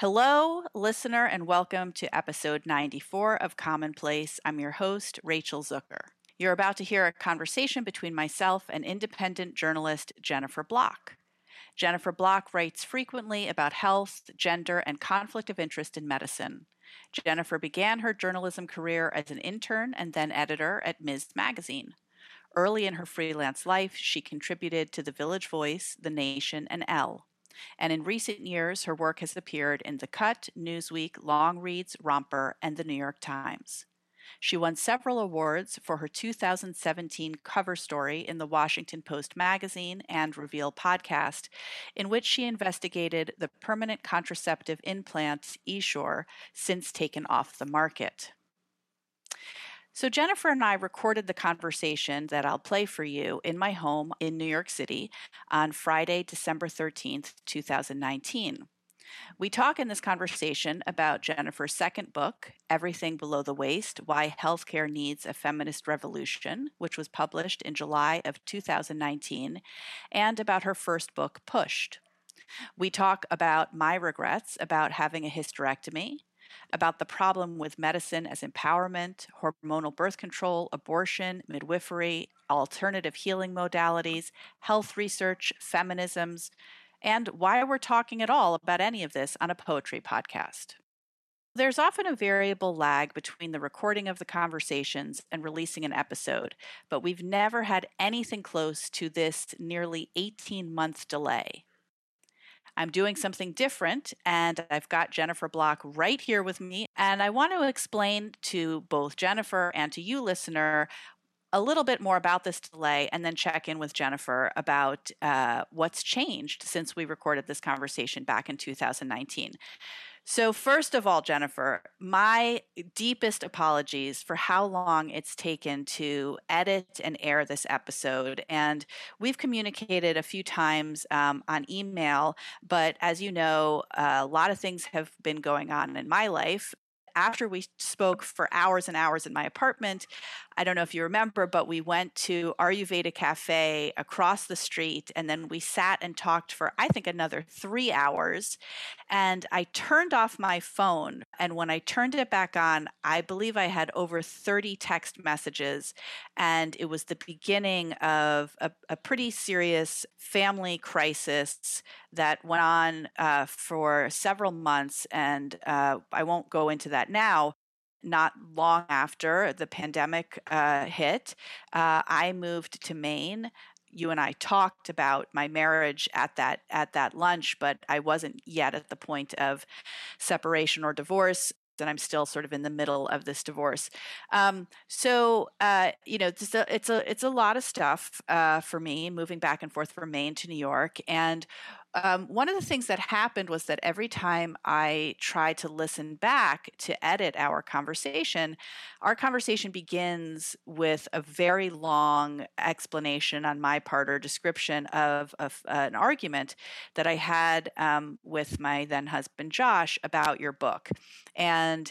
Hello, listener, and welcome to episode 94 of Commonplace. I'm your host, Rachel Zucker. You're about to hear a conversation between myself and independent journalist Jennifer Block. Jennifer Block writes frequently about health, gender, and conflict of interest in medicine. Jennifer began her journalism career as an intern and then editor at Ms. Magazine. Early in her freelance life, she contributed to The Village Voice, The Nation, and Elle and in recent years, her work has appeared in The Cut, Newsweek, Longreads, Romper, and The New York Times. She won several awards for her 2017 cover story in the Washington Post magazine and Reveal podcast, in which she investigated the permanent contraceptive implant Essure since taken off the market. So, Jennifer and I recorded the conversation that I'll play for you in my home in New York City on Friday, December 13th, 2019. We talk in this conversation about Jennifer's second book, Everything Below the Waist Why Healthcare Needs a Feminist Revolution, which was published in July of 2019, and about her first book, Pushed. We talk about my regrets about having a hysterectomy, about the problem with medicine as empowerment, hormonal birth control, abortion, midwifery, alternative healing modalities, health research, feminisms, and why we're talking at all about any of this on a poetry podcast. There's often a variable lag between the recording of the conversations and releasing an episode, but we've never had anything close to this nearly 18 month delay. I'm doing something different, and I've got Jennifer Block right here with me. And I want to explain to both Jennifer and to you, listener, a little bit more about this delay and then check in with Jennifer about uh, what's changed since we recorded this conversation back in 2019. So, first of all, Jennifer, my deepest apologies for how long it's taken to edit and air this episode. And we've communicated a few times um, on email, but as you know, a lot of things have been going on in my life after we spoke for hours and hours in my apartment, I don't know if you remember, but we went to Ayurveda Cafe across the street and then we sat and talked for, I think, another three hours. And I turned off my phone. And when I turned it back on, I believe I had over 30 text messages. And it was the beginning of a, a pretty serious family crisis that went on uh, for several months. And uh, I won't go into that now. Not long after the pandemic uh, hit, uh, I moved to Maine you and I talked about my marriage at that at that lunch, but I wasn't yet at the point of separation or divorce and I'm still sort of in the middle of this divorce. Um, so uh, you know, it's a, it's a it's a lot of stuff uh, for me moving back and forth from Maine to New York. And um, one of the things that happened was that every time I tried to listen back to edit our conversation, our conversation begins with a very long explanation on my part or description of, of uh, an argument that I had um, with my then husband Josh about your book, and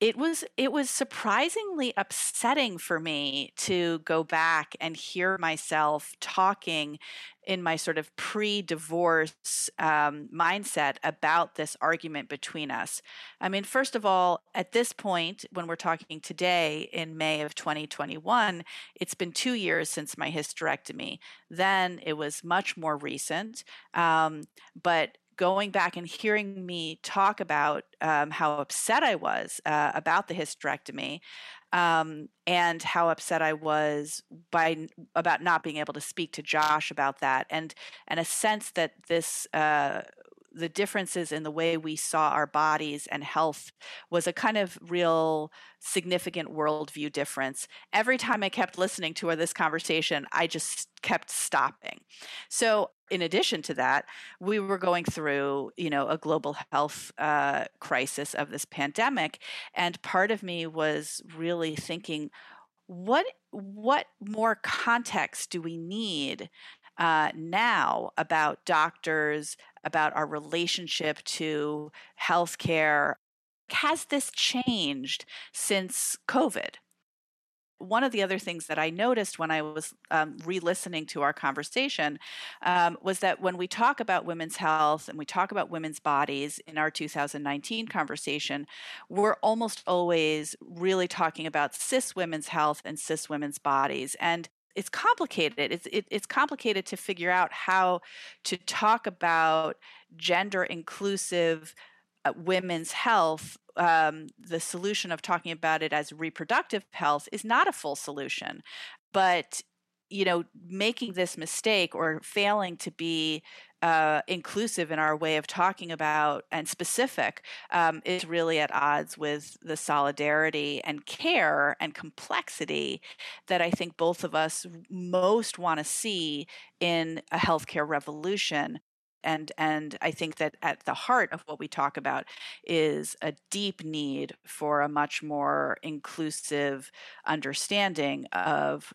it was it was surprisingly upsetting for me to go back and hear myself talking in my sort of pre-divorce um, mindset about this argument between us. I mean, first of all, at this point, when we're talking today in May of 2021, it's been two years since my hysterectomy. Then it was much more recent, um, but going back and hearing me talk about um, how upset I was uh, about the hysterectomy um, and how upset I was by about not being able to speak to Josh about that, and and a sense that this. Uh, the differences in the way we saw our bodies and health was a kind of real significant worldview difference. Every time I kept listening to this conversation, I just kept stopping. So in addition to that, we were going through, you know, a global health uh, crisis of this pandemic, and part of me was really thinking, what what more context do we need uh, now about doctors, about our relationship to healthcare? Has this changed since COVID? one of the other things that I noticed when I was um, re listening to our conversation um, was that when we talk about women's health and we talk about women's bodies in our 2019 conversation, we're almost always really talking about cis women's health and cis women's bodies. And it's complicated. It's it, it's complicated to figure out how to talk about gender inclusive uh, women's health um, the solution of talking about it as reproductive health is not a full solution. But you know, making this mistake or failing to be uh, inclusive in our way of talking about and specific um, is really at odds with the solidarity and care and complexity that I think both of us most want to see in a healthcare revolution. And and i think that at the heart of what we talk about is a deep need for a much more inclusive understanding of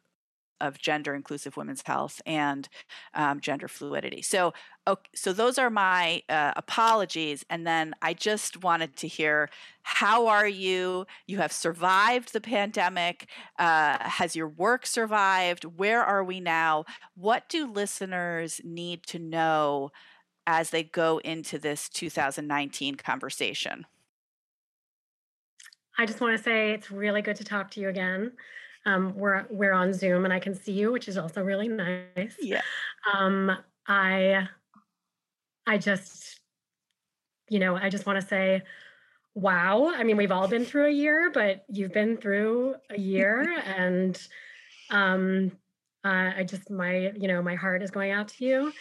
of gender inclusive women's health and um, gender fluidity so okay, so those are my uh, apologies and then i just wanted to hear how are you you have survived the pandemic uh, has your work survived where are we now what do listeners need to know as they go into this 2019 conversation? I just want to say it's really good to talk to you again. Um, we're we're on Zoom and I can see you, which is also really nice. Yeah. Um, I I just you know I just want to say, wow. I mean, we've all been through a year, but you've been through a year, and um, uh, I just my you know my heart is going out to you.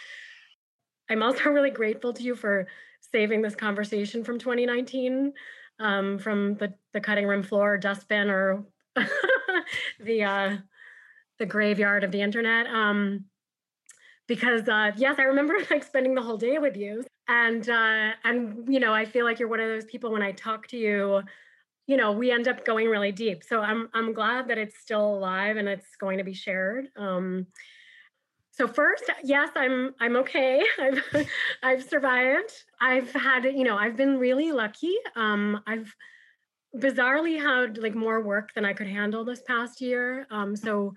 I'm also really grateful to you for saving this conversation from 2019 um, from the, the cutting room floor dustbin or the uh, the graveyard of the internet. Um, because uh, yes, I remember like spending the whole day with you, and uh, and you know I feel like you're one of those people when I talk to you, you know we end up going really deep. So I'm I'm glad that it's still alive and it's going to be shared. Um, so first, yes, I'm I'm okay. I've I've survived. I've had you know I've been really lucky. Um, I've bizarrely had like more work than I could handle this past year. Um, so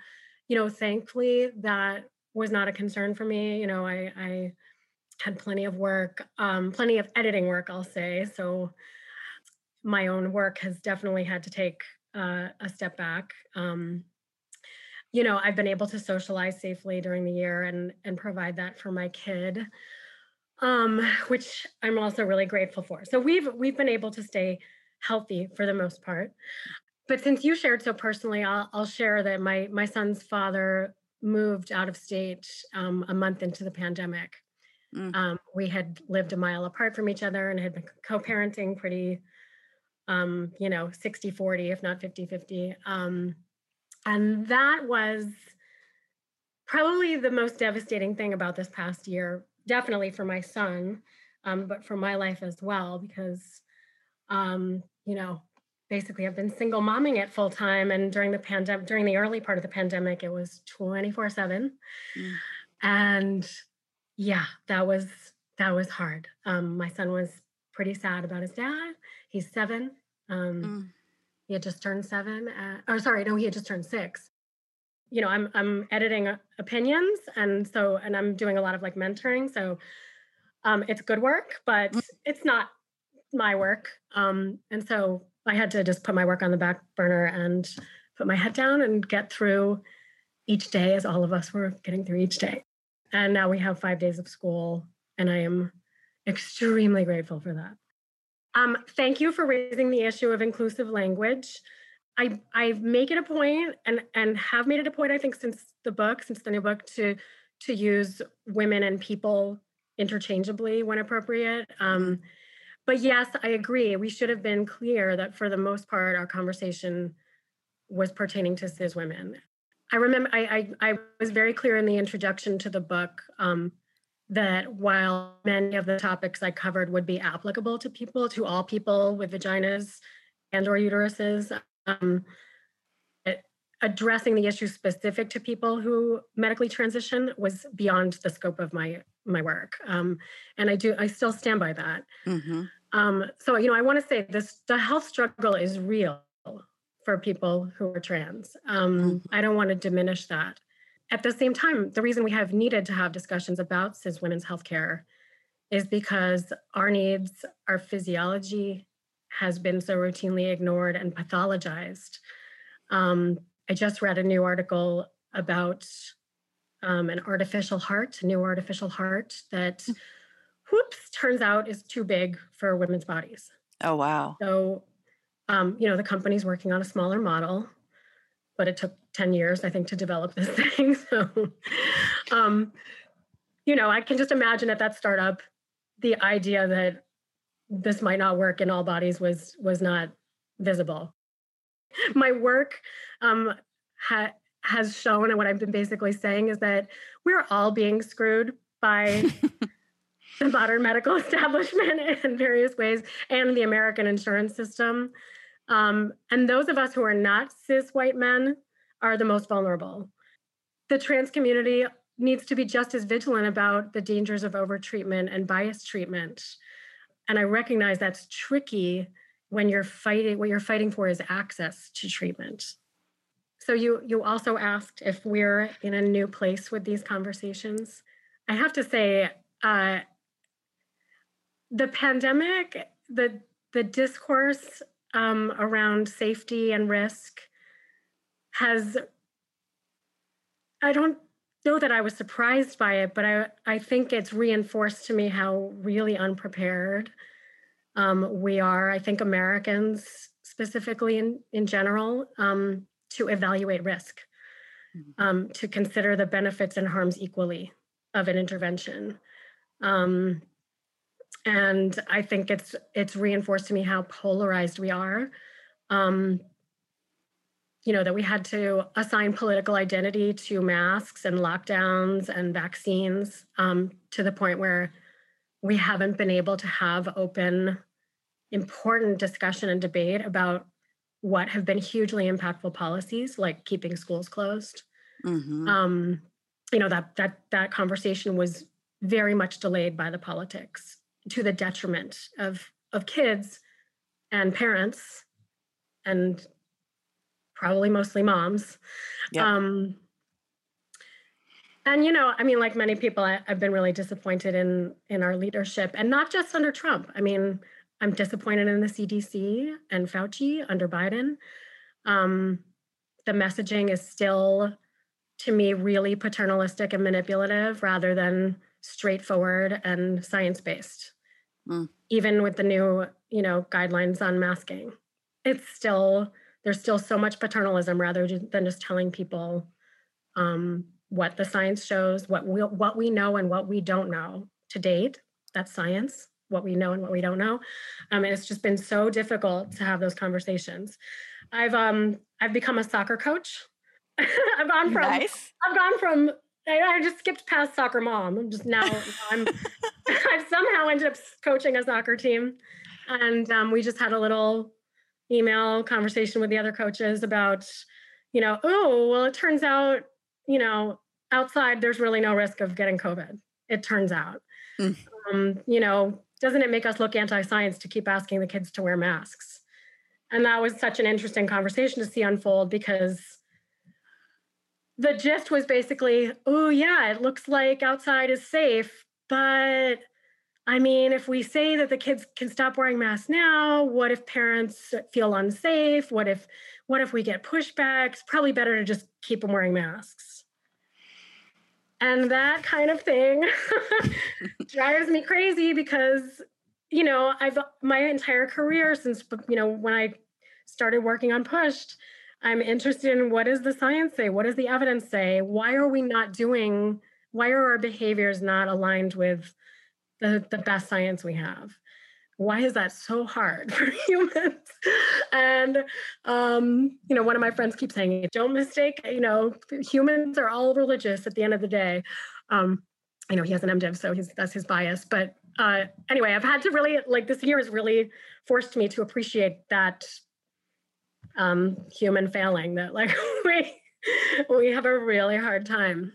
you know, thankfully that was not a concern for me. You know, I I had plenty of work, um, plenty of editing work, I'll say. So my own work has definitely had to take uh, a step back. Um, you know i've been able to socialize safely during the year and and provide that for my kid um which i'm also really grateful for so we've we've been able to stay healthy for the most part. But since you shared so personally i'll, I'll share that my my son's father moved out of state um, a month into the pandemic. Mm. um, we had lived a mile apart from each other and had been co-parenting pretty um, you know 60 40 if not 50 50 um, and that was probably the most devastating thing about this past year, definitely for my son, um, but for my life as well, because, um, you know, basically I've been single momming it full time. And during the pandemic, during the early part of the pandemic, it was 24 seven. Mm. And yeah, that was, that was hard. Um, my son was pretty sad about his dad. He's seven. Um, mm he had just turned seven, uh, or sorry, no, he had just turned six. You know, I'm I'm editing opinions, and so and I'm doing a lot of like mentoring. So um, it's good work, but mm. it's not my work. Um, and so I had to just put my work on the back burner and put my head down and get through each day, as all of us were getting through each day. And now we have five days of school, and I am extremely grateful for that. Um, thank you for raising the issue of inclusive language. I I make it a point and and have made it a point I think since the book since the new book to to use women and people interchangeably when appropriate. Um, but yes, I agree. We should have been clear that for the most part, our conversation was pertaining to cis women. I remember I I, I was very clear in the introduction to the book um, that while many of the topics I covered would be applicable to people, to all people with vaginas and or uteruses, um, addressing the issue specific to people who medically transition was beyond the scope of my my work. Um, and I do I still stand by that. Mm-hmm. Um, so you know I want to say this: the health struggle is real for people who are trans. Um, mm-hmm. I don't want to diminish that. At the same time, the reason we have needed to have discussions about cis women's healthcare is because our needs, our physiology has been so routinely ignored and pathologized. Um, I just read a new article about um, an artificial heart, a new artificial heart that, whoops, turns out is too big for women's bodies. Oh, wow. So, um, you know, the company's working on a smaller model, but it took 10 years, I think, to develop this thing. So, um, you know, I can just imagine at that startup, the idea that this might not work in all bodies was was not visible. My work um, ha- has shown, and what I've been basically saying is that we're all being screwed by the modern medical establishment in various ways and the American insurance system. Um, and those of us who are not cis white men are the most vulnerable. The trans community needs to be just as vigilant about the dangers of overtreatment and bias treatment. And I recognize that's tricky when you're fighting what you're fighting for is access to treatment. So you you also asked if we're in a new place with these conversations. I have to say, uh, the pandemic, the the discourse um, around safety and risk has. I don't know that I was surprised by it, but I I think it's reinforced to me how really unprepared um, we are. I think Americans specifically in in general um, to evaluate risk, mm-hmm. um, to consider the benefits and harms equally of an intervention. Um, and I think it's it's reinforced to me how polarized we are. Um, you know that we had to assign political identity to masks and lockdowns and vaccines um, to the point where we haven't been able to have open important discussion and debate about what have been hugely impactful policies like keeping schools closed mm-hmm. um, you know that that that conversation was very much delayed by the politics to the detriment of of kids and parents and probably mostly moms yep. um, and you know i mean like many people I, i've been really disappointed in in our leadership and not just under trump i mean I'm disappointed in the CDC and Fauci under Biden. Um, the messaging is still, to me, really paternalistic and manipulative rather than straightforward and science based. Mm. Even with the new, you know, guidelines on masking, it's still there's still so much paternalism rather than just telling people um, what the science shows, what we what we know and what we don't know to date. That's science what we know and what we don't know. Um, and it's just been so difficult to have those conversations. I've um I've become a soccer coach. I've gone from nice. I've gone from I, just skipped past soccer mom. I'm just now I'm I've somehow ended up coaching a soccer team, and um, we just had a little email conversation with the other coaches about, you know, oh well, it turns out, you know, outside there's really no risk of getting COVID. It turns out, mm. um, you know, doesn't it make us look anti-science to keep asking the kids to wear masks and that was such an interesting conversation to see unfold because the gist was basically oh yeah it looks like outside is safe. But i mean if we say that the kids can stop wearing masks now what if parents feel unsafe? What if what if we get pushback it's probably better to just keep them wearing masks. And that kind of thing drives me crazy because you know i've my entire career since you know when i started working on pushed i'm interested in what does the science say what does the evidence say why are we not doing why are our behaviors not aligned with the, the best science we have why is that so hard for humans? And um, you know, one of my friends keeps saying, "Don't mistake." You know, humans are all religious at the end of the day. Um, I know he has an MDiv, so he's that's his bias. But uh, anyway, I've had to really like this year has really forced me to appreciate that um, human failing. That like we we have a really hard time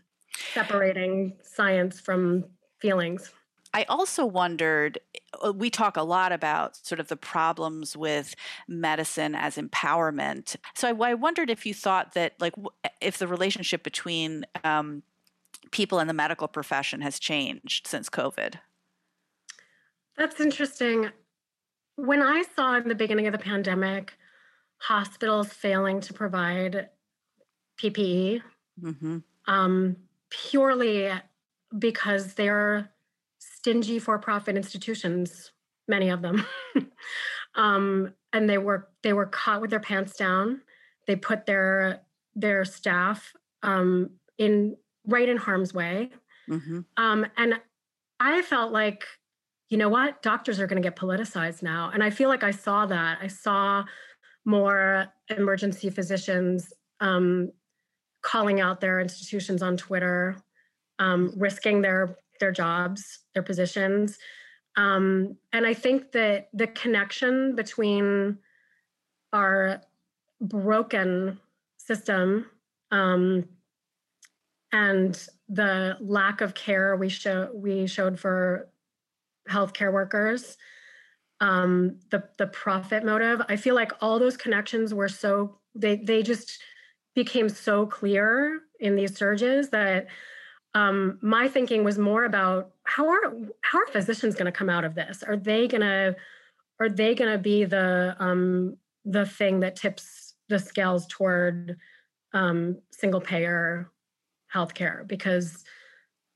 separating science from feelings. I also wondered uh, we talk a lot about sort of the problems with medicine as empowerment. So I, I wondered if you thought that, like, if the relationship between um, people in the medical profession has changed since COVID. That's interesting. When I saw in the beginning of the pandemic hospitals failing to provide PPE, mm-hmm. um, purely because they're stingy for-profit institutions, many of them, um, and they were they were caught with their pants down. They put their their staff um, in right in harm's way, mm-hmm. um, and I felt like you know what? Doctors are going to get politicized now. And I feel like I saw that. I saw more emergency physicians um, calling out their institutions on Twitter, um, risking their their jobs, their positions. Um, and I think that the connection between our broken system um, and the lack of care we show we showed for healthcare workers, um, the the profit motive. I feel like all those connections were so they they just became so clear in these surges that um, my thinking was more about how are how are physicians going to come out of this? Are they going to are they going to be the um, the thing that tips the scales toward um, single payer healthcare? Because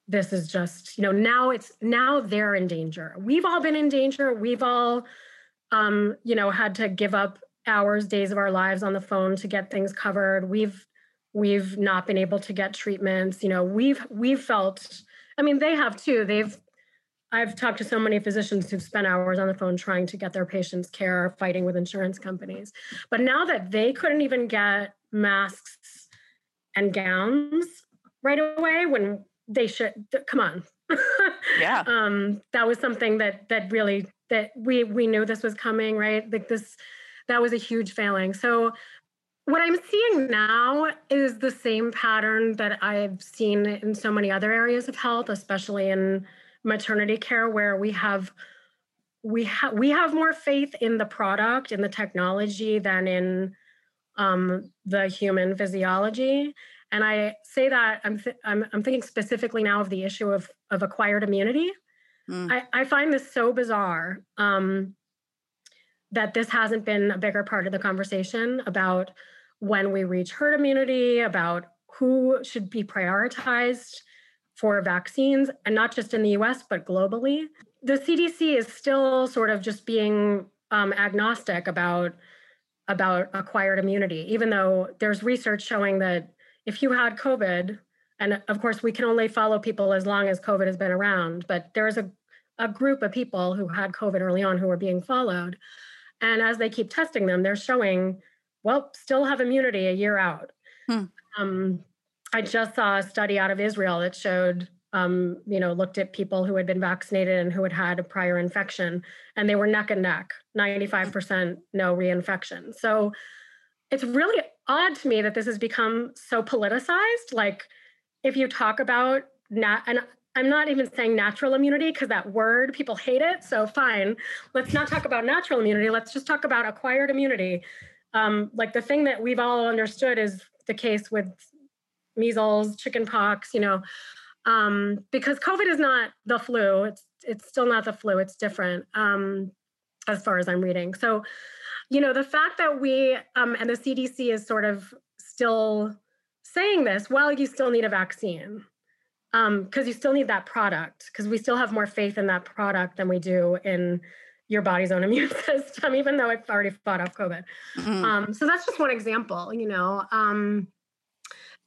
this is just you know now it's now they're in danger. We've all been in danger. We've all um you know had to give up hours days of our lives on the phone to get things covered. We've we've not been able to get treatments. You know we've we've felt i mean they have too. They've i've talked to so many physicians who've spent hours on the phone trying to get their patients care fighting with insurance companies. But now that they couldn't even get masks and gowns right away when they should come on. Yeah. Um that was something that that really that we we knew this was coming right? Like this that was a huge failing. So what i'm seeing now is the same pattern that i've seen in so many other areas of health especially in maternity care where we have we have we have more faith in the product in the technology than in um, the human physiology and I say that I'm, th- I'm, I'm thinking specifically now of the issue of, of acquired immunity. Mm. I, I find this so bizarre um, that this hasn't been a bigger part of the conversation about when we reach herd immunity, about who should be prioritized for vaccines, and not just in the US, but globally. The CDC is still sort of just being um, agnostic about about acquired immunity, even though there's research showing that if you had COVID, and of course, we can only follow people as long as COVID has been around, but there's a, a group of people who had COVID early on who are being followed. And as they keep testing them, they're showing, well, still have immunity a year out. Hmm. Um, I just saw a study out of Israel that showed, um, you know, looked at people who had been vaccinated and who had had a prior infection, and they were neck and neck 95% no reinfection. So it's really odd to me that this has become so politicized. Like, if you talk about nat, and I'm not even saying natural immunity because that word people hate it. So fine, let's not talk about natural immunity. Let's just talk about acquired immunity. Um, like the thing that we've all understood is the case with measles, chickenpox. You know, um, because COVID is not the flu. It's it's still not the flu. It's different um, as far as I'm reading. So you know, the fact that we um, and the CDC is sort of still saying this, well, you still need a vaccine because um, you still need that product because we still have more faith in that product than we do in your body's own immune system, even though it's already fought off COVID. Mm-hmm. Um, so that's just one example, you know. Um,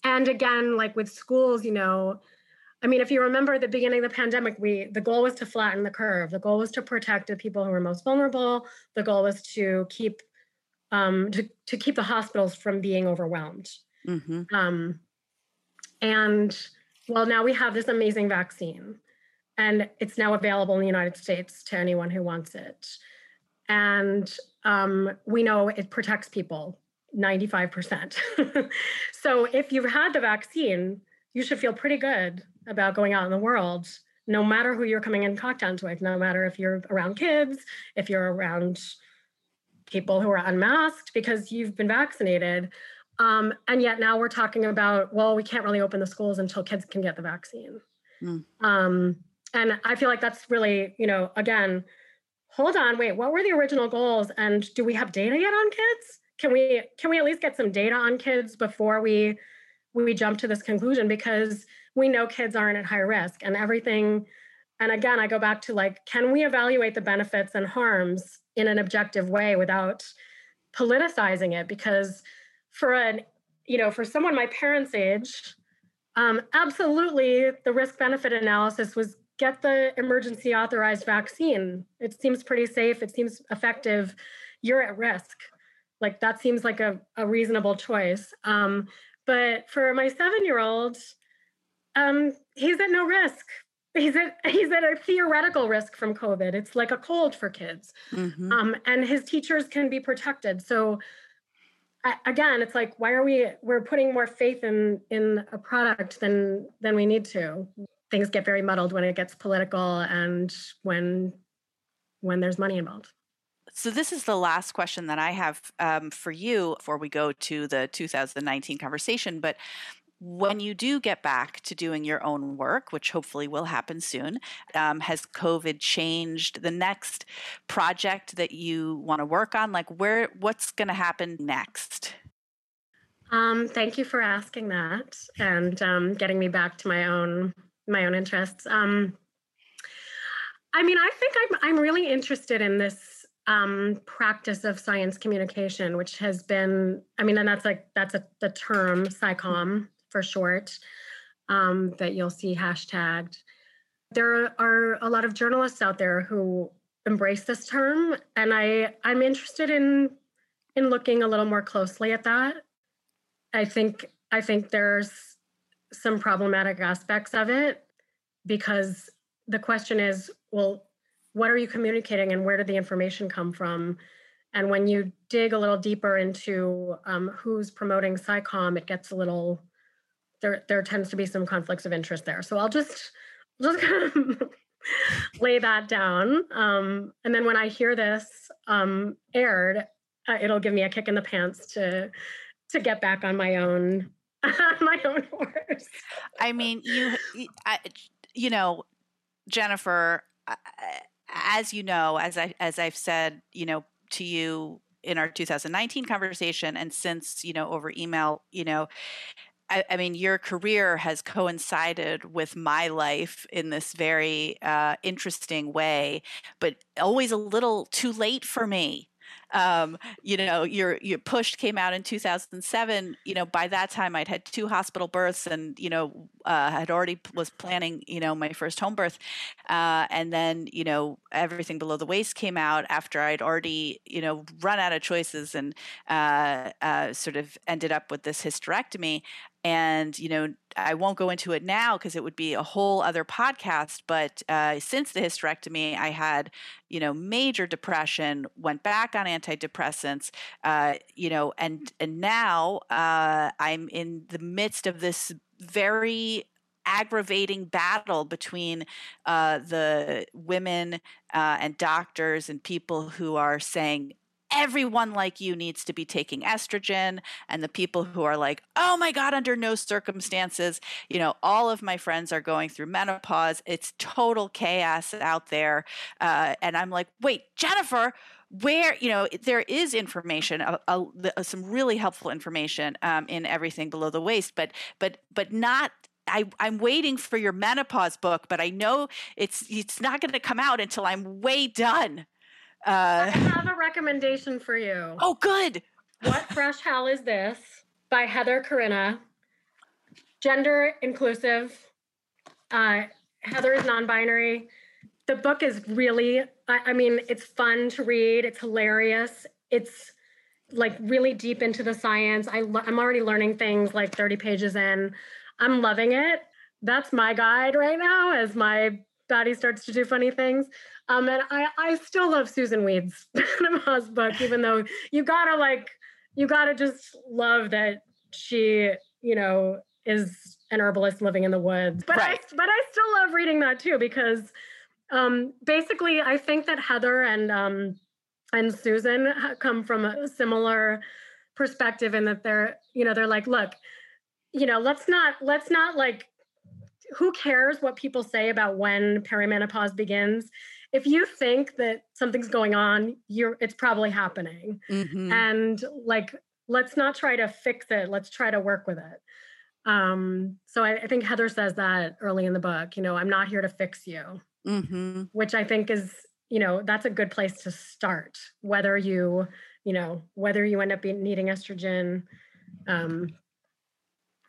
and again, like with schools, you know, I mean, if you remember the beginning of the pandemic, we the goal was to flatten the curve. The goal was to protect the people who were most vulnerable. The goal was to keep um, to to keep the hospitals from being overwhelmed. Mm-hmm. Um, and well, now we have this amazing vaccine, and it's now available in the United States to anyone who wants it. And um, we know it protects people 95%. so if you've had the vaccine, you should feel pretty good about going out in the world no matter who you're coming in contact with, no matter if you're around kids, if you're around people who are unmasked because you've been vaccinated. Um, and yet now we're talking about, well, we can't really open the schools until kids can get the vaccine. Mm. Um, and I feel like that's really, you know, again, hold on, wait, what were the original goals? And do we have data yet on kids? Can we can we at least get some data on kids before we we jump to this conclusion? Because we know kids aren't at high risk and everything. And again, I go back to like, can we evaluate the benefits and harms in an objective way without politicizing it? Because for an, you know, for someone my parents' age, um, absolutely the risk benefit analysis was get the emergency authorized vaccine. It seems pretty safe, it seems effective. You're at risk. Like that seems like a, a reasonable choice. Um, but for my seven year old, um, he's at no risk. He's at he's at a theoretical risk from COVID. It's like a cold for kids, mm-hmm. um, and his teachers can be protected. So I, again, it's like why are we we're putting more faith in in a product than than we need to. Things get very muddled when it gets political and when when there's money involved. So, this is the last question that I have um, for you before we go to the 2019 conversation. But when you do get back to doing your own work, which hopefully will happen soon, um, has COVID changed the next project that you want to work on? Like, where, what's going to happen next? Um, thank you for asking that and um, getting me back to my own my own interests. Um, I mean, I think I'm I'm really interested in this um, practice of science communication, which has been, I mean, and that's like that's a, the term SciComm for short um, that you'll see hashtagged. There are a lot of journalists out there who embrace this term, and I I'm interested in in looking a little more closely at that. I think I think there's some problematic aspects of it because the question is, well, what are you communicating and where did the information come from? And when you dig a little deeper into um, who's promoting SciComm, it gets a little there there tends to be some conflicts of interest there. So I'll just just kind of lay that down. Um, and then when I hear this um, aired, uh, it'll give me a kick in the pants to to get back on my own my own horse. I mean, you I, you know, Jennifer, as you know, as I as I've said, you know, to you in our 2019 conversation and since you know over email you know I, I, mean, your career has coincided with my life in this very uh, interesting way, but always a little too late for me. Um, you know, your your push came out in 2007. You know, by that time I'd had two hospital births, and you know, uh, had already was planning, you know, my first home birth, uh, and then you know, everything below the waist came out after I'd already, you know, run out of choices and uh, uh sort of ended up with this hysterectomy and you know i won't go into it now because it would be a whole other podcast but uh, since the hysterectomy i had you know major depression went back on antidepressants uh, you know and and now uh, i'm in the midst of this very aggravating battle between uh, the women uh, and doctors and people who are saying everyone like you needs to be taking estrogen and the people who are like oh my god under no circumstances you know all of my friends are going through menopause it's total chaos out there uh, and i'm like wait jennifer where you know there is information a, a, a, some really helpful information um, in everything below the waist but but but not I, I'm waiting for your menopause book, but I know it's it's not going to come out until I'm way done. Uh, I have a recommendation for you. Oh, good. What Fresh Hell is This by Heather Corinna. Gender inclusive. Uh, Heather is non binary. The book is really, I, I mean, it's fun to read, it's hilarious. It's like really deep into the science. I lo- I'm already learning things like 30 pages in. I'm loving it. That's my guide right now as my body starts to do funny things. Um, and I, I still love Susun Weed's Menopause book, even though you gotta like, you gotta just love that she, you know, is an herbalist living in the woods. But Right. I but I still love reading that too because um, basically I think that Heather and um, and Susan come from a similar perspective in that they're you know they're like look you know let's not let's not like who cares what people say about when perimenopause begins if you think that something's going on you're it's probably happening Mhm. and like let's not try to fix it let's try to work with it um so I, I think heather says that early in the book you know i'm not here to fix you Mhm. which i think is you know that's a good place to start whether you you know whether you end up being, needing estrogen um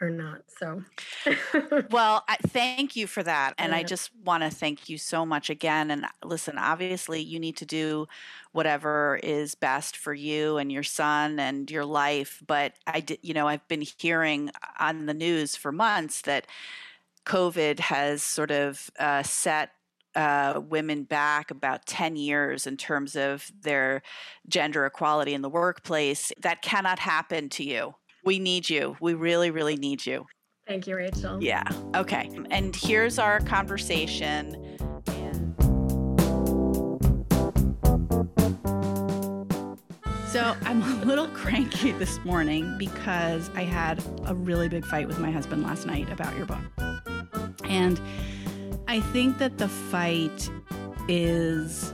or not so Well, I, thank you for that. And I just want to thank you so much again. And listen, obviously, you need to do whatever is best for you and your son and your life. But I did, you know, I've been hearing on the news for months that COVID has sort of uh, set uh, women back about 10 years in terms of their gender equality in the workplace. That cannot happen to you. We need you. We really, really need you. thank you rachel Yeah. Okay. And here's our conversation. So I'm a little cranky this morning because I had a really big fight with my husband last night about your book. And I think that the fight is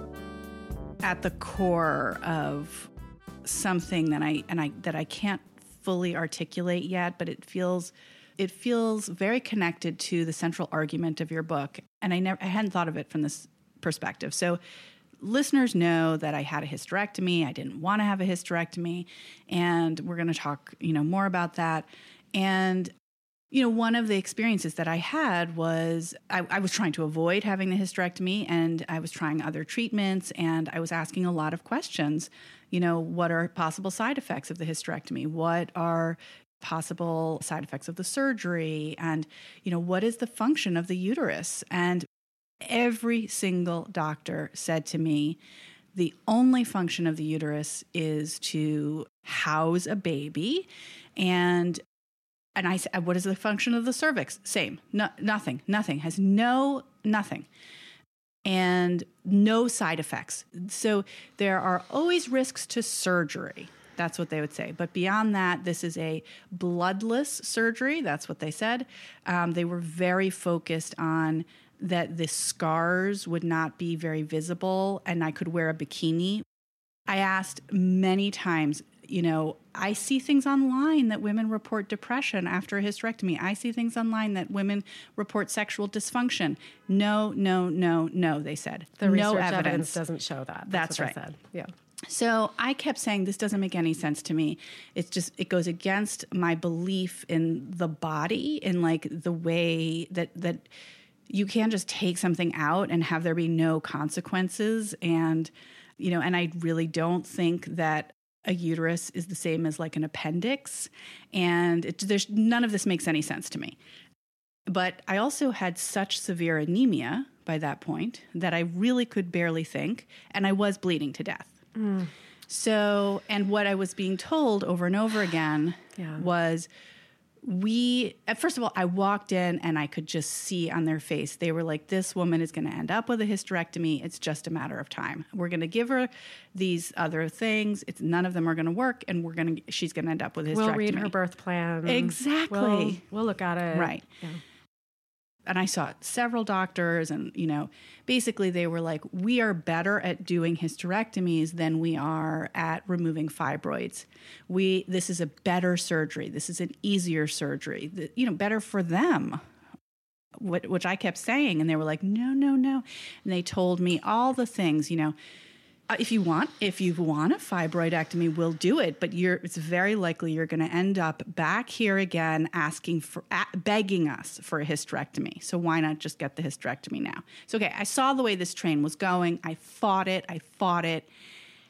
at the core of something that I and I that I can't fully articulate yet, but it feels it feels very connected to the central argument of your book. And I never I hadn't thought of it from this perspective. So listeners know that I had a hysterectomy. I didn't want to have a hysterectomy, and we're going to talk, you know, more about that. And you know, one of the experiences that I had was I, I was trying to avoid having the hysterectomy, and I was trying other treatments, and I was asking a lot of questions. You know, what are possible side effects of the hysterectomy? What are possible side effects of the surgery and you know what is the function of the uterus and every single doctor said to me the only function of the uterus is to house a baby and and I said, what is the function of the cervix? Same. No, nothing. Nothing. Has no nothing. And no side effects. So there are always risks to surgery. That's what they would say. But beyond that, this is a bloodless surgery. That's what they said. Um, they were very focused on that the scars would not be very visible and I could wear a bikini. I asked many times, you know, I see things online that women report depression after a hysterectomy. I see things online that women report sexual dysfunction. No, no, no, no, they said. the no research evidence. doesn't show that That's what they right. said. yeah So I kept saying this doesn't make any sense to me. It's just it goes against my belief in the body in like the way that that you can't just take something out and have there be no consequences and you know and I really don't think that a uterus is the same as like an appendix and it, there's none of this makes any sense to me. But I also had such severe anemia by that point that I really could barely think and I was bleeding to death. Mm. So, and what I was being told over and over again Yeah. was we, uh, first of all, I walked in and I could just see on their face, they were like, this woman is going to end up with a hysterectomy. It's just a matter of time. We're going to give her these other things. It's none of them are going to work. And we're going to, she's going to end up with a hysterectomy. we'll read her birth plan Exactly. we'll, we'll look at it Right. yeah. And I saw several doctors, and you know, basically they were like, we are better at doing hysterectomies than we are at removing fibroids. We this is a better surgery. This is an easier surgery. The- you know, better for them. What, which I kept saying, and they were like, no, no, no, and they told me all the things. You know, Uh, if you want, if you want a fibroidectomy, we'll do it. But you're, it's very likely you're going to end up back here again, asking for, begging us for a hysterectomy. So why not just get the hysterectomy now? So okay, I saw the way this train was going. I fought it. I fought it.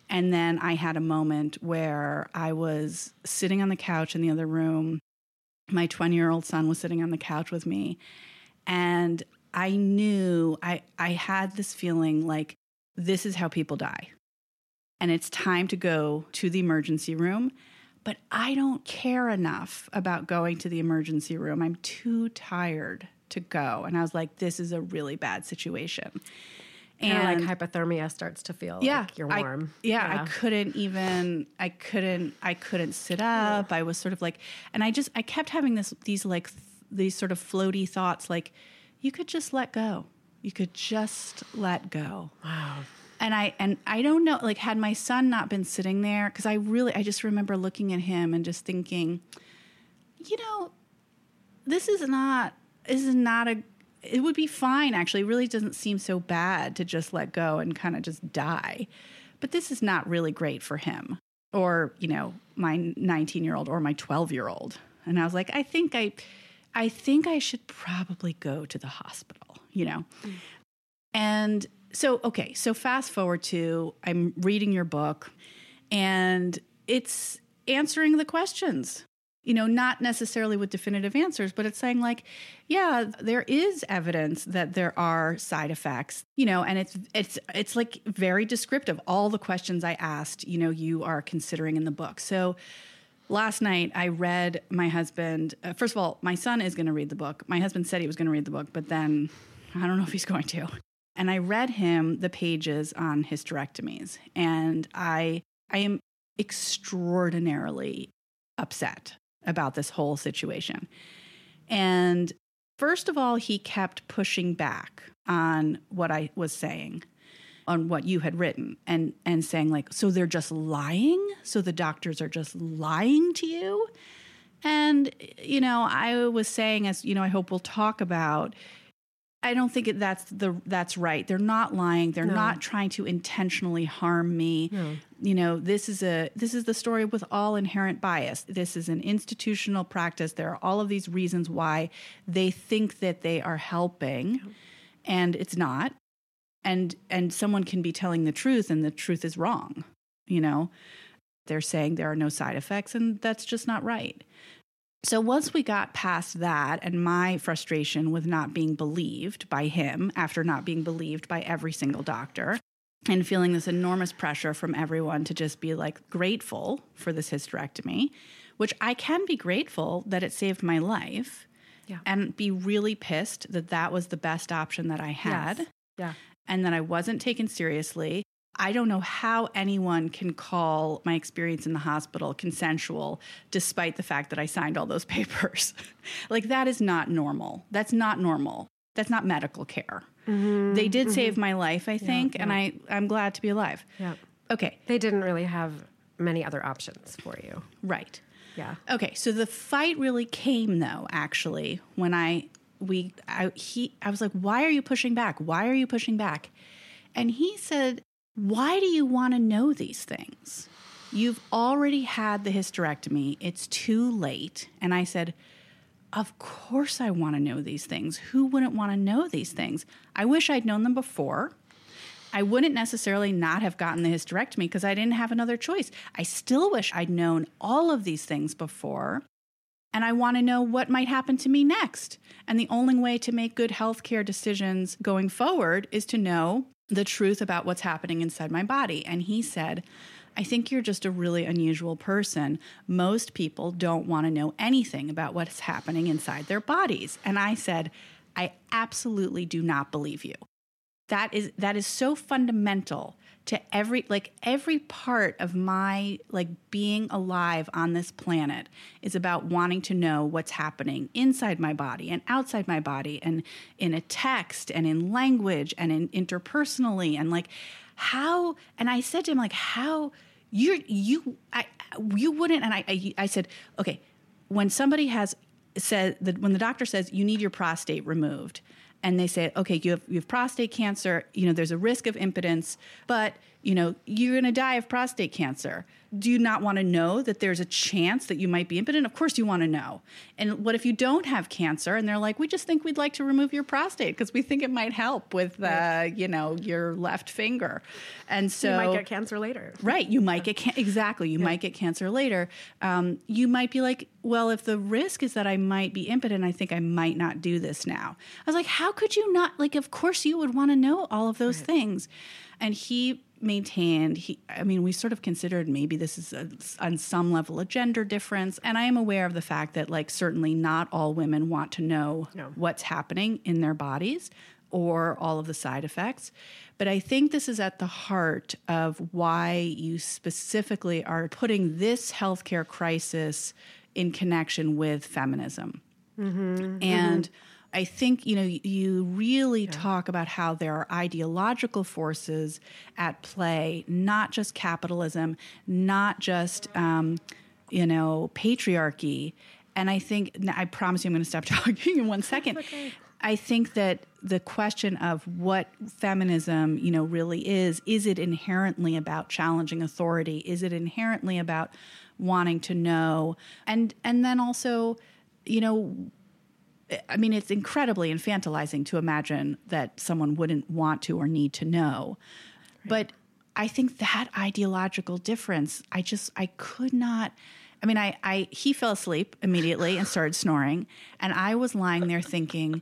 And then I had a moment where I was sitting on the couch in the other room. My 20 year old son was sitting on the couch with me. And I knew I, I had this feeling like this is how people die. And it's time to go to the emergency room. but I don't care enough about going to the emergency room. I'm too tired to go. And I was like, this is a really bad situation. And like hypothermia starts to feel yeah, like you're warm. I, yeah, yeah, I couldn't even I couldn't I couldn't sit up. I was sort of like and I just I kept having this these like th- these sort of floaty thoughts like you could just let go. You could just let go. Wow. And I and I don't know like had my son not been sitting there cuz I really I just remember looking at him and just thinking you know this is not this is not a it would be fine actually. It really doesn't seem so bad to just let go and kind of just die. But this is not really great for him or, you know, my 19 year old or my 12 year old. And I was like, I think I, I think I should probably go to the hospital, you know? Mm. And so, okay, so fast forward to I'm reading your book and it's answering the questions you know, not necessarily with definitive answers, but it's saying like, yeah, there is evidence that there are side effects, you know, and it's it's it's like very descriptive. All the questions I asked, you know, you are considering in the book. So last night I read my husband. Uh, first of all, my son is going to read the book. My husband said he was going to read the book, but then I don't know if he's going to. And I read him the pages on hysterectomies, and I I am extraordinarily upset about this whole situation. And first of all, he kept pushing back on what I was saying, on what you had written, and, and saying, like, so they're just lying? So the doctors are just lying to you? And, you know, I was saying, as you know, I hope we'll talk about I don't think that's the that's right. They're not lying. They're no. not trying to intentionally harm me. No. You know, this is a this is the story with all inherent bias. This is an institutional practice. There are all of these reasons why they think that they are helping, and it's not. And and someone can be telling the truth, and the truth is wrong. You know, they're saying there are no side effects, and that's just not right. So once we got past that and my frustration with not being believed by him after not being believed by every single doctor and feeling this enormous pressure from everyone to just be like grateful for this hysterectomy, which I can be grateful that it saved my life yeah. and be really pissed that that was the best option that I had. Yes. Yeah. And that I wasn't taken seriously I don't know how anyone can call my experience in the hospital consensual despite the fact that I signed all those papers. like, that is not normal. That's not normal. That's not medical care. Mm-hmm, they did mm-hmm. save my life, I think, yeah, yeah. and I, I'm glad to be alive. Yeah. Okay. They didn't really have many other options for you. Right. Yeah. Okay. So the fight really came, though, actually, when I, we, I, he, I was like, why are you pushing back? Why are you pushing back? And he said, why do you want to know these things? You've already had the hysterectomy. It's too late. And I said, Of course, I want to know these things. Who wouldn't want to know these things? I wish I'd known them before. I wouldn't necessarily not have gotten the hysterectomy because I didn't have another choice. I still wish I'd known all of these things before. And I want to know what might happen to me next. And the only way to make good healthcare decisions going forward is to know the truth about what's happening inside my body. And he said, I think you're just a really unusual person. Most people don't want to know anything about what's happening inside their bodies. And I said, I absolutely do not believe you. That is that is so fundamental to every like every part of my like being alive on this planet is about wanting to know what's happening inside my body and outside my body and in a text and in language and in interpersonally and like how and I said to him like how you you I you wouldn't and I, I I said okay when somebody has said that when the doctor says you need your prostate removed and they say, okay, you have, you have prostate cancer, you know, there's a risk of impotence, but, you know, you're going to die of prostate cancer do you not want to know that there's a chance that you might be impotent? Of course you want to know. And what if you don't have cancer and they're like, we just think we'd like to remove your prostate because we think it might help with, uh, you know, your left finger. And so you might get cancer later. Right. You might get can- exactly. You yeah. might get cancer later. Um, you might be like, well, if the risk is that I might be impotent, I think I might not do this now. I was like, how could you not? Like, of course you would want to know all of those right. things. And he maintained he i mean we sort of considered maybe this is a, on some level a gender difference. And i am aware of the fact that like certainly not all women want to know No. what's happening in their bodies or all of the side effects. But i think this is at the heart of why you specifically are putting this healthcare crisis in connection with feminism. Mm-hmm. And mm-hmm. I think, you know, you really talk about how there are ideological forces at play, not just capitalism, not just, um, you know, patriarchy. And I think, I promise you I'm going to stop talking in one second. I think that the question of what feminism, you know, really is, is it inherently about challenging authority? Is it inherently about wanting to know? And and then also, you know, I mean, it's incredibly infantilizing to imagine that someone wouldn't want to or need to know. But I think that ideological difference, I just, I could not. I mean, I, I, he fell asleep immediately and started snoring, and I was lying there thinking,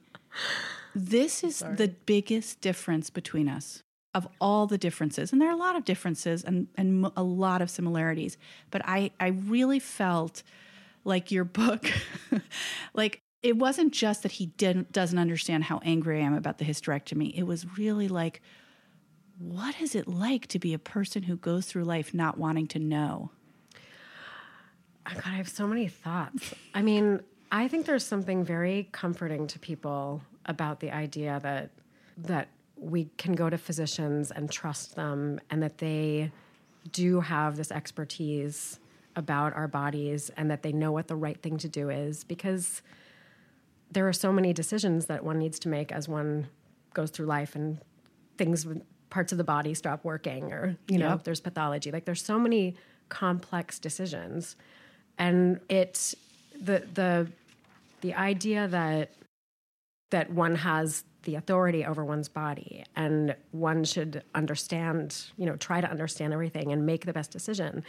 this is the biggest difference between us of all the differences and there are a lot of differences and, and a lot of similarities but i i really felt like your book like it wasn't just that he didn't doesn't understand how angry i am about the hysterectomy it was really like what is it like to be a person who goes through life not wanting to know Oh God, I have so many thoughts. I mean, I think there's something very comforting to people about the idea that that we can go to physicians and trust them and that they do have this expertise about our bodies and that they know what the right thing to do is because there are so many decisions that one needs to make as one goes through life and things parts of the body stop working or you know Yep. there's pathology. Like there's so many complex decisions. And it's the the the idea that that one has the authority over one's body and one should understand you know try to understand everything and make the best decision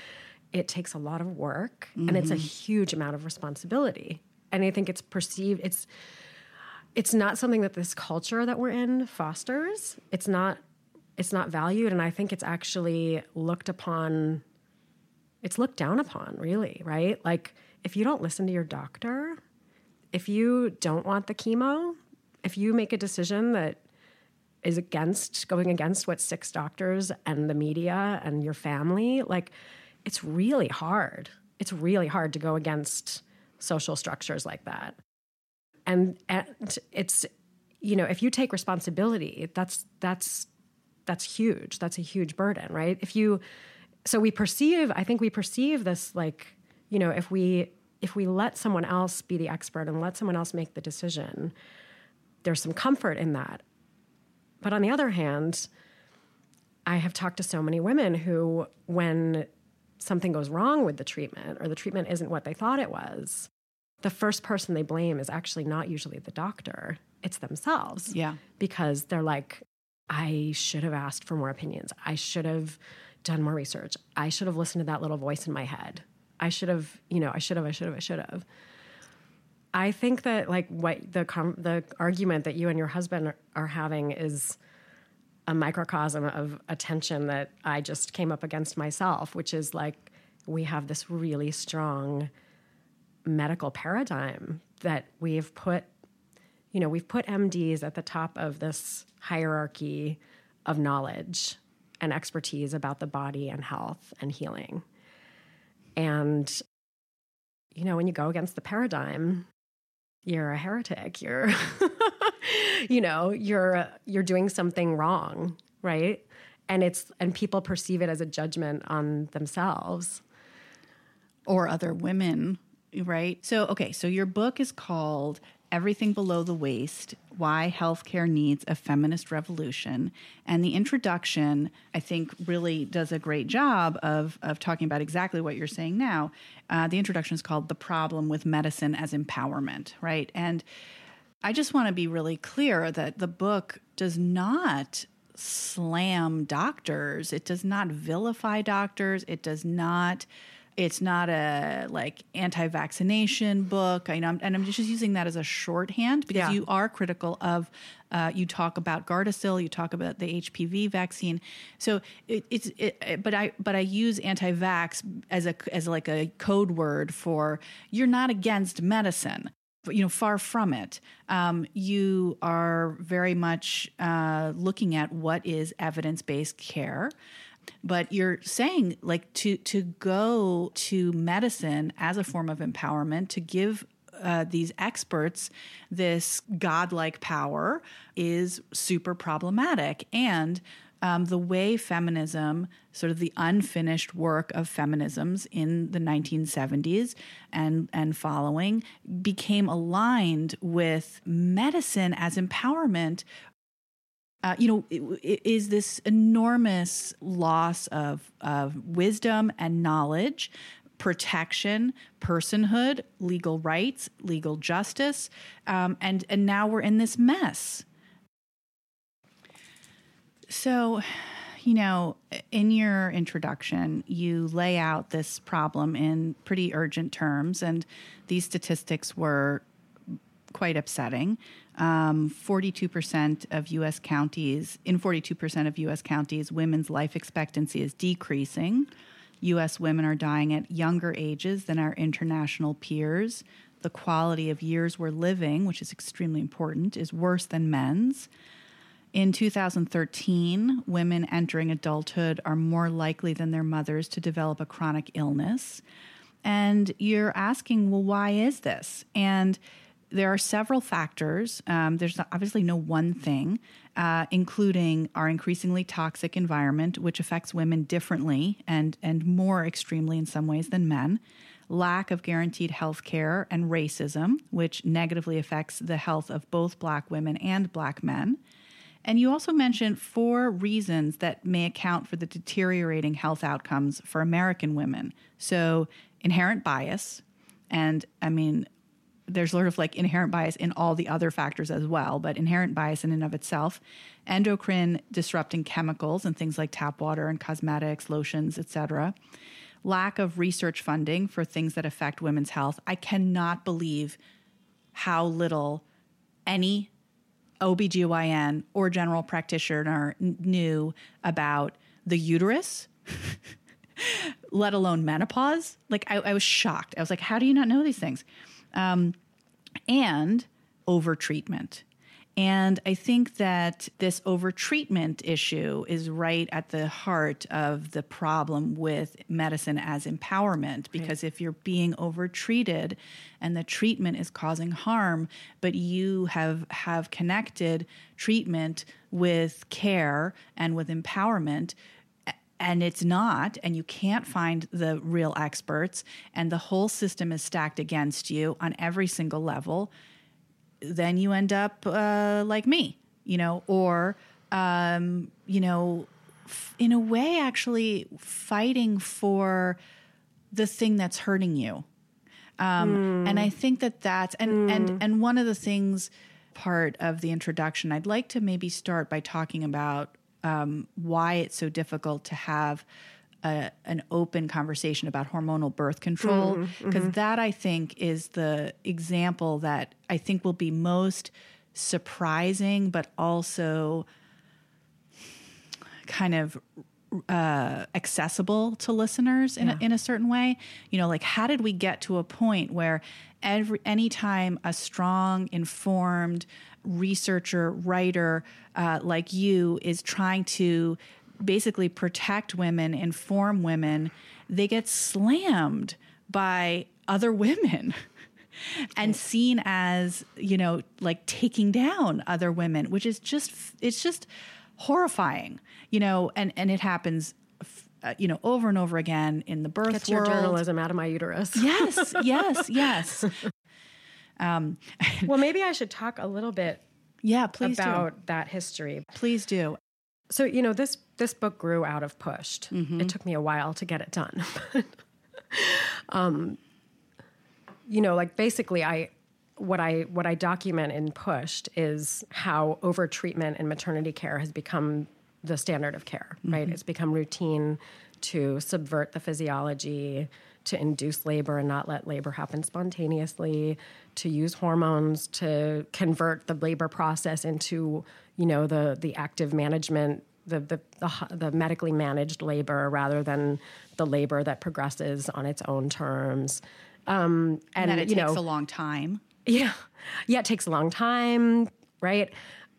it takes a lot of work and it's a mm-hmm. huge amount of responsibility and i think it's perceived it's it's not something that this culture that we're in fosters. It's not it's not valued and i think it's actually looked upon it's looked down upon really right? Like if you don't listen to your doctor if you don't want the chemo if you make a decision that is against going against what six doctors and the media and your family like it's really hard. It's really hard to go against social structures like that. And and it's you know if you take responsibility that's that's that's huge. That's a huge burden right? If you so we perceive i think we perceive this like you know if we if we let someone else be the expert and let someone else make the decision there's some comfort in that. But on the other hand i have talked to so many women who when something goes wrong with the treatment or the treatment isn't what they thought it was the first person they blame is actually not usually the doctor it's themselves. Yeah. because they're like i should have asked for more opinions. I should have done more research. I should have listened to that little voice in my head. I should have you know i should have i should have i should have. I think that like what the com- the argument that you and your husband are, are having is a microcosm of a tension that i just came up against myself which is like we have this really strong medical paradigm that we've put you know we've put mds at the top of this hierarchy of knowledge and expertise about the body and health and healing. And you know when you go against the paradigm you're a heretic. You're you know you're you're doing something wrong right? And it's and people perceive it as a judgment on themselves. Or other women, right? So, okay, so your book is called Everything Below the Waist Why Healthcare Needs a Feminist Revolution. And the introduction, I think, really does a great job of, of talking about exactly what you're saying now. Uh, the introduction is called The Problem with Medicine as Empowerment, right? And I just want to be really clear that the book does not slam doctors. It does not vilify doctors. It does not It's not a like anti-vaccination book. I know, I'm, and I'm just using that as a shorthand because Yeah. you are critical of. Uh, you talk about Gardasil, you talk about the HPV vaccine. So it, it's, it, but I, but I use anti-vax as a as like a code word for you're not against medicine you know far from it um, you are very much uh, looking at what is evidence-based care but you're saying like to to go to medicine as a form of empowerment to give uh, these experts this godlike power is super problematic and um, the way feminism, sort of the unfinished work of feminisms in the 1970s and, and following, became aligned with medicine as empowerment. Uh, you know, is this enormous loss of, of wisdom and knowledge, protection, personhood, legal rights, legal justice, um, and and now we're in this mess. So, you know, in your introduction, you lay out this problem in pretty urgent terms, and these statistics were quite upsetting. Um, 42% of U.S. counties, in 42% of U.S. counties, women's life expectancy is decreasing. U.S. women are dying at younger ages than our international peers. The quality of years we're living, which is extremely important, is worse than men's. In 2013, women entering adulthood are more likely than their mothers to develop a chronic illness. And you're asking, well, why is this? And there are several factors. Um, there's obviously no one thing, uh, including our increasingly toxic environment, which affects women differently and, and more extremely in some ways than men, lack of guaranteed health care, and racism, which negatively affects the health of both Black women and Black men. And you also mentioned four reasons that may account for the deteriorating health outcomes for American women. So, inherent bias, and I mean, there's sort of like inherent bias in all the other factors as well, but inherent bias in and of itself, endocrine disrupting chemicals and things like tap water and cosmetics, lotions, etc. Lack of research funding for things that affect women's health. I cannot believe how little any OBGYN or general practitioner knew about the uterus, let alone menopause. Like, I, I was shocked. I was like, how do you not know these things? Um, and overtreatment. And I think that this overtreatment issue is right at the heart of the problem with medicine as empowerment. Because if you're being overtreated and the treatment is causing harm, but you have have connected treatment with care and with empowerment, and it's not, and you can't find the real experts, and the whole system is stacked against you on every single level, then you end up uh, like me, you know, or, um, you know, f- in a way, actually fighting for the thing that's hurting you. Um, And I think that that's and and and one of the things part of the introduction, I'd like to maybe start by talking about um, why it's so difficult to have a, an open conversation about hormonal birth control. Because that I think is the example that I think will be most surprising, but also kind of uh, accessible to listeners in, a, in a certain way. You know, like how did we get to a point where every anytime a strong, informed researcher, writer uh, like you is trying to basically protect women, inform women, they get slammed by other women. and seen as you know like taking down other women which is just it's just horrifying you know and and it happens uh, you know over and over again in the birth Get your journalism out of my uterus. yes yes yes um well, maybe I should talk a little bit yeah please about that history. please do So, you know, this this book grew out of Pushed. It took me a while to get it done. um, you know, like basically I what I what I document in Pushed is how overtreatment in maternity care has become the standard of care, right? It's become routine to subvert the physiology, to induce labor and not let labor happen spontaneously, to use hormones to convert the labor process into, you know, the the active management, the the the, the medically managed labor rather than the labor that progresses on its own terms. Um, and, and that it you takes know, a long time. Yeah, yeah, it takes a long time, right?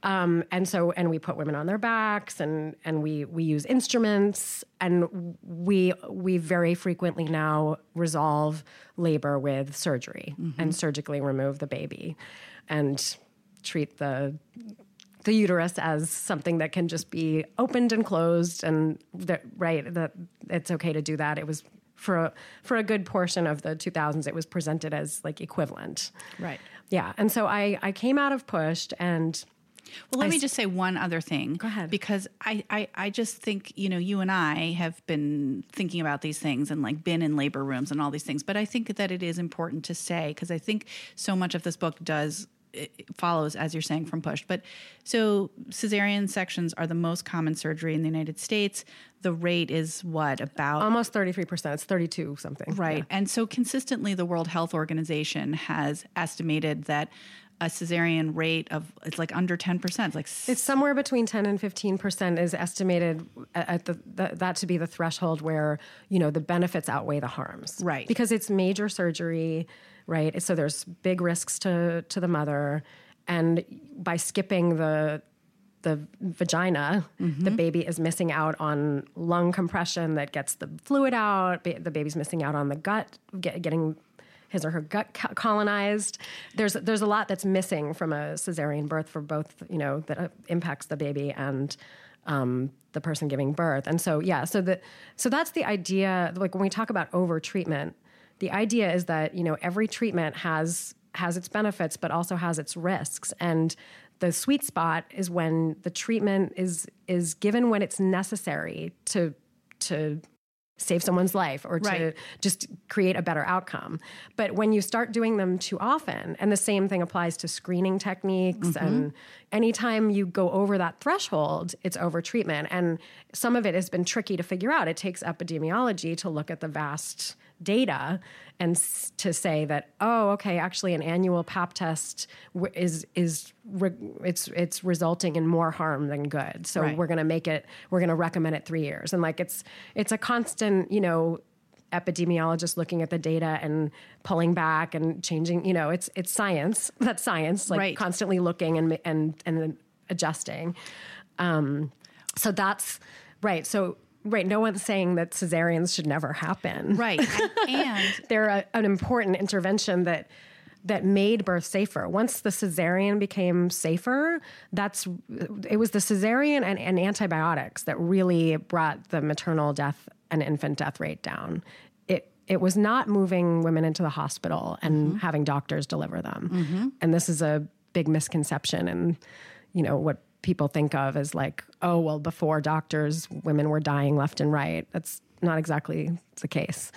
Um, and so, and we put women on their backs, and and we we use instruments, and we we very frequently now resolve labor with surgery mm-hmm. and surgically remove the baby, and treat the the uterus as something that can just be opened and closed, and that right that it's okay to do that. It was for a, for a good portion of the 2000s, it was presented as like equivalent, right? Yeah, and so I I came out of pushed and well, let I me just say one other thing. Go ahead. Because I, I, I just think, you know, you and I have been thinking about these things and like been in labor rooms and all these things. But I think that it is important to say, because I think so much of this book does follows as you're saying from push. But so cesarean sections are the most common surgery in the united states. The rate is what about? Almost 33% it's 32 something. Right. Yeah. and so consistently the world health organization has estimated that a cesarean rate of it's like under 10% it's like it's somewhere between 10 and 15% is estimated at the, the, that to be the threshold where you know the benefits outweigh the harms. Right. Because it's major surgery right so there's big risks to to the mother and by skipping the the vagina, mm-hmm. the baby is missing out on lung compression that gets the fluid out. The baby's missing out on the gut, get, getting his or her gut colonized. There's there's a lot that's missing from a cesarean birth for both you know that uh, impacts the baby and um, the person giving birth. And so yeah, so the so that's the idea. Like when we talk about over treatment, the idea is that you know every treatment has has its benefits, but also has its risks and the sweet spot is when the treatment is is given when it's necessary to to save someone's life or to right. just create a better outcome. But when you start doing them too often, and the same thing applies to screening techniques, mm-hmm. and anytime you go over that threshold, it's over treatment. And some of it has been tricky to figure out. It takes epidemiology to look at the vast data and s- to say that oh okay actually an annual pap test w- is is re- it's it's resulting in more harm than good so right. we're going to make it we're going to recommend it 3 years and like it's it's a constant you know epidemiologist looking at the data and pulling back and changing you know it's it's science that's science like right. constantly looking and and and adjusting um so that's right so Right. No one's saying that cesareans should never happen. Right. And, they're a, an important intervention that that made birth safer. Once the cesarean became safer, that's it was the cesarean and, and antibiotics that really brought the maternal death and infant death rate down. It it was not moving women into the hospital and mm-hmm. having doctors deliver them. Mm-hmm. And this is a big misconception and you know what people think of as like, oh, well, before doctors, women were dying left and right. That's not exactly the case.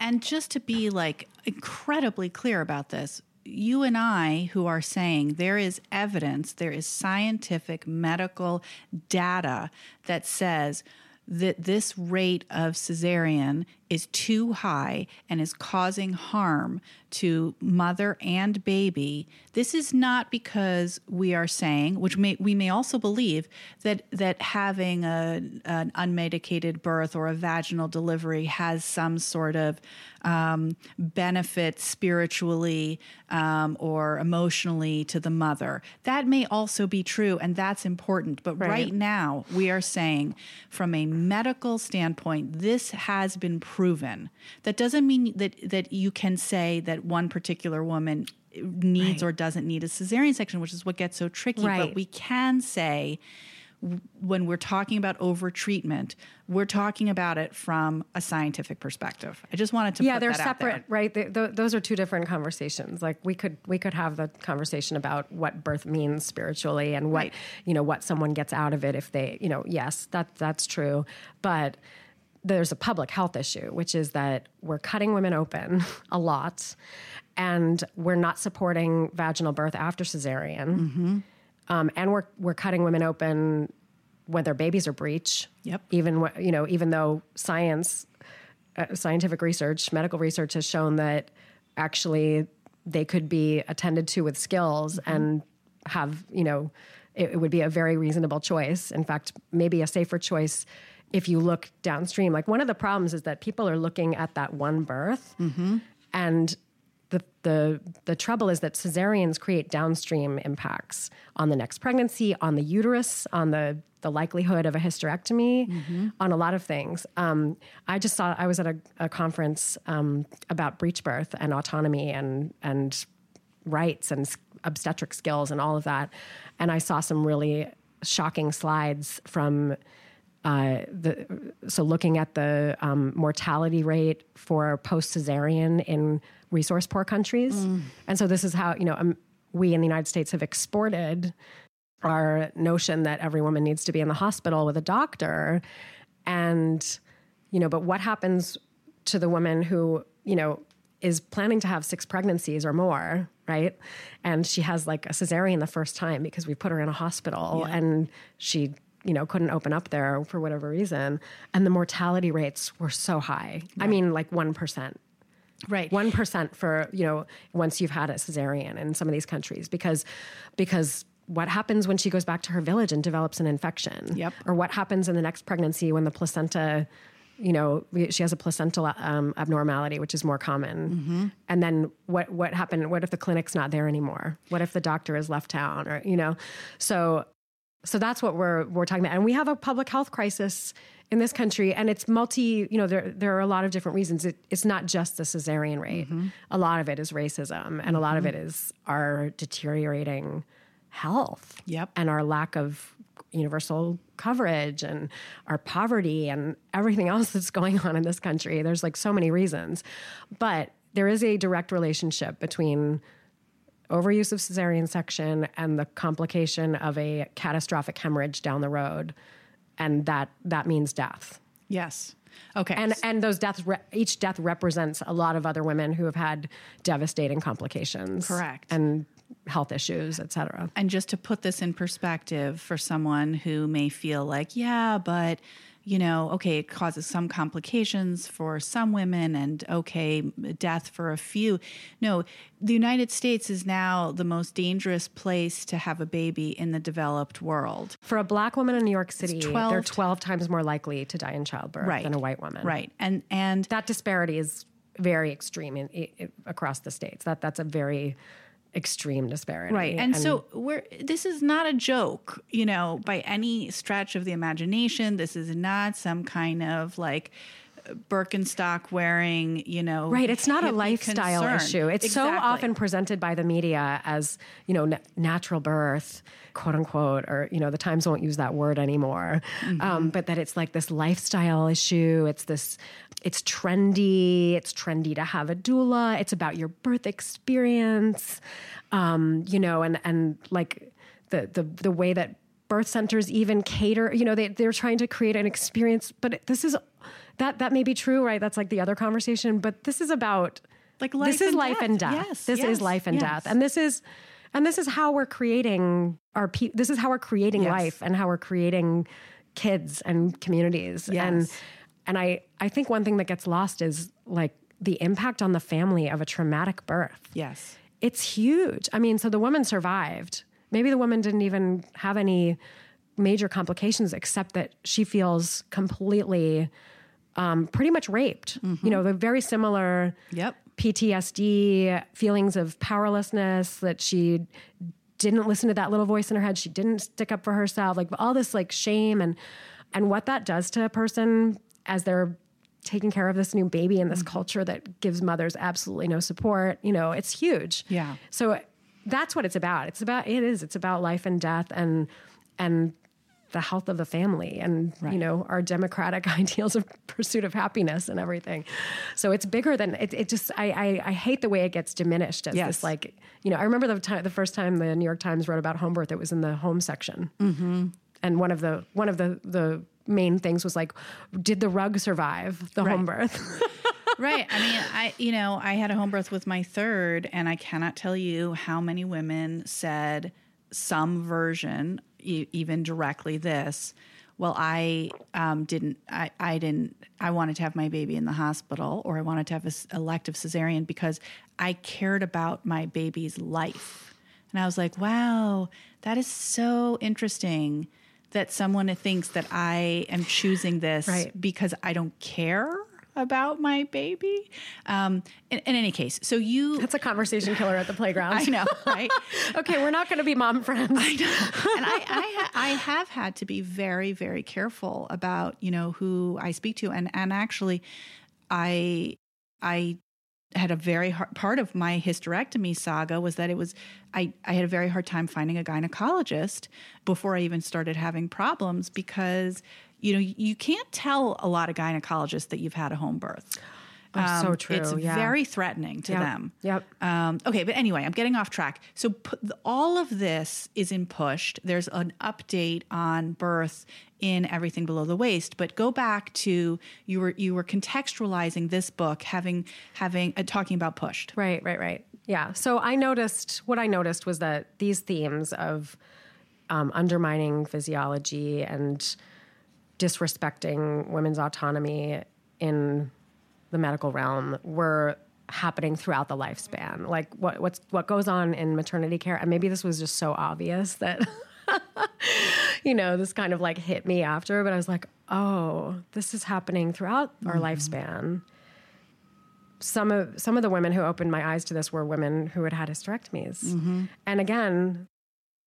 And just to be like incredibly clear about this, you and I, who are saying there is evidence, there is scientific medical data that says that this rate of cesarean is too high and is causing harm to mother and baby, this is not because we are saying, which may, we may also believe, that that having a, an unmedicated birth or a vaginal delivery has some sort of um, benefit spiritually um, or emotionally to the mother. That may also be true, and that's important. But right. right now, we are saying, from a medical standpoint, this has been proven. That doesn't mean that that you can say that one particular woman needs right. or doesn't need a cesarean section, which is what gets so tricky. Right. But we can say when we're talking about over treatment, we're talking about it from a scientific perspective. I just wanted to yeah, they're separate, right? They, th- those are two different conversations. Like we could we could have the conversation about what birth means spiritually and what right. you know what someone gets out of it if they you know yes that that's true, but there's a public health issue, which is that we're cutting women open a lot, and we're not supporting vaginal birth after cesarean, mm-hmm. um, and we're we're cutting women open when their babies are breech. Yep. Even you know, even though science, uh, scientific research, medical research has shown that actually they could be attended to with skills and have you know, it, it would be a very reasonable choice. In fact, maybe a safer choice if you look downstream. Like one of the problems is that people are looking at that one birth and the, the the trouble is that cesareans create downstream impacts on the next pregnancy, on the uterus, on the the likelihood of a hysterectomy, on a lot of things. Um, I just saw I was at a, a conference um, about breech birth and autonomy and and rights and obstetric skills and all of that, and I saw some really shocking slides from uh, the so looking at the um, mortality rate for post cesarean in resource poor countries, and so this is how you know um, we in the United States have exported our notion that every woman needs to be in the hospital with a doctor, and you know, but what happens to the woman who you know is planning to have six pregnancies or more, right? And she has like a cesarean the first time because we put her in a hospital and she, you know, couldn't open up there for whatever reason. And the mortality rates were so high. I mean, like 1%. Right. 1% for, you know, once you've had a cesarean in some of these countries because because what happens when she goes back to her village and develops an infection? Yep. Or what happens in the next pregnancy when the placenta, you know, she has a placental um, abnormality, which is more common. And then what what happened? What if the clinic's not there anymore? What if the doctor has left town? Or you know, so so that's what we're we're talking about. And we have a public health crisis in this country, and it's multi. You know, there there are a lot of different reasons. It, it's not just the cesarean rate. Mm-hmm. A lot of it is racism, and a lot of mm-hmm. it is our deteriorating health. Yep. and our lack of universal coverage and our poverty and everything else that's going on in this country. There's like so many reasons, but there is a direct relationship between overuse of cesarean section and the complication of a catastrophic hemorrhage down the road and that that means death Yes. Okay. and and those deaths re- each death represents a lot of other women who have had devastating complications Correct. and health issues et cetera And just to put this in perspective for someone who may feel like, yeah, but you know, okay, it causes some complications for some women and okay, death for a few. No, the United States is now the most dangerous place to have a baby in the developed world. For a black woman in New York City, 12 they're 12 times more likely to die in childbirth Right. than a white woman. Right. And and That disparity is very extreme in, i across the states. That that's a very extreme disparity. Right. And, so we're this is not a joke, you know, by any stretch of the imagination. This is not some kind of like Birkenstock wearing, you know. Right, it's not a lifestyle concern. issue. It's so often presented by the media as, you know, na- natural birth, quote unquote, or, you know, the Times won't use that word anymore. Mm-hmm. Um, but that it's like this lifestyle issue. It's this, it's trendy. It's trendy to have a doula. It's about your birth experience, um, you know, and, and like the, the, the way that birth centers even cater, you know, they, they're trying to create an experience, but this is, that, that may be true, right? That's like the other conversation, but this is about, Like this is and life death. and death. Yes, this yes, is life and yes. death, and this is, and this is how we're creating our. Pe- this is how we're creating life, and how we're creating kids and communities. And and I I think one thing that gets lost is like the impact on the family of a traumatic birth. Yes. It's huge. I mean, so the woman survived. Maybe the woman didn't even have any major complications except that she feels completely um, pretty much raped. You know, the very similar Yep. PTSD, feelings of powerlessness, that she didn't listen to that little voice in her head, she didn't stick up for herself, like all this like shame and and what that does to a person as they're taking care of this new baby in this culture that gives mothers absolutely no support, you know, it's huge. Yeah. So that's what it's about. It's about it is. It's about life and death and and the health of the family and you know our democratic ideals of pursuit of happiness and everything. So it's bigger than it. It just I I, I hate the way it gets diminished as Yes. this like you know I remember the time the first time the New York Times wrote about home birth. It was in the home section, mm-hmm. and one of the one of the the main things was like, did the rug survive the home birth? right. I mean, I you know, I had a home birth with my third, and I cannot tell you how many women said some version, e- even directly this. well, I um, didn't, I, I didn't, I wanted to have my baby in the hospital or I wanted to have an elective cesarean because I cared about my baby's life. And I was like, wow, that is so interesting that someone thinks that I am choosing this Right. because I don't care about my baby. Um, in, in any case, so you, That's a conversation killer at the playground. I know, right? okay, we're not going to be mom friends. and I, I, ha- I have had to be very, very careful about you know who I speak to, and and actually, I, I had a very hard part of my hysterectomy saga was that it was I, I had a very hard time finding a gynecologist before I even started having problems because you know you can't tell a lot of gynecologists that you've had a home birth. Oh, so true, It's yeah. very threatening to Yep, them. yep. Um, okay, but anyway, I'm getting off track. So pu- all of this is in pushed. There's an update on birth in everything below the waist. But go back to you were you were contextualizing this book, having having uh, talking about pushed. Right, right, right. Yeah. So I noticed what I noticed was that these themes of um, undermining physiology and disrespecting women's autonomy in the medical realm were happening throughout the lifespan. Like what what's what goes on in maternity care, and maybe this was just so obvious that you know this kind of like hit me after, but I was like, oh, this is happening throughout our mm-hmm. lifespan some of some of the women who opened my eyes to this were women who had had hysterectomies. Mm-hmm. And again,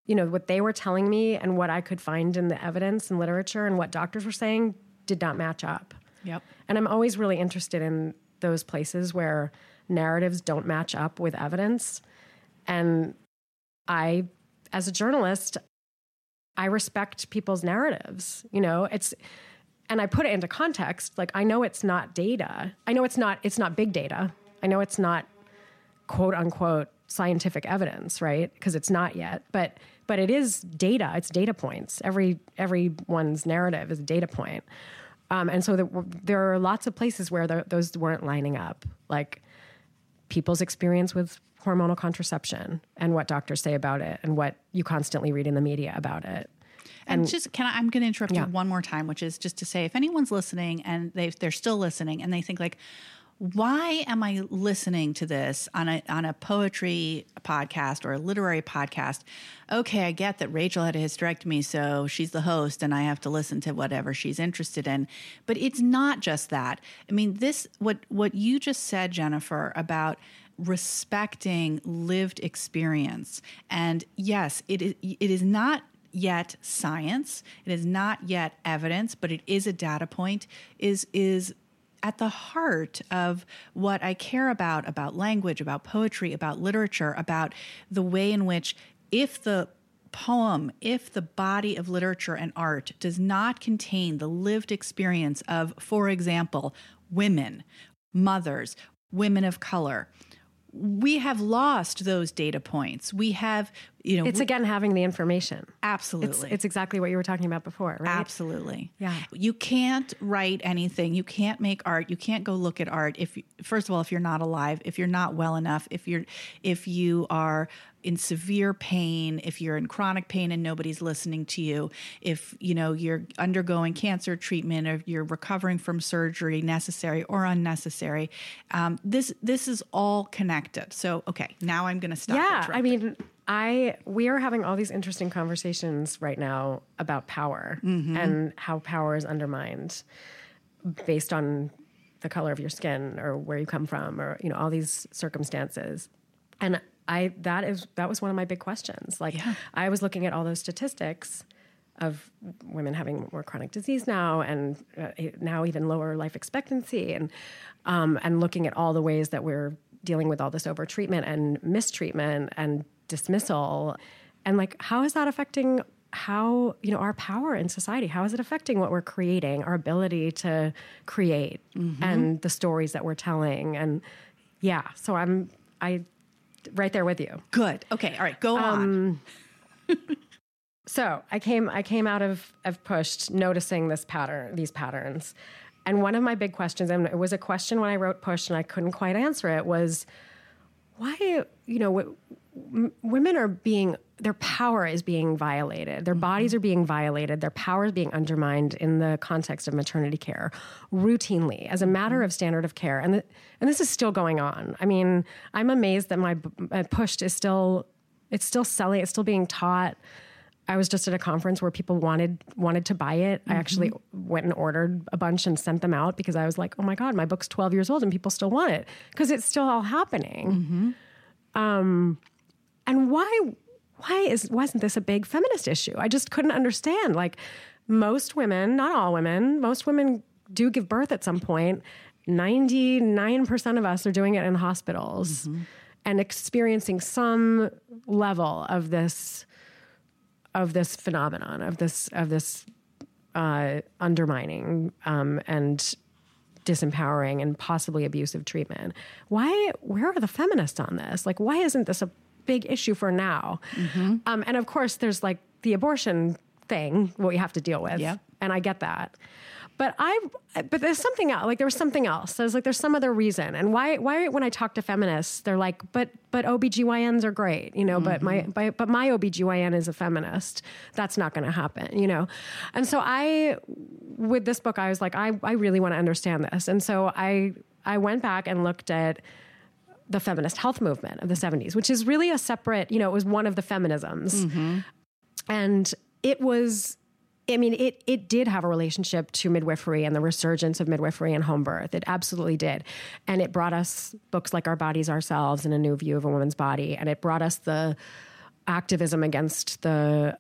you know, what they were telling me and what I could find in the evidence and literature and what doctors were saying did not match up. Yep. And I'm always really interested in those places where narratives don't match up with evidence. And I, as a journalist, I respect people's narratives. You know, it's, and I put it into context. Like I know it's not data. I know it's not, it's not big data. I know it's not quote unquote scientific evidence, right? Because it's not yet. But but it is data. It's data points. Every everyone's narrative is a data point. Um, and so there, there are lots of places where the, those weren't lining up, like people's experience with hormonal contraception and what doctors say about it and what you constantly read in the media about it. And, just can I, I'm going to interrupt Yeah. you one more time, which is just to say, if anyone's listening and they they're still listening and they think like, why am I listening to this on a on a poetry podcast or a literary podcast? Okay, I get that Rachel had a hysterectomy, so she's the host, and I have to listen to whatever she's interested in. But it's not just that. I mean, this what what you just said, Jennifer, about respecting lived experience, and yes, it is it is not yet science it is not yet evidence but it is a data point is is at the heart of what I care about about language, about poetry, about literature, about the way in which if the poem, if the body of literature and art does not contain the lived experience of, for example, women, mothers, women of color, we have lost those data points. We have, you know, It's again having the information. absolutely. It's, it's exactly what you were talking about before, right? Absolutely. Yeah. You can't write anything. You can't make art. You can't go look at art if you, first of all if you're not alive, if you're not well enough, if you're if you are in severe pain, if you're in chronic pain and nobody's listening to you, if you know you're undergoing cancer treatment or you're recovering from surgery necessary or unnecessary. Um, this this is all connected. So okay, now I'm going to stop. yeah i mean i we are having all these interesting conversations right now about power and how power is undermined based on the color of your skin or where you come from or you know all these circumstances and i that is that was one of my big questions. Like Yeah. i was looking at all those statistics of women having more chronic disease now and uh, now even lower life expectancy and um, and looking at all the ways that we're dealing with all this overtreatment and mistreatment and dismissal. And like how is that affecting how you know our power in society? How is it affecting what we're creating our ability to create and the stories that we're telling? And yeah so i'm i right there with you good. Okay, all right, go Um, on. So I came I came out of of pushed noticing this pattern these patterns. And one of my big questions, and it was a question when I wrote Push and I couldn't quite answer it, was why, you know, m- women are being their power is being violated. Their bodies are being violated. Their power is being undermined in the context of maternity care routinely as a matter of standard of care. And the, and this is still going on. I mean i'm amazed that my, my pushed is still it's still selling it's still being taught. I was just at a conference where people wanted wanted to buy it. I actually went and ordered a bunch and sent them out because I was like, "Oh my god, my book's 12 years old and people still want it. Because it's still all happening." Um, and why why is wasn't this a big feminist issue? I just couldn't understand. Like most women, not all women, most women do give birth at some point. 99% of us are doing it in hospitals and experiencing some level of this of this phenomenon of this of this uh, undermining um, and disempowering and possibly abusive treatment. Why? Where are the feminists on this? Like, why isn't this a big issue for now? Um, and of course, there's like the abortion thing what we have to deal with, Yep. and I get that. But I, but there's something else. Like there was something else. There's like there's some other reason. And why? Why when I talk to feminists, they're like, but but OBGYNs are great, you know. But my but, but my OBGYN is a feminist. That's not going to happen, you know. And so I, with this book, I was like, I I really want to understand this. And so I I went back and looked at the feminist health movement of the 70s, which is really a separate, you know, it was one of the feminisms. Mm-hmm. And it was, I mean, it, it did have a relationship to midwifery and the resurgence of midwifery and home birth. It absolutely did. And it brought us books like Our Bodies Ourselves and A New View of a Woman's Body. And it brought us the activism against the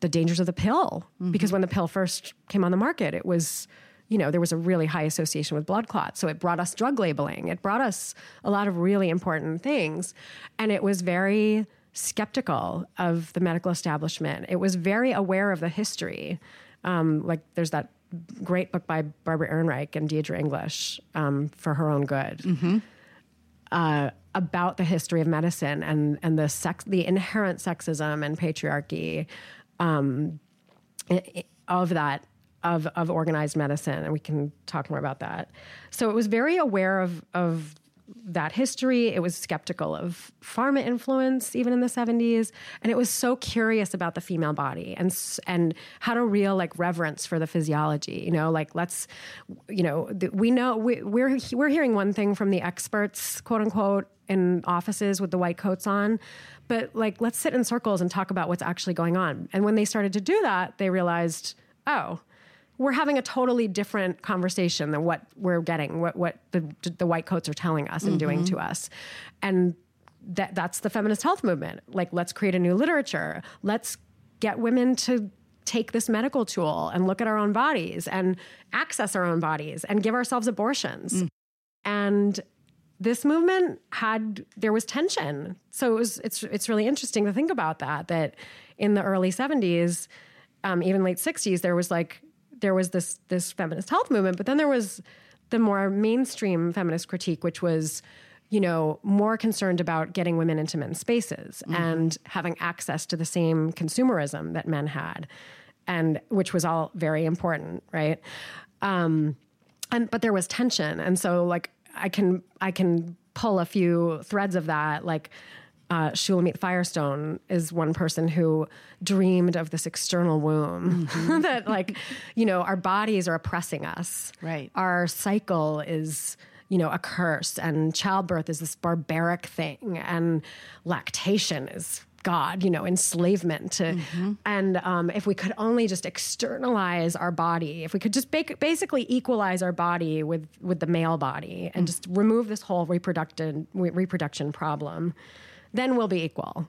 the dangers of the pill mm-hmm. because when the pill first came on the market it was you know there was a really high association with blood clots. So it brought us drug labeling. It brought us a lot of really important things. And it was very skeptical of the medical establishment. It was very aware of the history. Um, like there's that great book by barbara ehrenreich and deirdre english um, for her own good uh, about the history of medicine and and the sex, the inherent sexism and patriarchy um, i- i- of that of of organized medicine, and we can talk more about that. So it was very aware of of that history. It was skeptical of pharma influence, even in the seventies, and it was so curious about the female body and and had a real like reverence for the physiology. You know, like let's, you know, we know we, we're we're hearing one thing from the experts, quote unquote, in offices with the white coats on, but like let's sit in circles and talk about what's actually going on. And when they started to do that, they realized, oh we're having a totally different conversation than what we're getting, what what the the white coats are telling us and doing to us, and that that's the feminist health movement. Like, let's create a new literature. Let's get women to take this medical tool and look at our own bodies and access our own bodies and give ourselves abortions. And this movement had there was tension. So it was it's it's really interesting to think about that. That in the early seventies, um, even late sixties, there was like there was this this feminist health movement, but then there was the more mainstream feminist critique, which was you know more concerned about getting women into men's spaces and having access to the same consumerism that men had, and which was all very important, right? Um, and but there was tension and so like i can i can pull a few threads of that like uh, Shulamith Firestone is one person who dreamed of this external womb that, like, you know, our bodies are oppressing us. Right. Our cycle is, you know, a curse, and childbirth is this barbaric thing, and lactation is God, you know, enslavement to, and um, if we could only just externalize our body, if we could just ba- basically equalize our body with with the male body and just remove this whole reproduction re- reproduction problem, then we'll be equal.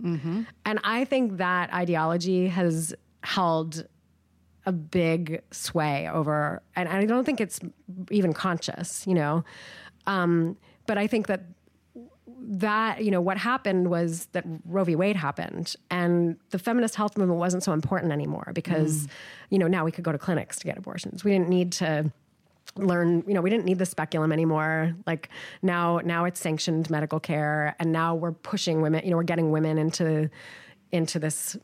And I think that ideology has held a big sway over, and I don't think it's even conscious, you know. Um, but I think that that you know what happened was that Roe v. Wade happened, and the feminist health movement wasn't so important anymore because you know now we could go to clinics to get abortions. We didn't need to learn you know we didn't need the speculum anymore. Like now now it's sanctioned medical care and now we're pushing women you know we're getting women into into this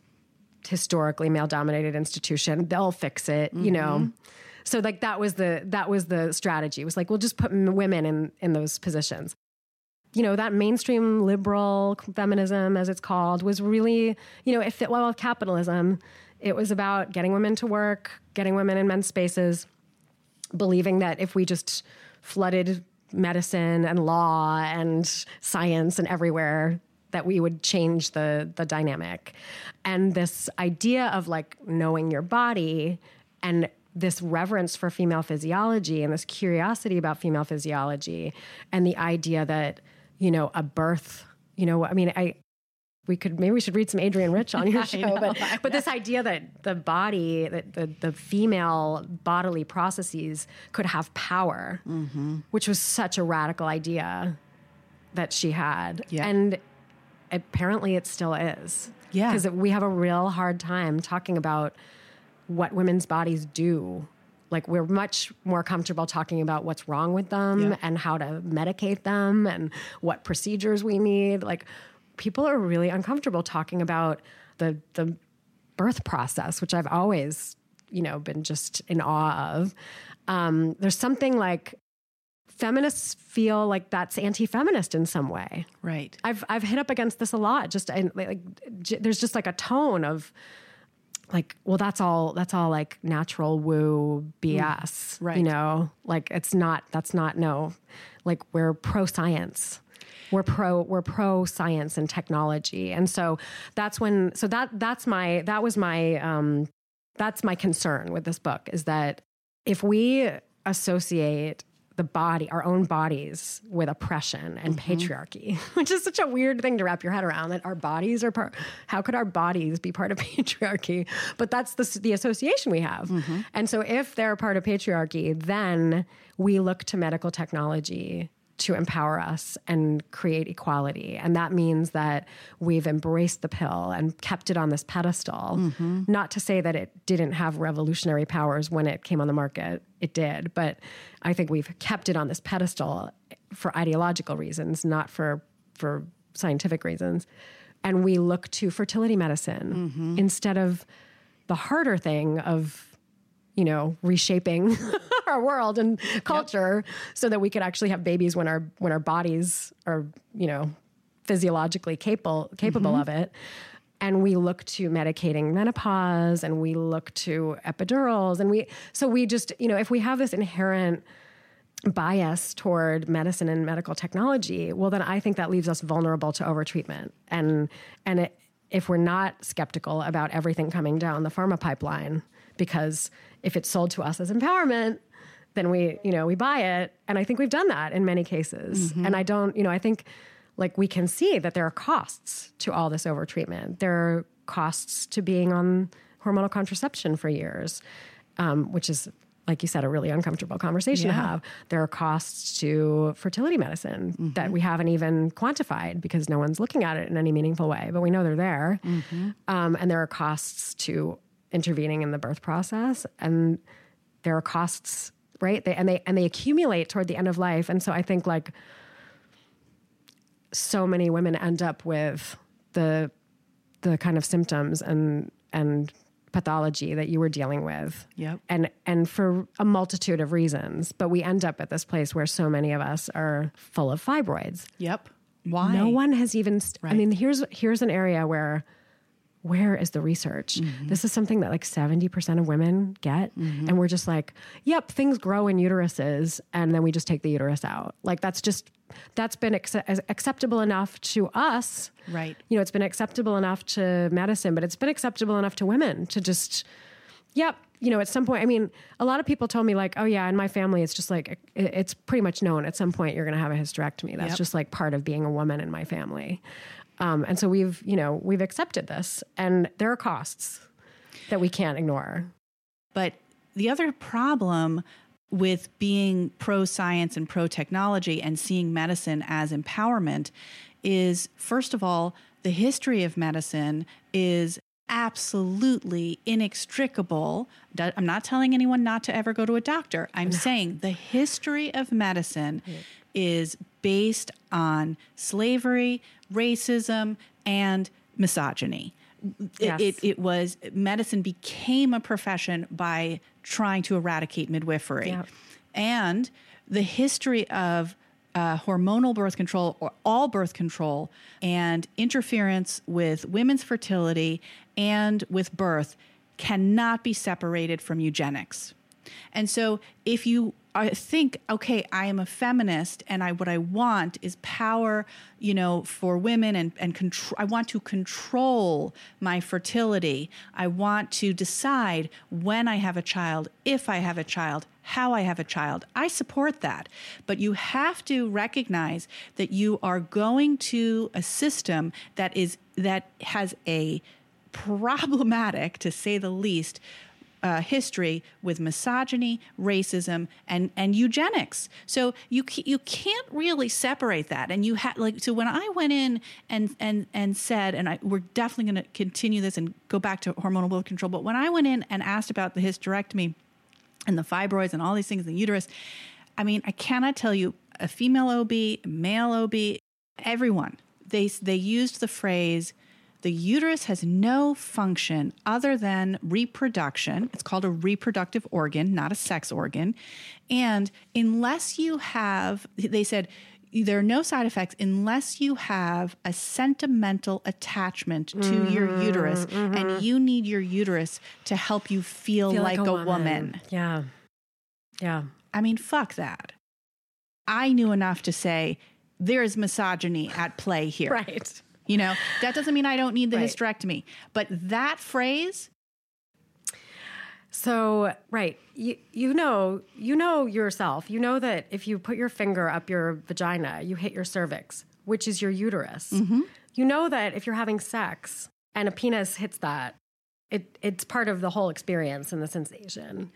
historically male dominated institution. They'll fix it you know? Mm-hmm. So like that was the that was the strategy. It was like we'll just put m- women in in those positions. You know, that mainstream liberal feminism, as it's called, was really, you know, it fit well with capitalism. It was about getting women to work, getting women in men's spaces, believing that if we just flooded medicine and law and science and everywhere, that we would change the the dynamic. And this idea of like knowing your body and this reverence for female physiology and this curiosity about female physiology and the idea that you know a birth you know i mean i we could maybe we should read some Adrienne Rich on your show, know, but but this idea that the body, that the the female bodily processes could have power, mm-hmm. which was such a radical idea that she had, yeah. and apparently it still is. Yeah, because we have a real hard time talking about what women's bodies do like we're much more comfortable talking about what's wrong with them yeah. and how to medicate them and what procedures we need like people are really uncomfortable talking about the the birth process which i've always you know been just in awe of. Um, there's something like feminists feel like that's anti-feminist in some way. Right. I've i've hit up against this a lot just like j- there's just like a tone of like well that's all that's all like natural woo bs mm, right you know? Like it's not that's not no. Like we're pro science we're pro we're pro science and technology and so that's when so that that's my that was my um that's my concern with this book is that if we associate the body, our own bodies, with oppression and mm-hmm. patriarchy, which is such a weird thing to wrap your head around. That our bodies are part. How could our bodies be part of patriarchy? But that's the the association we have. Mm-hmm. And so, if they're part of patriarchy, then we look to medical technology to empower us and create equality. And that means that we've embraced the pill and kept it on this pedestal. Mm-hmm. Not to say that it didn't have revolutionary powers when it came on the market, it did. But I think we've kept it on this pedestal for ideological reasons, not for, for scientific reasons. And we look to fertility medicine mm-hmm. instead of the harder thing of you know, reshaping our world and culture yep. so that we could actually have babies when our when our bodies are, you know, physiologically capable capable mm-hmm. of it. And we look to medicating menopause and we look to epidurals and we so we just, you know, if we have this inherent bias toward medicine and medical technology, well then I think that leaves us vulnerable to overtreatment. And and it, if we're not skeptical about everything coming down the pharma pipeline, because if it's sold to us as empowerment, then we, you know, we buy it. And I think we've done that in many cases. Mm-hmm. And I don't, you know, I think like we can see that there are costs to all this overtreatment. There are costs to being on hormonal contraception for years, um, which is like you said, a really uncomfortable conversation yeah. to have. There are costs to fertility medicine mm-hmm. that we haven't even quantified because no one's looking at it in any meaningful way, but we know they're there. Mm-hmm. Um, and there are costs to intervening in the birth process and there are costs right? They and they and they accumulate toward the end of life. And so i think like so many women end up with the the kind of symptoms and and pathology that you were dealing with. Yep. and and for a multitude of reasons but we end up at this place where so many of us are full of fibroids. Yep. Why? no one has even st- right. i mean here's here's an area where where is the research? Mm-hmm. This is something that like 70% of women get. Mm-hmm. And we're just like, yep, things grow in uteruses. And then we just take the uterus out. Like that's just, that's been acceptable enough to us. Right. You know, it's been acceptable enough to medicine, but it's been acceptable enough to women to just, yep, you know, at some point, I mean, a lot of people told me like, oh yeah, in my family, it's just like, it's pretty much known at some point you're going to have a hysterectomy. That's yep. just like part of being a woman in my family. Um, and so we've, you know, we've accepted this, and there are costs that we can't ignore. But the other problem with being pro science and pro technology and seeing medicine as empowerment is, first of all, the history of medicine is absolutely inextricable. I'm not telling anyone not to ever go to a doctor. I'm no. saying the history of medicine yeah. is based on slavery, racism, and misogyny. Yes. It, it, it, was medicine became a profession by trying to eradicate midwifery. And the history of uh, hormonal birth control or all birth control and interference with women's fertility and with birth cannot be separated from eugenics. And so if you I think, okay, I am a feminist and I what I want is power, you know, for women and, and control I want to control my fertility. I want to decide when I have a child, if I have a child, how I have a child. I support that. But you have to recognize that you are going to a system that is that has a problematic, to say the least, uh, history with misogyny, racism, and and eugenics. So you you can't really separate that. And you had like so when I went in and and and said, and I we're definitely going to continue this and go back to hormonal birth control. But when I went in and asked about the hysterectomy and the fibroids and all these things in the uterus, I mean I cannot tell you a female OB, male OB, everyone they they used the phrase the uterus has no function other than reproduction. It's called a reproductive organ, not a sex organ. And unless you have, they said, there are no side effects unless you have a sentimental attachment to mm-hmm, your uterus mm-hmm. and you need your uterus to help you feel, feel like, like, a, woman. woman. Yeah. Yeah. I mean, fuck that. I knew enough to say there is misogyny at play here. Right. You know, that doesn't mean I don't need the right. hysterectomy. But that phrase. So, right. You, you know, you know yourself. You know that if you put your finger up your vagina, you hit your cervix, which is your uterus. Mm-hmm. You know that if you're having sex and a penis hits that, it, it's part of the whole experience and the sensation.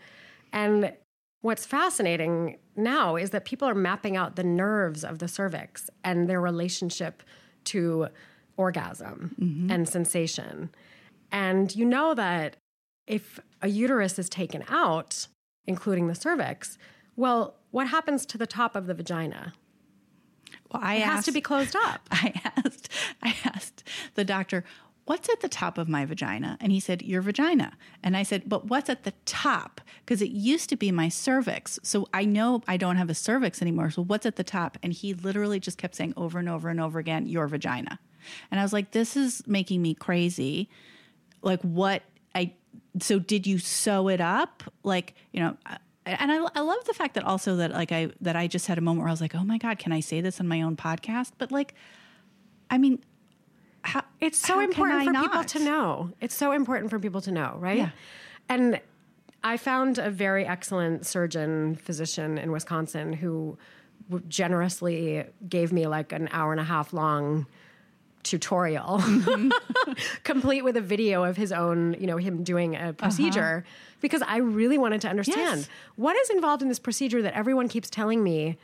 And what's fascinating now is that people are mapping out the nerves of the cervix and their relationship to orgasm mm-hmm. and sensation. And you know that if a uterus is taken out, including the cervix, well, what happens to the top of the vagina? Well, I it asked, has to be closed up. I asked, I asked the doctor, what's at the top of my vagina? And he said, your vagina. And I said, but what's at the top? Because it used to be my cervix. So I know I don't have a cervix anymore. So what's at the top? And he literally just kept saying over and over and over again, your vagina. And I was like, this is making me crazy. Like, what I, so did you sew it up? Like, you know, and I, I love the fact that also that like I, that I just had a moment where I was like, oh my God, can I say this on my own podcast? But like, I mean, how, it's so important for not? people to know. It's so important for people to know, right? Yeah. And I found a very excellent surgeon physician in Wisconsin who generously gave me like an hour and a half long tutorial mm-hmm. complete with a video of his own you know him doing a procedure uh-huh. because i really wanted to understand yes. what is involved in this procedure that everyone keeps telling me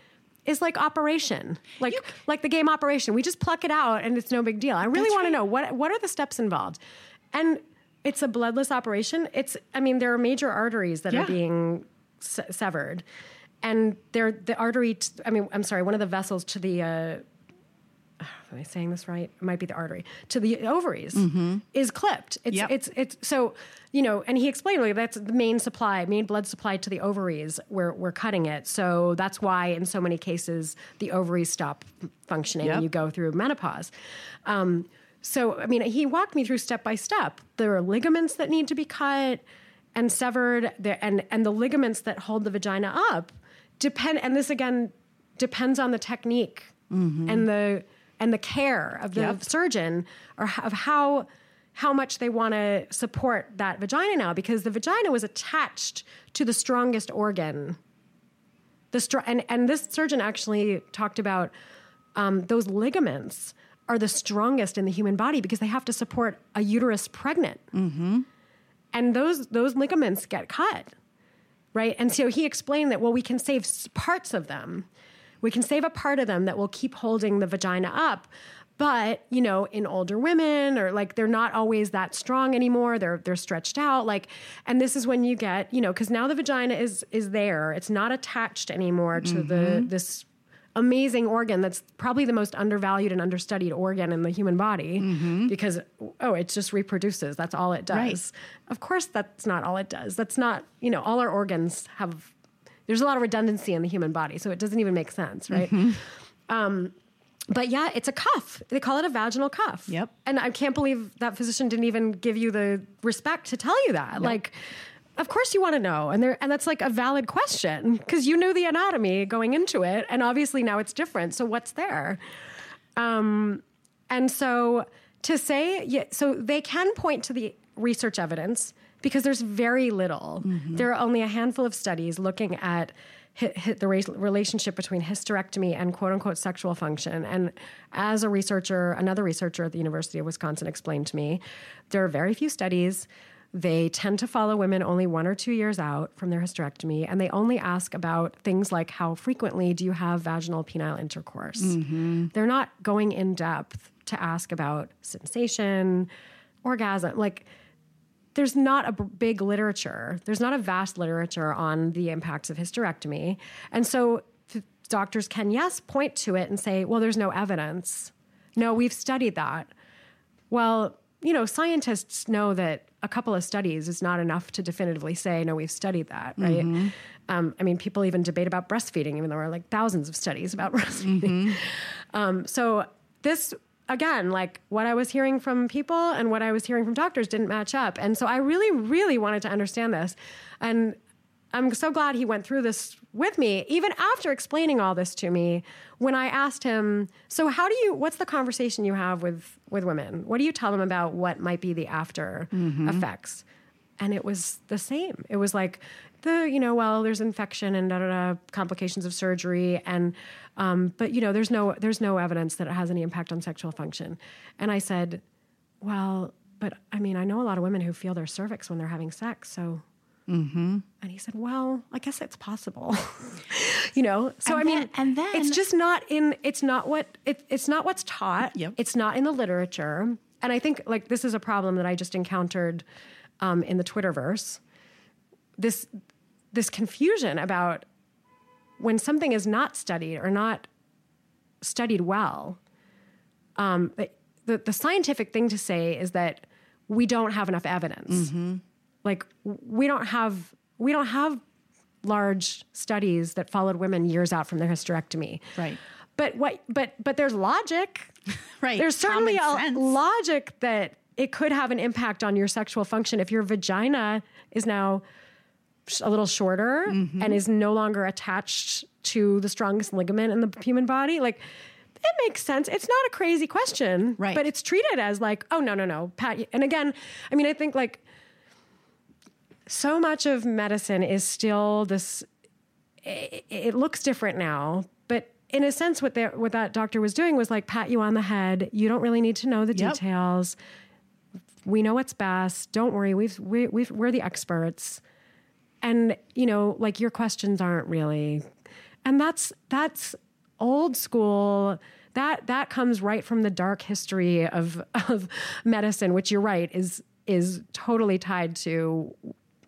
is like operation like you, like the game operation we just pluck it out and it's no big deal i really want right. to know what what are the steps involved and it's a bloodless operation it's i mean there are major arteries that yeah. are being se- severed and they're the artery t- i mean i'm sorry one of the vessels to the uh, am I saying this right? It might be the artery to the ovaries mm-hmm. is clipped. It's yep. it's it's so you know, and he explained like that's the main supply, main blood supply to the ovaries. Where we're cutting it, so that's why in so many cases the ovaries stop functioning yep. and you go through menopause. Um, so I mean, he walked me through step by step. There are ligaments that need to be cut and severed, there, and and the ligaments that hold the vagina up depend. And this again depends on the technique mm-hmm. and the and the care of the yep. surgeon or of how how much they want to support that vagina now because the vagina was attached to the strongest organ. The str- and and this surgeon actually talked about um, those ligaments are the strongest in the human body because they have to support a uterus pregnant. Mm-hmm. And those those ligaments get cut, right? And so he explained that well, we can save parts of them we can save a part of them that will keep holding the vagina up. But, you know, in older women or like they're not always that strong anymore. They're they're stretched out. Like, and this is when you get, you know, because now the vagina is is there. It's not attached anymore to mm-hmm. the this amazing organ that's probably the most undervalued and understudied organ in the human body mm-hmm. because oh it just reproduces that's all it does right. of course that's not all it does that's not you know all our organs have there's a lot of redundancy in the human body, so it doesn't even make sense, right? Mm-hmm. Um, but yeah, it's a cuff. They call it a vaginal cuff. Yep. And I can't believe that physician didn't even give you the respect to tell you that. Like, of course you want to know, and there, and that's like a valid question because you knew the anatomy going into it, and obviously now it's different. So what's there? Um, and so to say, yeah, so they can point to the research evidence because there's very little. Mm-hmm. There are only a handful of studies looking at hi- hi- the re- relationship between hysterectomy and quote unquote sexual function. And as a researcher, another researcher at the University of Wisconsin explained to me, there are very few studies. They tend to follow women only one or two years out from their hysterectomy, and they only ask about things like how frequently do you have vaginal penile intercourse. Mm-hmm. They're not going in depth to ask about sensation, orgasm. Like, there's not a b- big literature. There's not a vast literature on the impacts of hysterectomy. And so doctors can, yes, point to it and say, well, there's no evidence. No, we've studied that. Well, you know, scientists know that a couple of studies is not enough to definitively say, no, we've studied that, right? Um, I mean, people even debate about breastfeeding, even though there are like thousands of studies about breastfeeding. Um, so this again, like what I was hearing from people and what I was hearing from doctors didn't match up. And so I really, really wanted to understand this. And I'm so glad he went through this with me, even after explaining all this to me. When I asked him, "So how do you? What's the conversation you have with with women? What do you tell them about what might be the after mm-hmm. effects?" And it was the same. It was like the you know, well, there's infection and da da da complications of surgery, and um, but you know, there's no there's no evidence that it has any impact on sexual function. And I said, well, but I mean, I know a lot of women who feel their cervix when they're having sex, so. And he said, "Well, I guess it's possible, you know." So And I mean, then- and then- it's just not in. It's not what it, it's not what's taught. Yep. It's not in the literature, and I think like this is a problem that I just encountered um, in the Twitterverse. This this confusion about when something is not studied or not studied well. Um, the the scientific thing to say is that we don't have enough evidence. Like we don't have we don't have large studies that followed women years out from their hysterectomy. Right. But what but but there's logic. Right. There's certainly a logic that it could have an impact on your sexual function if your vagina is now a little shorter Mm-hmm. and is no longer attached to the strongest ligament in the human body. Like it makes sense. It's not a crazy question, Right. But it's treated as like, oh no, no, no, Pat. And again, I mean, I think like so much of medicine is still this. It, it looks different now, but in a sense, what that what that doctor was doing was like pat you on the head. You don't really need to know the Yep. details. We know what's best. Don't worry. We've we, we've we're the experts and you know like your questions aren't really and that's that's old school. That that comes right from the dark history of of medicine which you're right is is totally tied to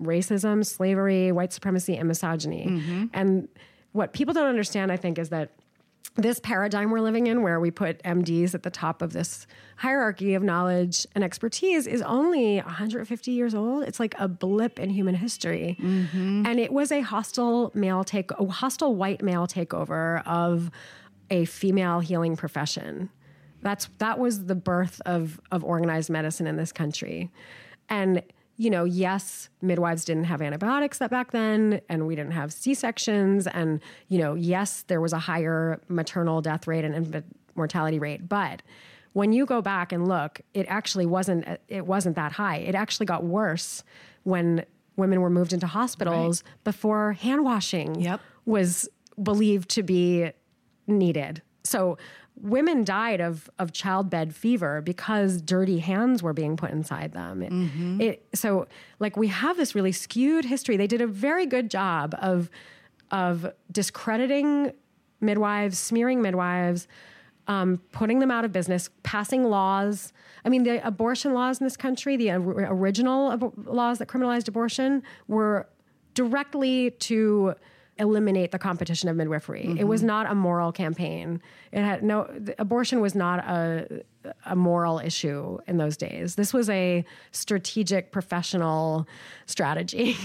racism slavery white supremacy and misogyny. Mm-hmm. And what people don't understand i think is that this paradigm we're living in, where we put MDs at the top of this hierarchy of knowledge and expertise, is only 150 years old. It's like a blip in human history, mm-hmm. and it was a hostile male take, a hostile white male takeover of a female healing profession. That's that was the birth of of organized medicine in this country, and you know, yes, midwives didn't have antibiotics that back then, and we didn't have C sections, and you know, yes, there was a higher maternal death rate and infant mortality rate, but when you go back and look, it actually wasn't it wasn't that high. It actually got worse when women were moved into hospitals before hand washing Yep. was believed to be needed. So women died of of childbed fever because dirty hands were being put inside them. It, it- so like we have this really skewed history. They did a very good job of of discrediting midwives, smearing midwives, um, putting them out of business, passing laws. I mean, the abortion laws in this country, the original abo- laws that criminalized abortion, were directly to eliminate the competition of midwifery. It was mm-hmm. not a moral campaign. It had no the abortion was not a a moral issue in those days. This was a strategic professional strategy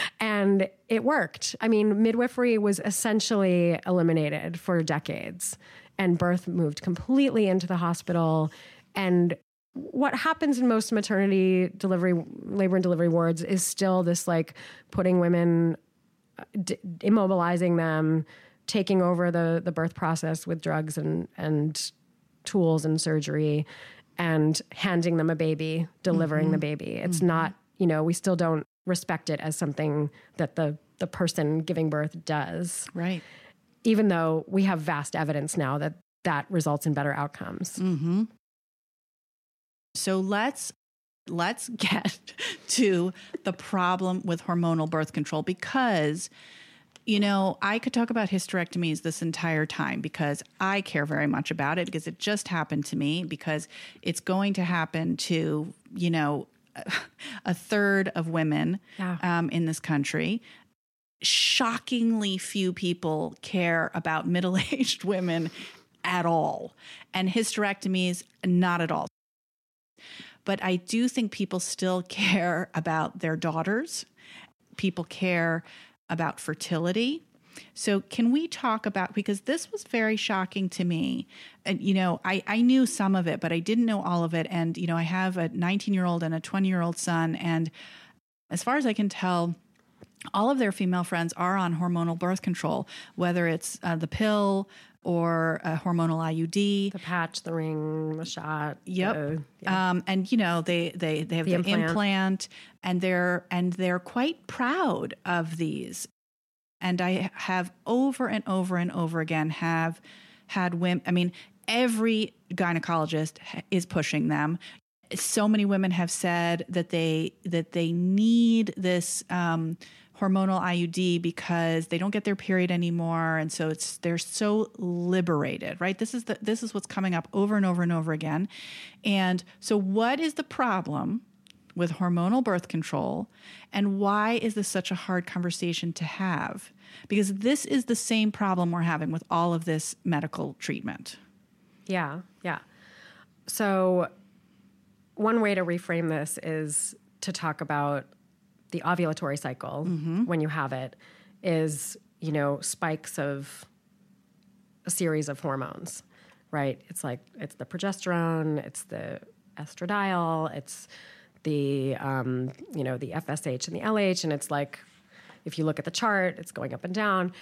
and it worked. I mean, midwifery was essentially eliminated for decades. and birth moved completely into the hospital. And what happens in most maternity delivery, labor and delivery wards is still this like putting women, d- immobilizing them, taking over the the birth process with drugs and and tools and surgery, and handing them a baby, delivering the baby. It's not, you know, we still don't respect it as something that the the person giving birth does Right. even though we have vast evidence now that that results in better outcomes. Mm-hmm. So let's let's get to the problem with hormonal birth control because you know, I could talk about hysterectomies this entire time because I care very much about it because it just happened to me because it's going to happen to, you know, a third of women Yeah. um, in this country. Shockingly few people care about middle aged women at all. And hysterectomies, not at all. But I do think people still care about their daughters. People care about fertility. So, can we talk about because this was very shocking to me? And, you know, I, I knew some of it, but I didn't know all of it. And, you know, I have a 19 year old and a 20 year old son. And as far as I can tell, all of their female friends are on hormonal birth control, whether it's uh, the pill or a hormonal IUD. The patch, the ring, the shot. Yep. the- Um, and you know they they they have the, The implant. implant. and they're and they're quite proud of these. And I have over and over and over again have had women. I mean, every gynecologist is pushing them. So many women have said that they that they need this um, hormonal IUD because they don't get their period anymore, and so it's they're so liberated, right? This is the this is what's coming up over and over and over again. And so, what is the problem? with hormonal birth control and why is this such a hard conversation to have because this is the same problem we're having with all of this medical treatment Yeah, yeah. So, one way to reframe this is to talk about the ovulatory cycle when you have it is, you know, spikes of a series of hormones, right? It's like it's the progesterone, it's the estradiol, it's the um, you know the FSH and the LH, and it's like if you look at the chart, it's going up and down.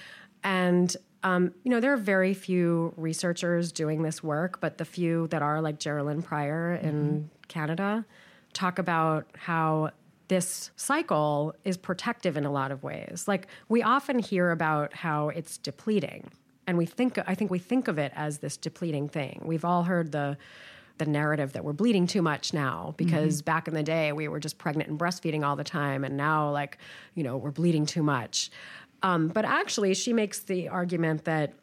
And um, you know there are very few researchers doing this work, but the few that are, like Jerilynn Prior in Canada, talk about how this cycle is protective in a lot of ways. Like we often hear about how it's depleting, and we think I think we think of it as this depleting thing. We've all heard the the narrative that we're bleeding too much now because back in the day we were just pregnant and breastfeeding all the time and now like you know we're bleeding too much um, but actually she makes the argument that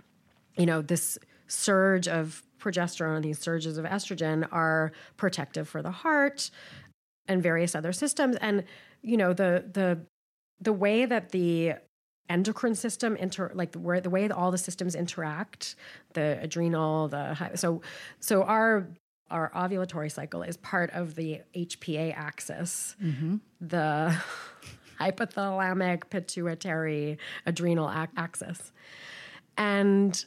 you know this surge of progesterone and these surges of estrogen are protective for the heart and various other systems. And you know the the the way that the endocrine system inter like the, where the way that all the systems interact the adrenal the so so our our ovulatory cycle is part of the HPA axis. Mm-hmm. The hypothalamic pituitary adrenal ac- axis. And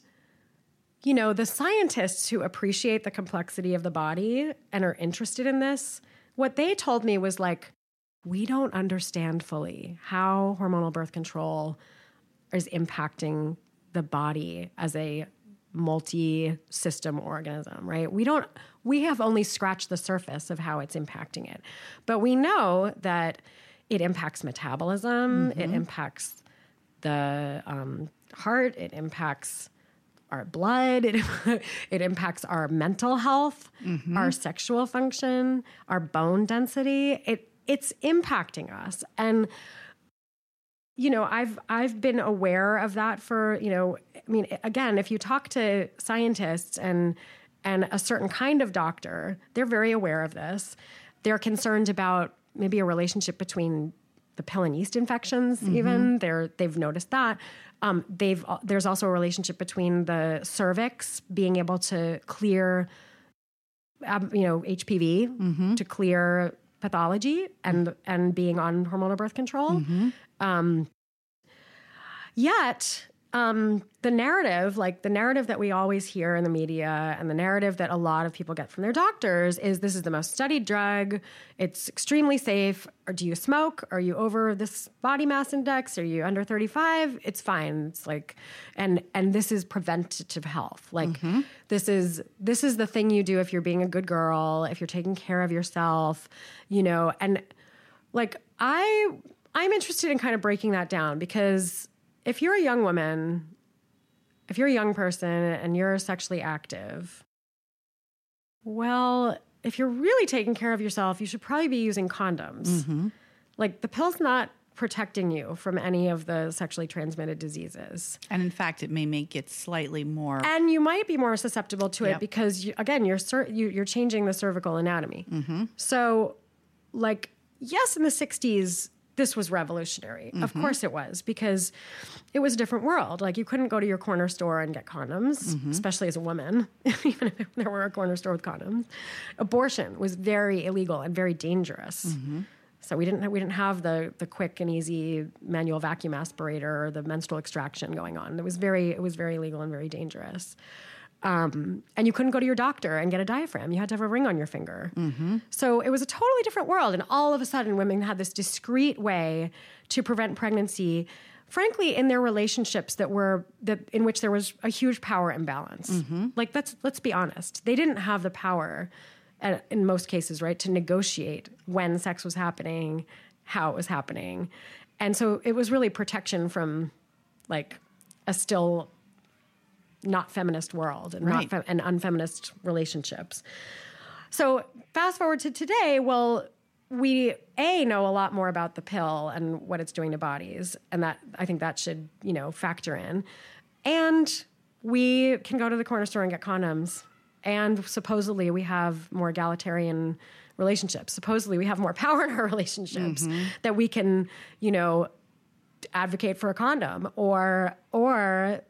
you know the scientists who appreciate the complexity of the body and are interested in this what they told me was like we don't understand fully how hormonal birth control is impacting the body as a multi-system organism right? We don't we have only scratched the surface of how it's impacting it. But we know that it impacts metabolism it impacts the um, heart it impacts our blood it, it impacts our mental health mm-hmm. our sexual function our bone density. It it's impacting us. And you know i've i've been aware of that for you know i mean again if you talk to scientists and and a certain kind of doctor they're very aware of this. They're concerned about maybe a relationship between the pill and yeast infections even. They're they've noticed that. Um, they've there's also a relationship between the cervix being able to clear um, you know hpv to clear pathology and and being on hormonal birth control. Um, yet um, the narrative, like the narrative that we always hear in the media and the narrative that a lot of people get from their doctors is this is the most studied drug. It's extremely safe. Or do you smoke? Are you over this body mass index? Are you under 35? It's fine. It's like, and, and this is preventative health. Like mm-hmm. this is, this is the thing you do if you're being a good girl, if you're taking care of yourself, you know, and like I, I'm interested in kind of breaking that down because if you're a young woman, if you're a young person and you're sexually active, well, if you're really taking care of yourself, you should probably be using condoms. Mm-hmm. Like the pill's not protecting you from any of the sexually transmitted diseases. And in fact, it may make it slightly more. And you might be more susceptible to yep. it because, you, again, you're you, are changing the cervical anatomy. Mm-hmm. So, like, yes, in the '60s, this was revolutionary. Mm-hmm. Of course it was, because it was a different world. Like you couldn't go to your corner store and get condoms, mm-hmm. especially as a woman, even if there were a corner store with condoms. Abortion was very illegal and very dangerous. Mm-hmm. So we didn't we didn't have the the quick and easy manual vacuum aspirator or the menstrual extraction going on. It was very it was very illegal and very dangerous. Um, and you couldn't go to your doctor and get a diaphragm. You had to have a ring on your finger. Mm-hmm. So it was a totally different world. And all of a sudden, women had this discreet way to prevent pregnancy. Frankly, in their relationships that were that in which there was a huge power imbalance. Mm-hmm. Like let's let's be honest, they didn't have the power, uh, in most cases, right, to negotiate when sex was happening, how it was happening, and so it was really protection from, like, a still not feminist world and right. not and unfeminist relationships. So fast forward to today, well, we a know a lot more about the pill and what it's doing to bodies, and that I think that should you know factor in, and we can go to the corner store and get condoms, and supposedly we have more egalitarian relationships. Supposedly we have more power in our relationships mm-hmm. that we can you know advocate for a condom or or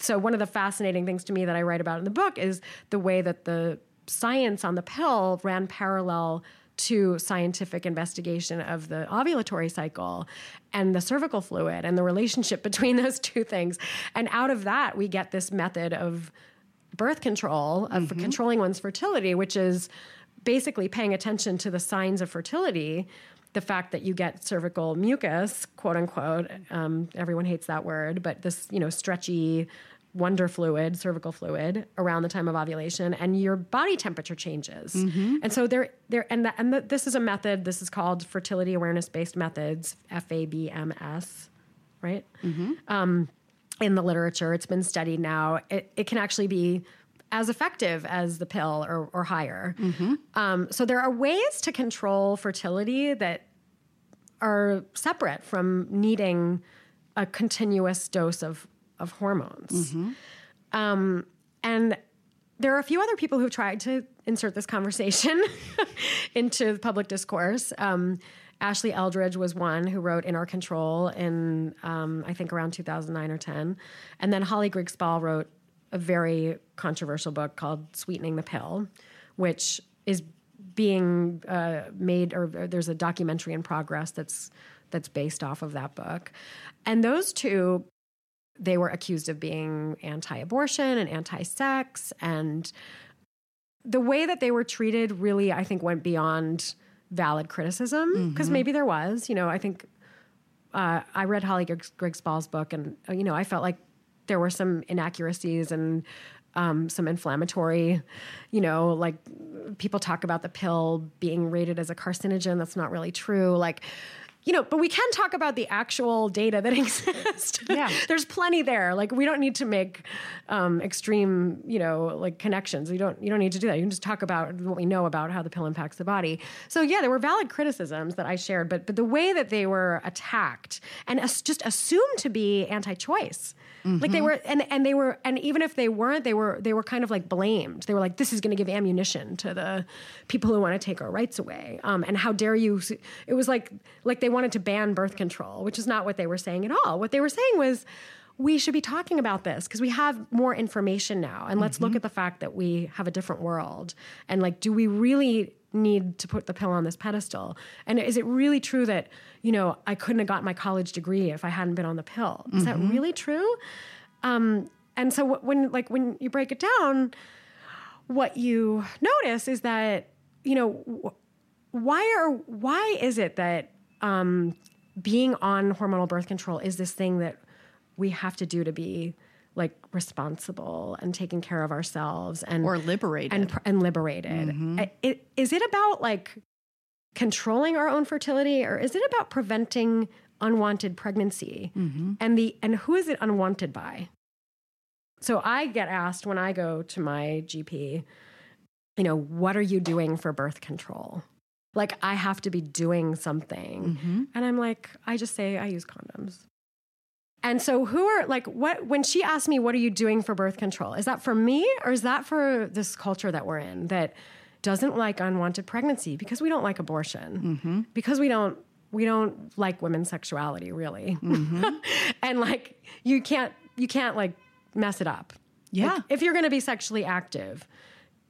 so one of the fascinating things to me that I write about in the book is the way that the science on the pill ran parallel to scientific investigation of the ovulatory cycle and the cervical fluid and the relationship between those two things. And out of that, we get this method of birth control, of mm-hmm. controlling one's fertility, which is basically paying attention to the signs of fertility the fact that you get cervical mucus, quote unquote, um, everyone hates that word, but this, you know, stretchy wonder fluid, cervical fluid around the time of ovulation and your body temperature changes. Mm-hmm. And so there there and the, and the, this is a method this is called fertility awareness based methods, FABMS, right? Mm-hmm. Um, in the literature, it's been studied now. It, it can actually be as effective as the pill or, or higher. Mm-hmm. Um, so there are ways to control fertility that are separate from needing a continuous dose of, of hormones. Mm-hmm. Um, and there are a few other people who've tried to insert this conversation into public discourse. Um, Ashley Eldridge was one who wrote In Our Control in, um, I think, around 2009 or 10. And then Holly Grigg-Spall wrote a very controversial book called Sweetening the Pill, which is being uh, made, or, or there's a documentary in progress that's that's based off of that book. And those two, they were accused of being anti-abortion and anti-sex, and the way that they were treated really, I think, went beyond valid criticism because mm-hmm. maybe there was. You know, I think uh, I read Holly Grigg-Spall's book, and you know, I felt like there were some inaccuracies and um, some inflammatory, you know, like people talk about the pill being rated as a carcinogen. That's not really true. Like, you know, but we can talk about the actual data that exists. Yeah. There's plenty there. Like we don't need to make um, extreme, you know, like connections. You don't you don't need to do that. You can just talk about what we know about how the pill impacts the body. So yeah, there were valid criticisms that I shared, but but the way that they were attacked and as, just assumed to be anti-choice Mm-hmm. Like they mm-hmm. were, and and they were, and even if they weren't, they were they were kind of like blamed. They were like, "This is going to give ammunition to the people who want to take our rights away." Um, and how dare you? It was like like they wanted to ban birth control, which is not what they were saying at all. What they were saying was we should be talking about this because we have more information now and let's mm-hmm. look at the fact that we have a different world and like do we really need to put the pill on this pedestal? And is it really true that, you know, I couldn't have got my college degree if I hadn't been on the pill? Is that really true? Um, and so when like when you break it down, what you notice is that, you know, why are why is it that um, being on hormonal birth control is this thing that we have to do to be like responsible and taking care of ourselves and Or liberated. and and liberated. Mm-hmm. I- it- Is it about like controlling our own fertility, or is it about preventing unwanted pregnancy? Mm-hmm. And the and who is it unwanted by? So I get asked when I go to my GP, you know, what are you doing for birth control? Like I have to be doing something, mm-hmm. and I'm like, I just say I use condoms. And so, who are like, what, when she asked me, what are you doing for birth control? Is that for me or is that for this culture that we're in that doesn't like unwanted pregnancy because we don't like abortion, mm-hmm. because we don't, we don't like women's sexuality really. Mm-hmm. and like, you can't, you can't like mess it up. Yeah. Like, if you're going to be sexually active,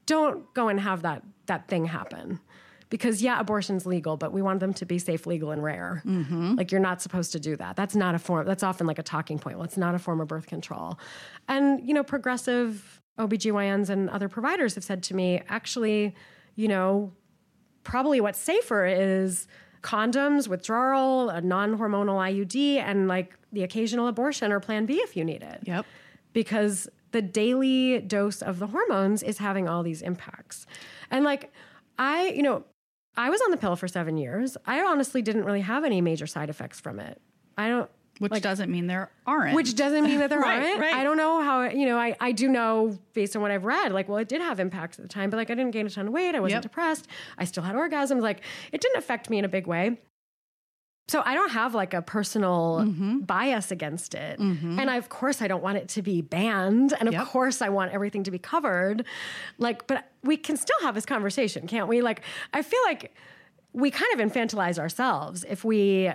don't go and have that, that thing happen. Because yeah, abortion's legal, but we want them to be safe, legal, and rare. Mm-hmm. Like you're not supposed to do that. That's not a form. That's often like a talking point. Well, it's not a form of birth control. And you know, progressive OBGYNs and other providers have said to me, actually, you know, probably what's safer is condoms, withdrawal, a non-hormonal IUD, and like the occasional abortion or Plan B if you need it Yep. because the daily dose of the hormones is having all these impacts. And like, I, you know, I was on the pill for seven years. I honestly didn't really have any major side effects from it. I don't, Which doesn't mean there aren't. which doesn't mean that there Right, aren't. right. I don't know how, you know, I, I do know based on what I've read, like, well, it did have impacts at the time, but like I didn't gain a ton of weight. I wasn't Yep. depressed. I still had orgasms. Like, it didn't affect me in a big way. So I don't have like a personal Mm-hmm. bias against it. And I, of course I don't want it to be banned. And of Yep. course I want everything to be covered. Like, but we can still have this conversation, can't we? Like, I feel like we kind of infantilize ourselves if we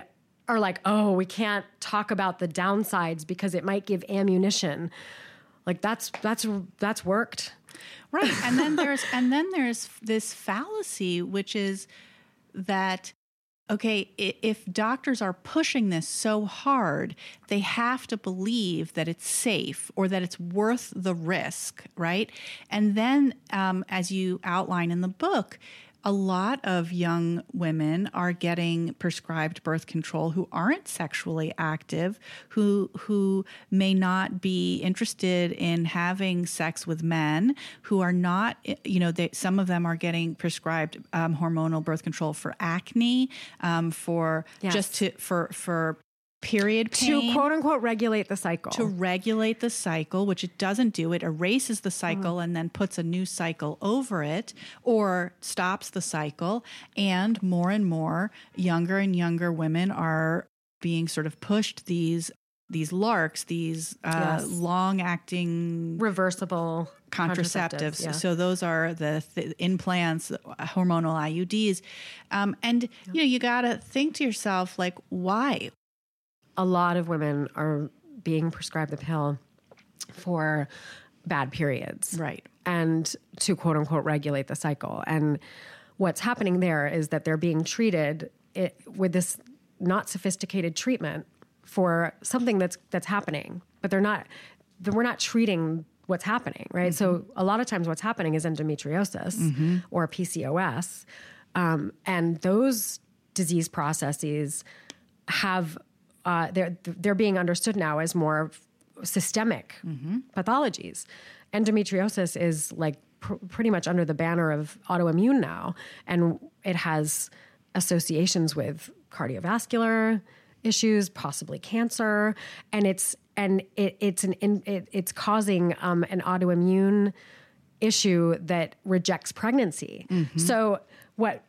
are like, oh, we can't talk about the downsides because it might give ammunition. Like that's that's that's worked. Right. And then there's and then there's this fallacy which is that okay, if doctors are pushing this so hard, they have to believe that it's safe or that it's worth the risk, right? And then, um, as you outline in the book, a lot of young women are getting prescribed birth control who aren't sexually active, who who may not be interested in having sex with men, who are not, you know, they, some of them are getting prescribed um, hormonal birth control for acne, um, for Yes. just to for for period pain To quote unquote regulate the cycle. to regulate the cycle, which it doesn't do. It erases the cycle and then puts a new cycle over it or stops the cycle. And more and more younger and younger women are being sort of pushed these these LARCs, these uh, Yes. long acting reversible contraceptives. yeah. So those are the th- implants, hormonal IUDs, um, and you know you got to think to yourself like, why? A lot of women are being prescribed the pill for bad periods. Right. And to quote unquote regulate the cycle. And what's happening there is that they're being treated it, with this not sophisticated treatment for something that's that's happening, but they're not we're not treating what's happening, right? So a lot of times what's happening is endometriosis or PCOS. Um, and those disease processes have uh, they're they're being understood now as more systemic pathologies. Endometriosis is like pr- pretty much under the banner of autoimmune now, and it has associations with cardiovascular issues, possibly cancer, and it's and it, it's an in, it, it's causing um, an autoimmune issue that rejects pregnancy. So what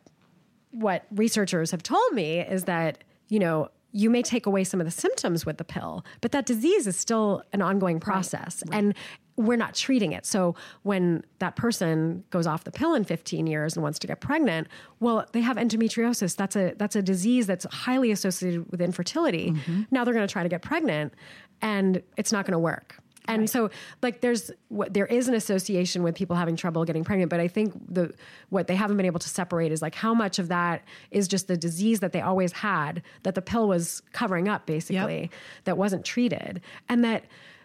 what researchers have told me is that you know you may take away some of the symptoms with the pill but that disease is still an ongoing process and we're not treating it. So when that person goes off the pill in 15 years and wants to get pregnant well they have endometriosis. That's a that's a disease that's highly associated with infertility. Mm-hmm. Now they're going to try to get pregnant and it's not going to work And so like there's what there is an association with people having trouble getting pregnant, but I think the what they haven't been able to separate is like how much of that is just the disease that they always had that the pill was covering up basically Yep. that wasn't treated. And that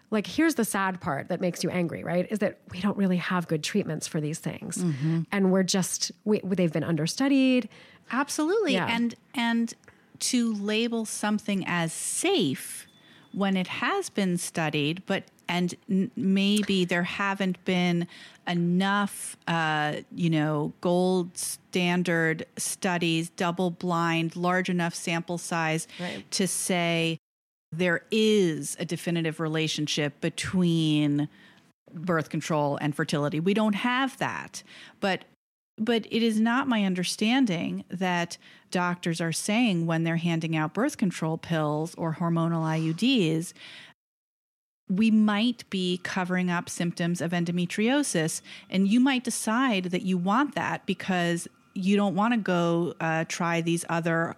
like here's the sad part that makes you angry, right? Is that we don't really have good treatments for these things. Mm-hmm. And we're just we, they've been understudied. Absolutely. Yeah. And and to label something as safe when it has been studied, but and n- maybe there haven't been enough, uh, you know, gold standard studies, double blind, large enough sample size Right. to say there is a definitive relationship between birth control and fertility. We don't have that. But but it is not my understanding that doctors are saying when they're handing out birth control pills or hormonal IUDs we might be covering up symptoms of endometriosis and you might decide that you want that because you don't want to go uh, try these other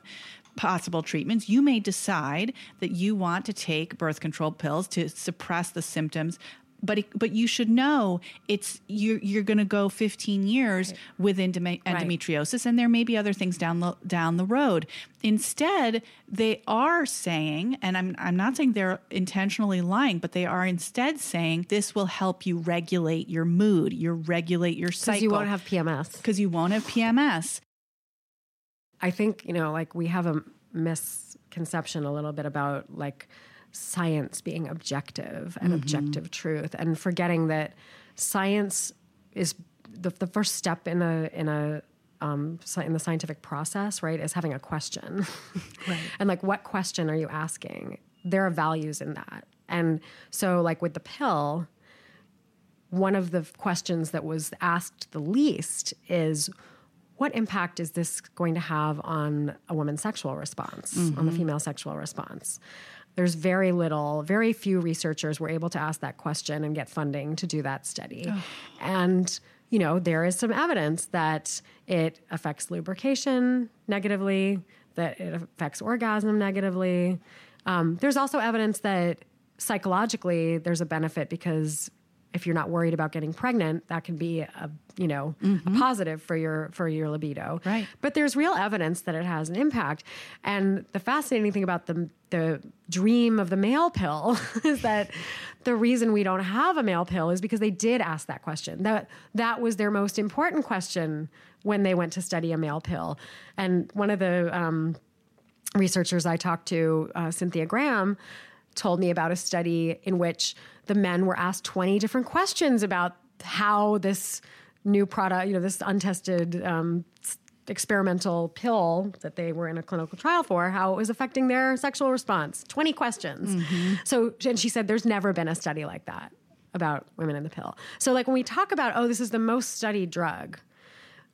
possible treatments. You may decide that you want to take birth control pills to suppress the symptoms but it, but you should know it's you're you're going to go 15 years with endome- endometriosis and there may be other things down the down the road. Instead they are saying and I'm I'm not saying they're intentionally lying but they are instead saying this will help you regulate your mood you regulate your cycle Because you won't have PMS. because you won't have PMS I think, you know, like we have a misconception a little bit about like science being objective and objective truth and forgetting that science is the, the first step in a in a um, in the scientific process, right, is having a question. right. And like, what question are you asking? There are values in that. And so, like with the pill, one of the questions that was asked the least is what impact is this going to have on a woman's sexual response, on the female sexual response? There's very little, very few researchers were able to ask that question and get funding to do that study. And, you know, there is some evidence that it affects lubrication negatively, that it affects orgasm negatively. Um, there's also evidence that psychologically there's a benefit because if you're not worried about getting pregnant, that can be a you know a positive for your for your libido. Right. But there's real evidence that it has an impact. And the fascinating thing about the the dream of the male pill is that the reason we don't have a male pill is because they did ask that question. That that was their most important question when they went to study a male pill. And one of the um, researchers I talked to, uh, Cynthia Graham, told me about a study in which the men were asked 20 different questions about how this new product, you know, this untested um, experimental pill that they were in a clinical trial for, how it was affecting their sexual response. 20 questions. Mm-hmm. So, and she said, there's never been a study like that about women in the pill. So, like when we talk about, oh, this is the most studied drug,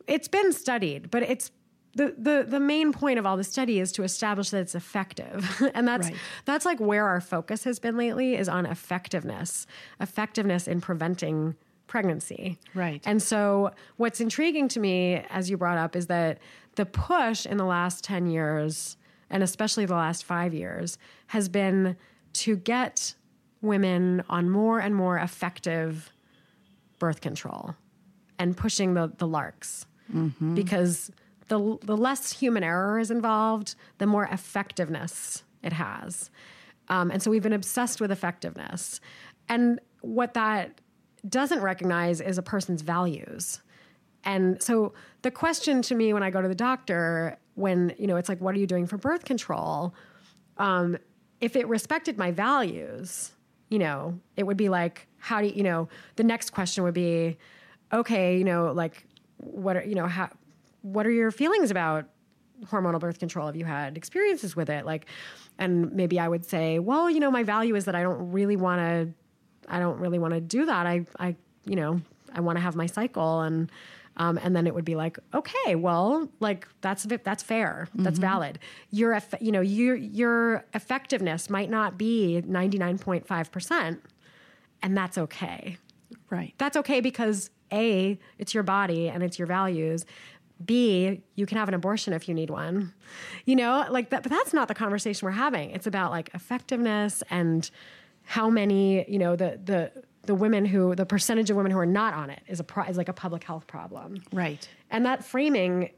it's been studied, but it's the, the the main point of all the study is to establish that it's effective. and that's Right. that's like where our focus has been lately is on effectiveness. Effectiveness in preventing pregnancy. Right. And so what's intriguing to me as you brought up is that the push in the last 10 years and especially the last 5 years has been to get women on more and more effective birth control and pushing the the LARCs because the the less human error is involved, the more effectiveness it has. Um, and so we've been obsessed with effectiveness. And what that doesn't recognize is a person's values. And so the question to me when I go to the doctor, when, you know, it's like, what are you doing for birth control? Um, if it respected my values, you know, it would be like, how do you, you know, the next question would be, okay, you know, like, what are, you know, how, what are your feelings about hormonal birth control? Have you had experiences with it? Like, and maybe I would say, well, you know, my value is that I don't really want to, I don't really want to do that. I, I, you know, I want to have my cycle and, um, and then it would be like, okay, well, like that's that's fair, that's valid. Your, you know, your your effectiveness might not be ninety nine point five percent, and that's okay right that's okay because A, it's your body and it's your values. B, you can have an abortion if you need one. You know, like that, but that's not the conversation we're having. It's about like effectiveness and how many, you know, the the the women who the percentage of women who are not on it is a pro, is like a public health problem. Right. And that framing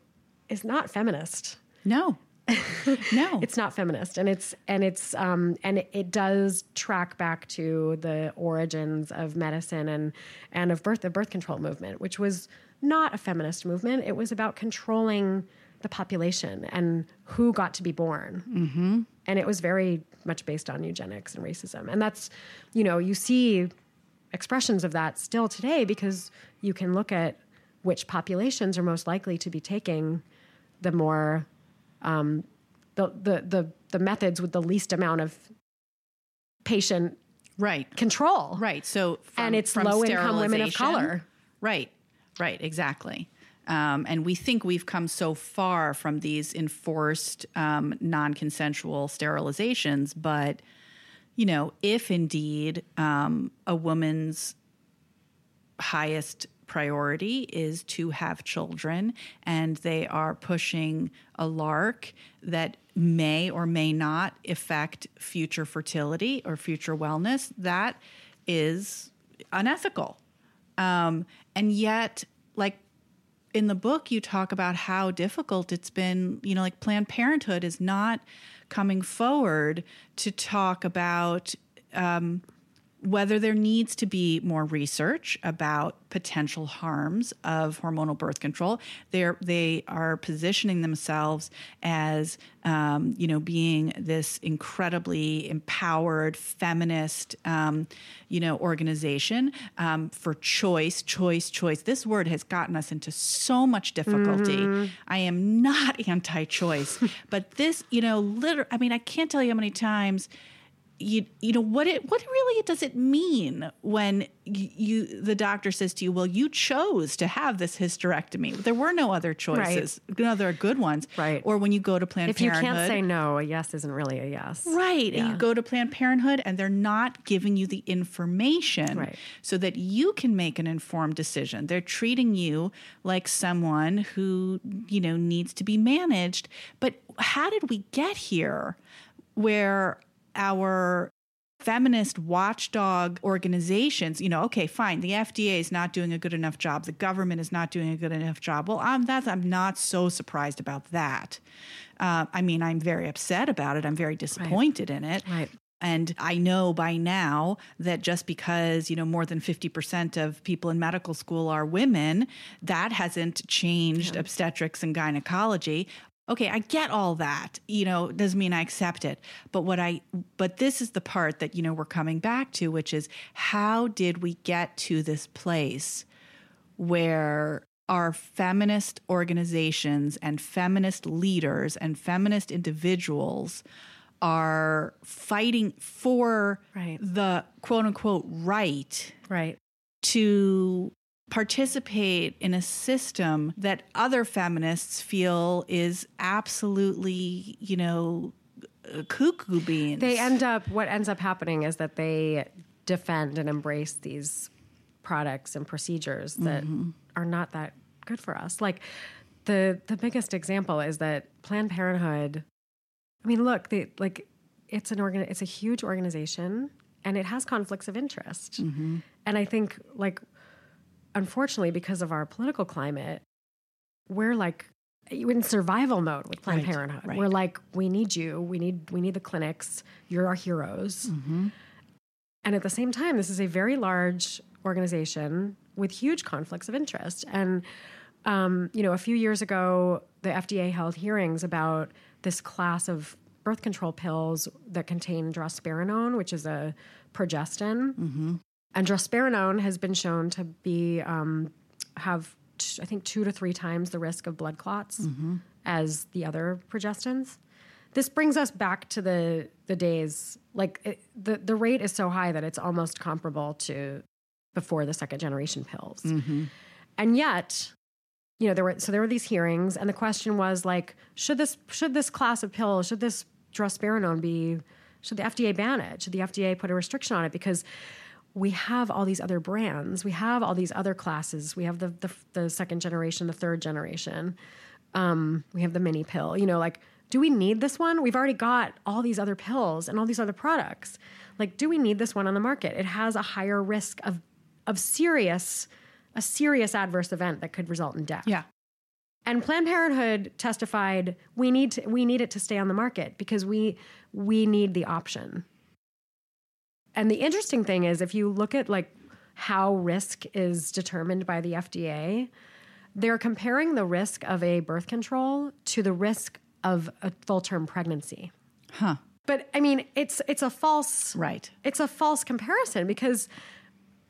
is not feminist. No. no. It's not feminist, and it's and it's um, and it, it does track back to the origins of medicine and and of birth the birth control movement, which was not a feminist movement. It was about controlling the population and who got to be born, mm-hmm. and it was very much based on eugenics and racism. And that's, you know, you see expressions of that still today because you can look at which populations are most likely to be taking the more um, the, the the the methods with the least amount of patient right control. Right. So from, and it's from low income women of color. Right. Right. Exactly. Um, and we think we've come so far from these enforced um, non-consensual sterilizations, but you know, if indeed um, a woman's highest priority is to have children and they are pushing a LARC that may or may not affect future fertility or future wellness, that is unethical. Um, and yet, like in the book, you talk about how difficult it's been. You know, like Planned Parenthood is not coming forward to talk about um, whether there needs to be more research about potential harms of hormonal birth control. They're they are positioning themselves as um, you know being this incredibly empowered feminist um, you know organization um, for choice, choice, choice. This word has gotten us into so much difficulty. I am not anti-choice, but this you know literally. I mean, I can't tell you how many times you you know what it what really does it mean when you, you the doctor says to you well you chose to have this hysterectomy there were no other choices no other good ones Right. or when you go to planned If you parenthood can't say no, a yes isn't really a yes. Right. And you go to Planned Parenthood and they're not giving you the information Right. so that you can make an informed decision. They're treating you like someone who, you know, needs to be managed. But how did we get here where our feminist watchdog organizations, you know, okay, fine, the FDA is not doing a good enough job, the government is not doing a good enough job. Well, I'm that's I'm not so surprised about that. Uh, I mean, I'm very upset about it. I'm very disappointed in it. Right. And I know by now that just because, you know, more than 50% of people in medical school are women, that hasn't changed obstetrics and gynecology. Okay, I get all that. You know, doesn't mean I accept it. But what I but this is the part that, you know, we're coming back to, which is how did we get to this place where our feminist organizations and feminist leaders and feminist individuals are fighting for Right. the quote unquote right Right. to participate in a system that other feminists feel is absolutely, you know, cuckoo beans. They end up what ends up happening is that they defend and embrace these products and procedures that mm-hmm. are not that good for us. Like the the biggest example is that Planned Parenthood I mean, look, they like it's an organ it's a huge organization and it has conflicts of interest. Mm-hmm. And I think like unfortunately because of our political climate, we're like in survival mode with Planned Right, Parenthood. right. We're like, we need you. We need we need the clinics. You're our heroes. And at the same time, this is a very large organization with huge conflicts of interest. And um, you know, a few years ago, the FDA held hearings about this class of birth control pills that contain drospirenone, which is a progestin. And drospirenone has been shown to be um, have t- I think two to three times the risk of blood clots as the other progestins. This brings us back to the the days like it, the the rate is so high that it's almost comparable to before the second generation pills. And yet, you know, there were so there were these hearings, and the question was like, should this should this class of pills, should this drospirenone be, should the FDA ban it? Should the FDA put a restriction on it? Because we have all these other brands, we have all these other classes, we have the the, the second generation, the third generation, um, we have the mini pill. You know, like do we need this one? We've already got all these other pills and all these other products. Like, do we need this one on the market? It has a higher risk of of serious a serious adverse event that could result in death. Yeah. And Planned Parenthood testified we need to, we need it to stay on the market because we we need the option. And the interesting thing is if you look at like how risk is determined by the FDA, they're comparing the risk of a birth control to the risk of a full-term pregnancy. Huh. But I mean, it's it's a false Right. it's a false comparison because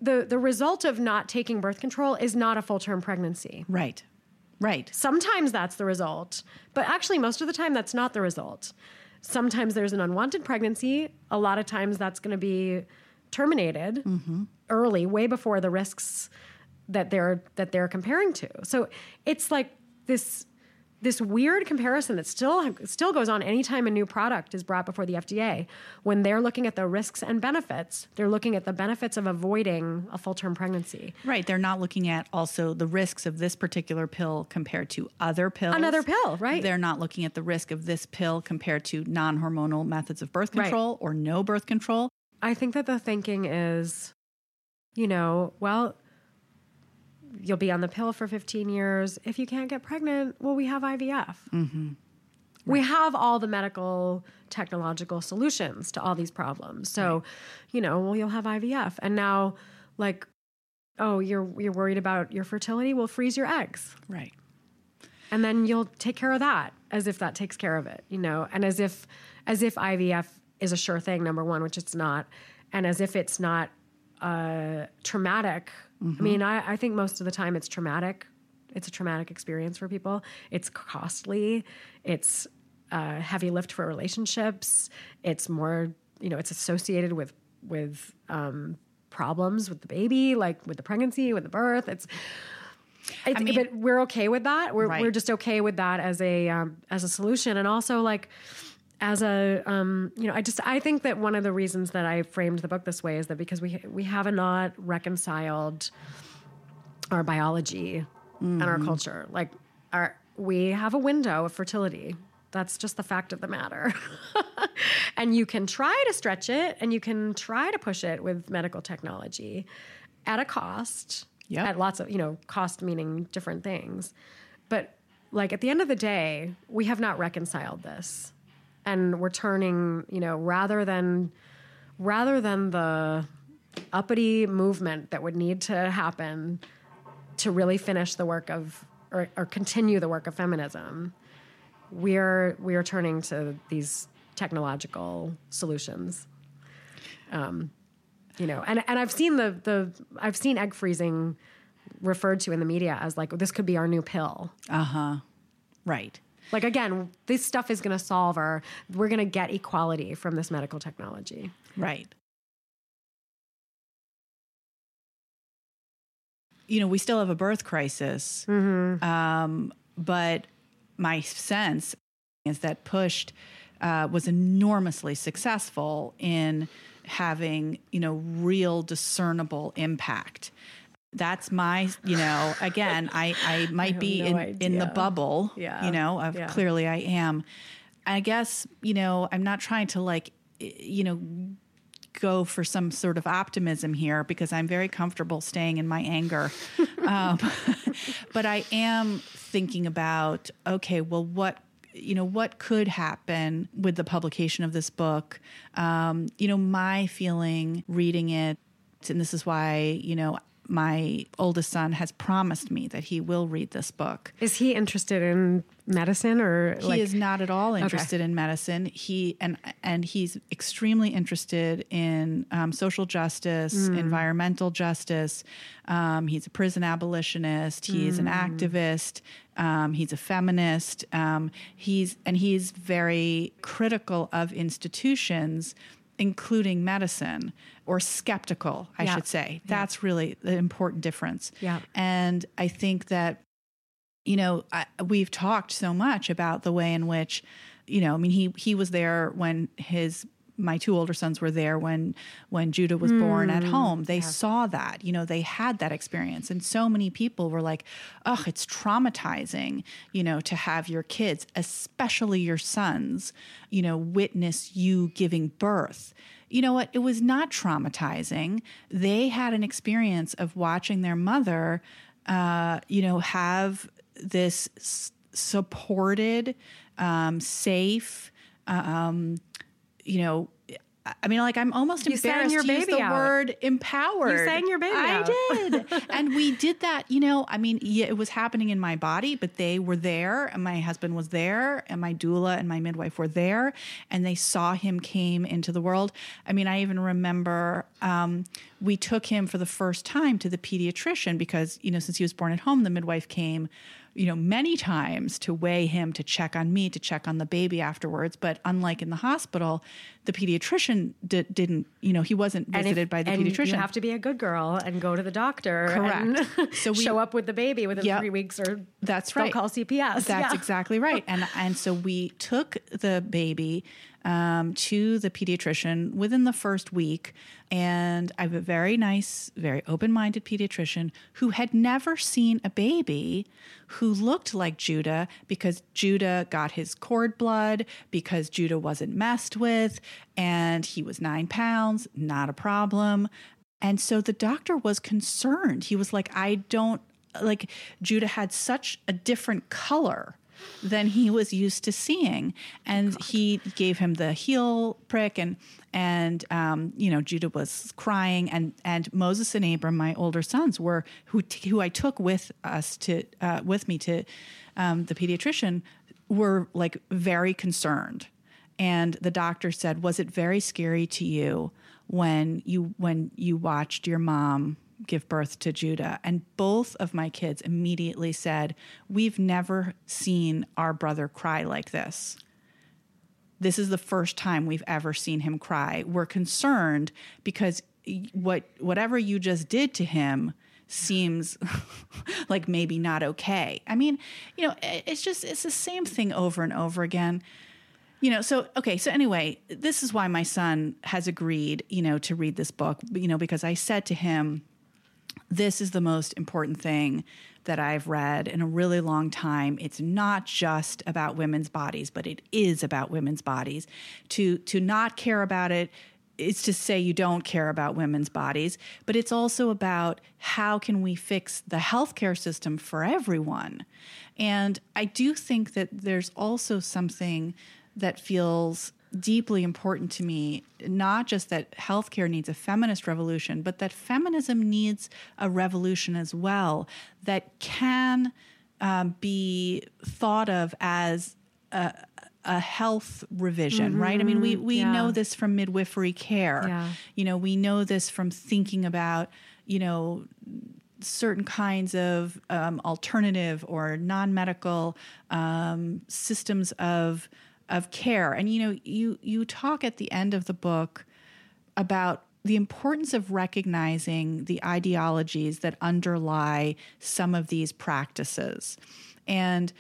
the the result of not taking birth control is not a full-term pregnancy. Right. Right. Sometimes that's the result, but actually, most of the time, that's not the result. Sometimes there's an unwanted pregnancy. A lot of times, that's going to be terminated mm-hmm. early, way before the risks that they're that they're comparing to. So it's like this this weird comparison that still still goes on anytime a new product is brought before the FDA. When they're looking at the risks and benefits, they're looking at the benefits of avoiding a full term pregnancy. Right. They're not looking at also the risks of this particular pill compared to other pills. Another pill, right. They're not looking at the risk of this pill compared to non hormonal methods of birth Right. control or no birth control. I think that the thinking is, you know, well, you'll be on the pill for 15 years. If you can't get pregnant, well, we have IVF. We have all the medical technological solutions to all these problems. So, you know, well, you'll have IVF. And now, like, oh, you're you're worried about your fertility? We'll freeze your eggs Right. and then you'll take care of that as if that takes care of it you know and as if as if ivf is a sure thing number one which it's not and as if it's not uh, traumatic i mean I, I think most of the time it's traumatic. It's a traumatic experience for people. It's costly. It's a heavy lift for relationships. It's more you know it's associated with with um, problems with the baby like with the pregnancy with the birth. It's it's, mean- but we're okay with that. We're Right. we're just okay with that as a um, as a solution, and also like as a um, you know, I just I think that one of the reasons that I framed the book this way is that because we we have not reconciled our biology and our culture. Like our we have a window of fertility. That's just the fact of the matter. and you can try to stretch it and you can try to push it with medical technology at a cost. Yep. At lots of, you know, cost meaning different things. But like at the end of the day, we have not reconciled this. And we're turning, you know, rather than rather than the uppity movement that would need to happen to really finish the work of or, or continue the work of feminism, we're we are turning to these technological solutions. Um, you know, and and I've seen the the I've seen egg freezing referred to in the media as like this could be our new pill. Uh huh. Right. Like again, this stuff is going to solve our. We're going to get equality from this medical technology. Right. You know, we still have a birth crisis, um, but my sense is that Pushed uh, was enormously successful in having, you know, real discernible impact. That's my, you know, again, I, I might have be no in, in the bubble, Yeah. you know, of Yeah. clearly I am. I guess, you know, I'm not trying to like, you know, go for some sort of optimism here because I'm very comfortable staying in my anger. um, but I am thinking about okay, well, what you know what could happen with the publication of this book um, you know my feeling reading it and this is why you know my oldest son has promised me that he will read this book Is he interested in medicine or he like? is not at all interested in medicine. He and and he's extremely interested in um, social justice, environmental justice. Um, he's a prison abolitionist. He's an activist. Um, he's a feminist. Um, he's and he's very critical of institutions, including medicine, or skeptical, I Yeah. should say. That's really the important difference. Yeah. And I think that you know, I, we've talked so much about the way in which, you know, I mean, he he was there when his my two older sons were there when when Judah was born at home. They saw that, you know, they had that experience, and so many people were like, "Oh, it's traumatizing," you know, to have your kids, especially your sons, you know, witness you giving birth. You know what? It was not traumatizing. They had an experience of watching their mother, uh, you know, have this s- supported, um, safe, um, you know, I mean, like I'm almost You embarrassed your to use the out. word empowered. You sang your baby I out. did, and we did that. You know, I mean, yeah, it was happening in my body, but they were there, and my husband was there, and my doula and my midwife were there, and they saw him came into the world. I mean, I even remember um, we took him for the first time to the pediatrician because you know, since he was born at home, the midwife came you know, many times to weigh him, to check on me, to check on the baby afterwards. But unlike in the hospital, the pediatrician di- didn't, you know, he wasn't And if- visited by the and pediatrician. You have to be a good girl and go to the doctor. Correct. And So we- show up with the baby within Yep. three weeks, or That's right. call CPS. That's Yeah. exactly right. And and so we took the baby um, to the pediatrician within the first week, and I have a very nice, very open-minded pediatrician who had never seen a baby who looked like Judah because Judah got his cord blood because Judah wasn't messed with, and he was nine pounds, not a problem. And so the doctor was concerned. He was like, I don't like Judah had such a different color than he was used to seeing. And he gave him the heel prick and and um, you know Judah was crying and and Moses and Abram, my older sons, were who t- who I took with us to uh, with me to um, the pediatrician were like very concerned. And the doctor said, "Was it very scary to you when you when you watched your mom give birth to Judah?" And both of my kids immediately said, "We've never seen our brother cry like this. This is the first time we've ever seen him cry. We're concerned because what whatever you just did to him seems like maybe not okay. I mean, you know, it's just it's the same thing over and over again. You know, so okay, so anyway, this is why my son has agreed, you know, to read this book, you know, because I said to him, this is the most important thing that I've read in a really long time. It's not just about women's bodies, but it is about women's bodies. To to not care about it is to say you don't care about women's bodies, but it's also about how can we fix the healthcare system for everyone. And I do think that there's also something that feels deeply important to me not just that healthcare needs a feminist revolution, but that feminism needs a revolution as well that can um, be thought of as a, a health revision, right? I mean, we, we yeah. know this from midwifery care. Yeah. You know, we know this from thinking about, you know, certain kinds of um, alternative or non-medical um, systems of of care. And you know, you you talk at the end of the book about the importance of recognizing the ideologies that underlie some of these practices. And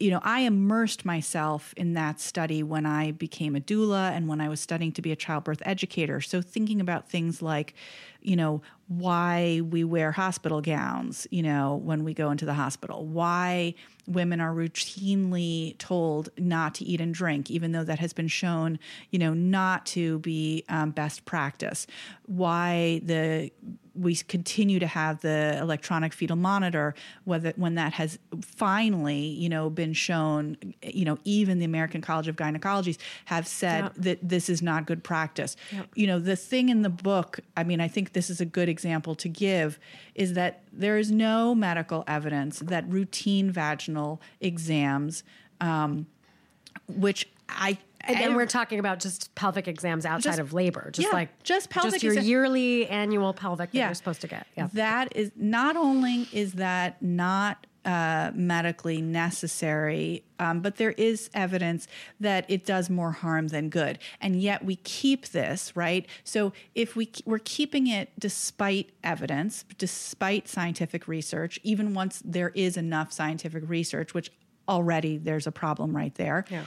you know, I immersed myself in that study when I became a doula and when I was studying to be a childbirth educator. So, thinking about things like, you know, why we wear hospital gowns, you know, when we go into the hospital, why women are routinely told not to eat and drink, even though that has been shown, you know, not to be um, best practice, why the we continue to have the electronic fetal monitor whether when that has finally you know been shown you know even the American College of Gynecologists have said that this is not good practice. You know the thing in the book i mean i think this is a good example to give is that there is no medical evidence that routine vaginal exams um, which i And, and we're talking about just pelvic exams outside Just- of labor, just yeah, like just pelvic your exam- yearly annual pelvic that Yeah. you're supposed to get. Yeah. That is not only is that not uh, medically necessary, um, but there is evidence that it does more harm than good, and yet we keep this right. So if we we're keeping it despite evidence, despite scientific research, even once there is enough scientific research, which already there's a problem right there. Yeah.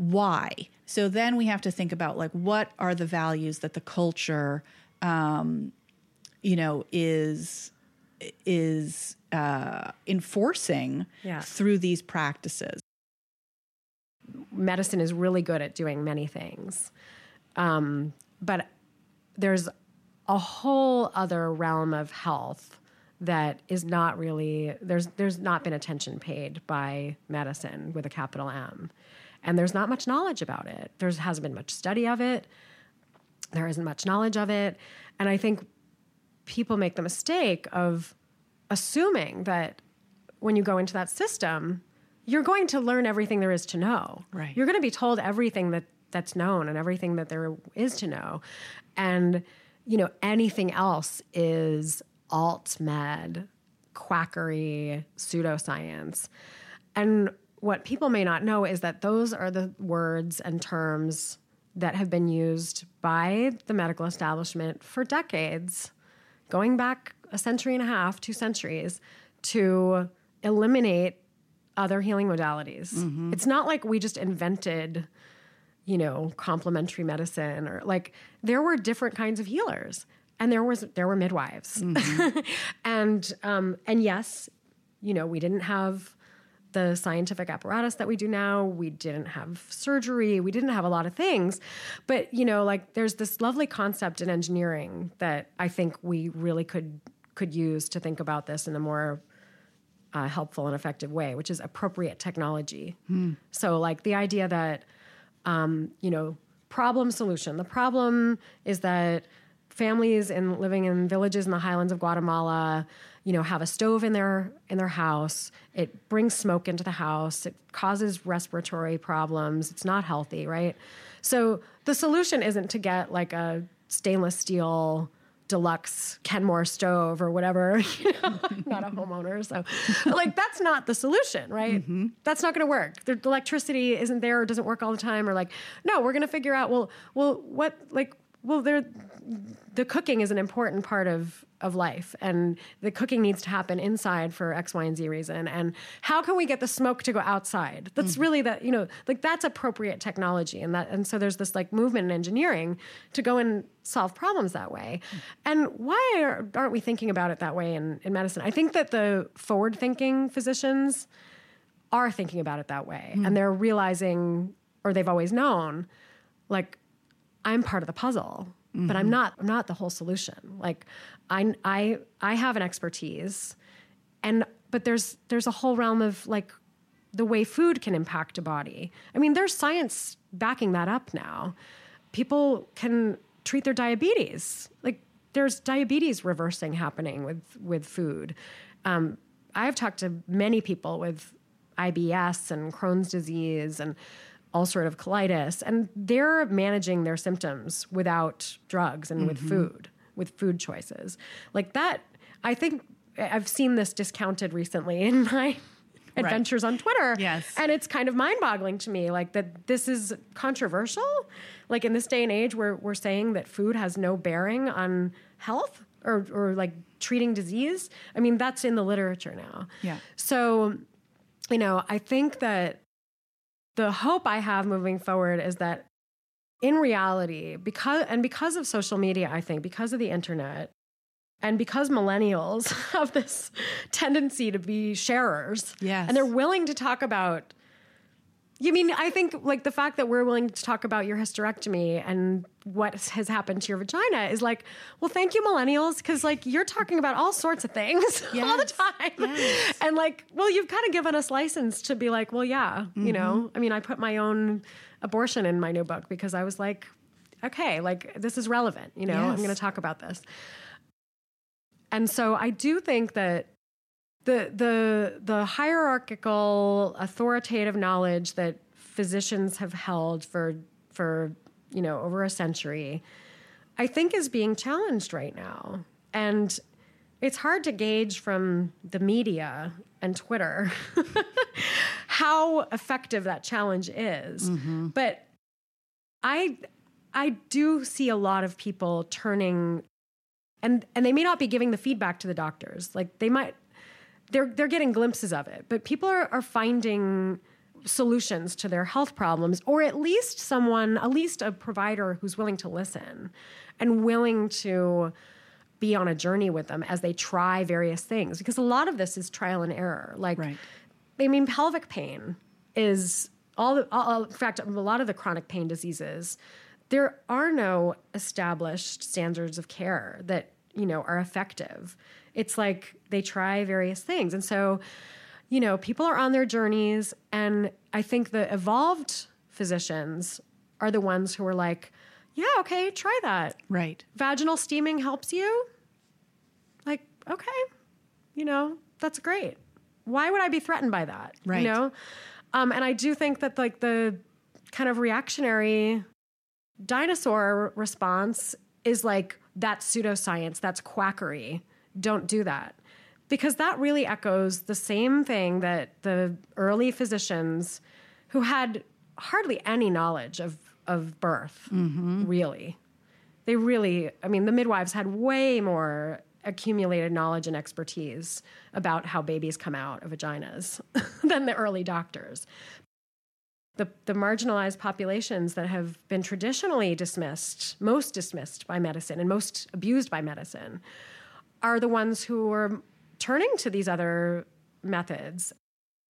Why? So then we have to think about like what are the values that the culture, um, you know, is is uh, enforcing Yeah. through these practices. medicine is really good at doing many things. Um, but there's a whole other realm of health that is not really there's there's not been attention paid by medicine with a capital M. And there's not much knowledge about it. There hasn't been much study of it. There isn't much knowledge of it. And I think people make the mistake of assuming that when you go into that system, you're going to learn everything there is to know. Right. You're going to be told everything that that's known and everything that there is to know. And you know, anything else is alt med, quackery, pseudoscience. And what people may not know is that those are the words and terms that have been used by the medical establishment for decades, going back a century and a half, two centuries, to eliminate other healing modalities. It's not like we just invented, you know, complementary medicine or like there were different kinds of healers and there was there were midwives. and um and yes, you know, we didn't have the scientific apparatus that we do now. We didn't have surgery. We didn't have a lot of things. But, you know, like there's this lovely concept in engineering that I think we really could could use to think about this in a more uh, helpful and effective way, which is appropriate technology. So, like the idea that, um, you know, problem solution. The problem is that families in living in villages in the highlands of Guatemala, you know, have a stove in their in their house. It brings smoke into the house. It causes respiratory problems. It's not healthy, right? So the solution isn't to get like a stainless steel deluxe Kenmore stove or whatever. You know, not a homeowner, so like that's not the solution, right? Mm-hmm. That's not going to work. The electricity isn't there or doesn't work all the time, or like, no, we're going to figure out. Well, well, what like, well, the cooking is an important part of of life, and the cooking needs to happen inside for X, Y, and Z reason. And how can we get the smoke to go outside? That's mm-hmm. really that you know, like that's appropriate technology, and that and so there's this like movement in engineering to go and solve problems that way. Mm. And why are, aren't we thinking about it that way in, in medicine? I think that the forward thinking physicians are thinking about it that way, mm. and they're realizing, or they've always known, like I'm part of the puzzle, but I'm not. I'm not the whole solution. Like I, I, I have an expertise, and but there's there's a whole realm of like the way food can impact a body. I mean, there's science backing that up now. People can treat their diabetes. Like there's diabetes reversing happening with with food. Um, I've talked to many people with IBS and Crohn's disease and ulcerative of colitis, and they're managing their symptoms without drugs and with mm-hmm. food, with food choices. Like that, I think I've seen this discounted recently in my adventures on Twitter. Yes. And it's kind of mind boggling to me, like that this is controversial. Like in this day and age where we're saying that food has no bearing on health or, or like treating disease. I mean, that's in the literature now. Yeah. So, you know, I think that the hope I have moving forward is that in reality, because and because of social media, I think, because of the internet, and because millennials have this tendency to be sharers, Yes. and they're willing to talk about. You mean I think like the fact that we're willing to talk about your hysterectomy and what has happened to your vagina is like, well, thank you, millennials, because like you're talking about all sorts of things all the time, Yes. and like, well, you've kind of given us license to be like, well, yeah, you know. Mm-hmm. I mean, I put my own abortion in my new book because I was like, okay, like this is relevant, you know. I'm going to talk about this. And so I do think that the the the hierarchical authoritative knowledge that physicians have held for for you know over a century i think is being challenged right now. And it's hard to gauge from the media and twitter how effective that challenge is. Mm-hmm. But i i do see a lot of people turning and and they may not be giving the feedback to the doctors. Like they might they're they're getting glimpses of it but people are, are finding solutions to their health problems, or at least someone, at least a provider who's willing to listen and willing to be on a journey with them as they try various things. Because a lot of this is trial and error. Like, Right. I mean, pelvic pain is all, the, all, in fact, a lot of the chronic pain diseases, there are no established standards of care that, you know, are effective. It's like they try various things. And so, you know, people are on their journeys. And I think the evolved physicians are the ones who are like, yeah, okay, try that. Right. Vaginal steaming helps you. Like, okay, you know, that's great. Why would I be threatened by that? Right. You know? Um, and I do think that like the kind of reactionary dinosaur response is like that's pseudoscience, that's quackery. Don't do that. Because that really echoes the same thing that the early physicians who had hardly any knowledge of, of birth, mm-hmm. really. They really, I mean, the midwives had way more accumulated knowledge and expertise about how babies come out of vaginas than the early doctors the, the marginalized populations that have been traditionally dismissed, most dismissed by medicine and most abused by medicine, are the ones who are turning to these other methods.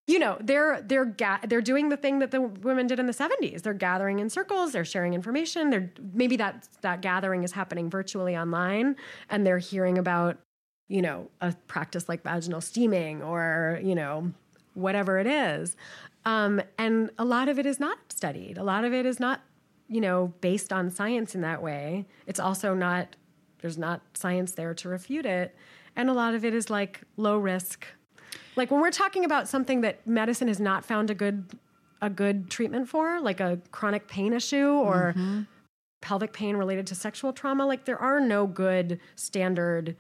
You know, they're they're ga- they're doing the thing that the women did in the 70s. They're gathering in circles, they're sharing information. They're maybe that that gathering is happening virtually online and they're hearing about, you know, a practice like vaginal steaming or, you know, whatever it is. Um, and a lot of it is not studied. A lot of it is not, you know, based on science in that way. It's also not, there's not science there to refute it. And a lot of it is like low risk. Like when we're talking about something that medicine has not found a good a good treatment for, like a chronic pain issue or pelvic pain related to sexual trauma, like there are no good standard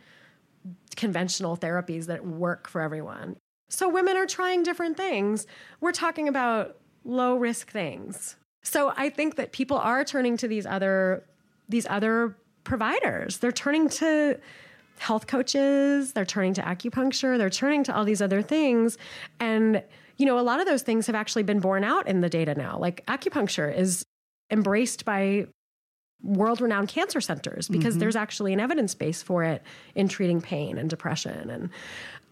conventional therapies that work for everyone. So women are trying different things. We're talking about low risk things. So I think that people are turning to these other these other providers. They're turning to health coaches, they're turning to acupuncture, they're turning to all these other things and you know, a lot of those things have actually been borne out in the data now. Like acupuncture is embraced by world renowned cancer centers because there's actually an evidence base for it in treating pain and depression. And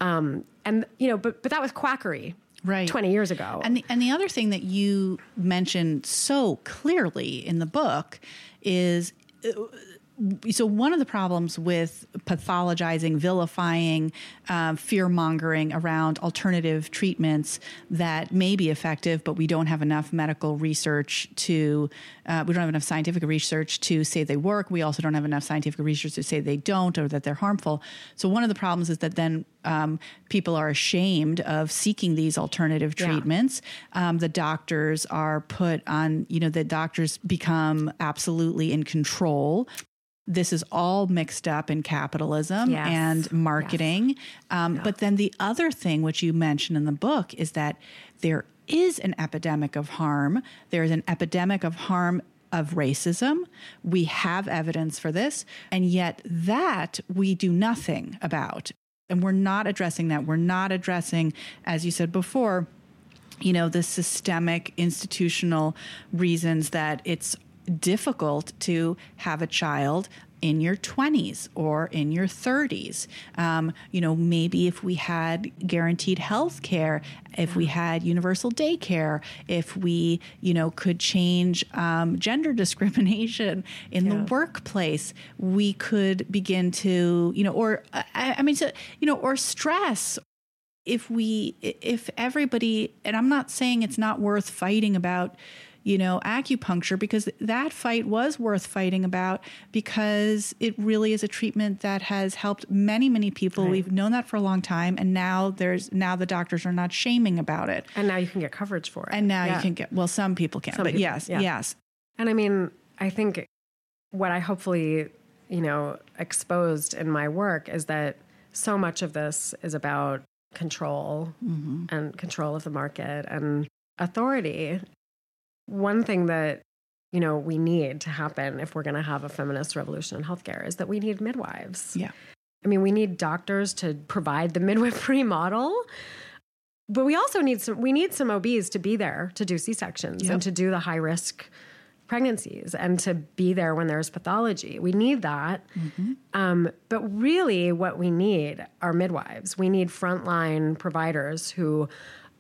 um and you know but but that was quackery Right. 20 years ago. And the, and the other thing that you mentioned so clearly in the book is uh, so one of the problems with pathologizing, vilifying, um, fear mongering around alternative treatments that may be effective, but we don't have enough medical research to, uh, we don't have enough scientific research to say they work. We also don't have enough scientific research to say they don't or that they're harmful. So one of the problems is that then um, people are ashamed of seeking these alternative Yeah. treatments. Um, the doctors are put on, you know, the doctors become absolutely in control. This is all mixed up in capitalism Yes. and marketing. Um, But then the other thing, which you mention in the book, is that there is an epidemic of harm. There is an epidemic of harm of racism. We have evidence for this. And yet, that we do nothing about. And we're not addressing that. We're not addressing, as you said before, you know, the systemic institutional reasons that it's difficult to have a child in your 20s or in your 30s. Um, you know, maybe if we had guaranteed health care, if we had universal daycare, if we, you know, could change um, gender discrimination in the workplace, we could begin to, you know, or I, I mean, so, you know, or stress if we if everybody and i'm not saying it's not worth fighting about you know acupuncture because that fight was worth fighting about because it really is a treatment that has helped many many people we've known that for a long time and now there's now the doctors are not shaming about it and now you can get coverage for it and now Yeah. you can get well some people can Some but people, yes yeah. yes And I mean, I think what I hopefully, you know, exposed in my work is that so much of this is about control mm-hmm. and control of the market and authority. One thing that, you know, we need to happen if we're going to have a feminist revolution in healthcare is that we need midwives. yeah I mean, we need doctors to provide the midwifery model. but we also need some we need some OBs to be there to do C-sections Yep. and to do the high risk pregnancies and to be there when there's pathology. We need that. Um, but really what we need are midwives. We need frontline providers who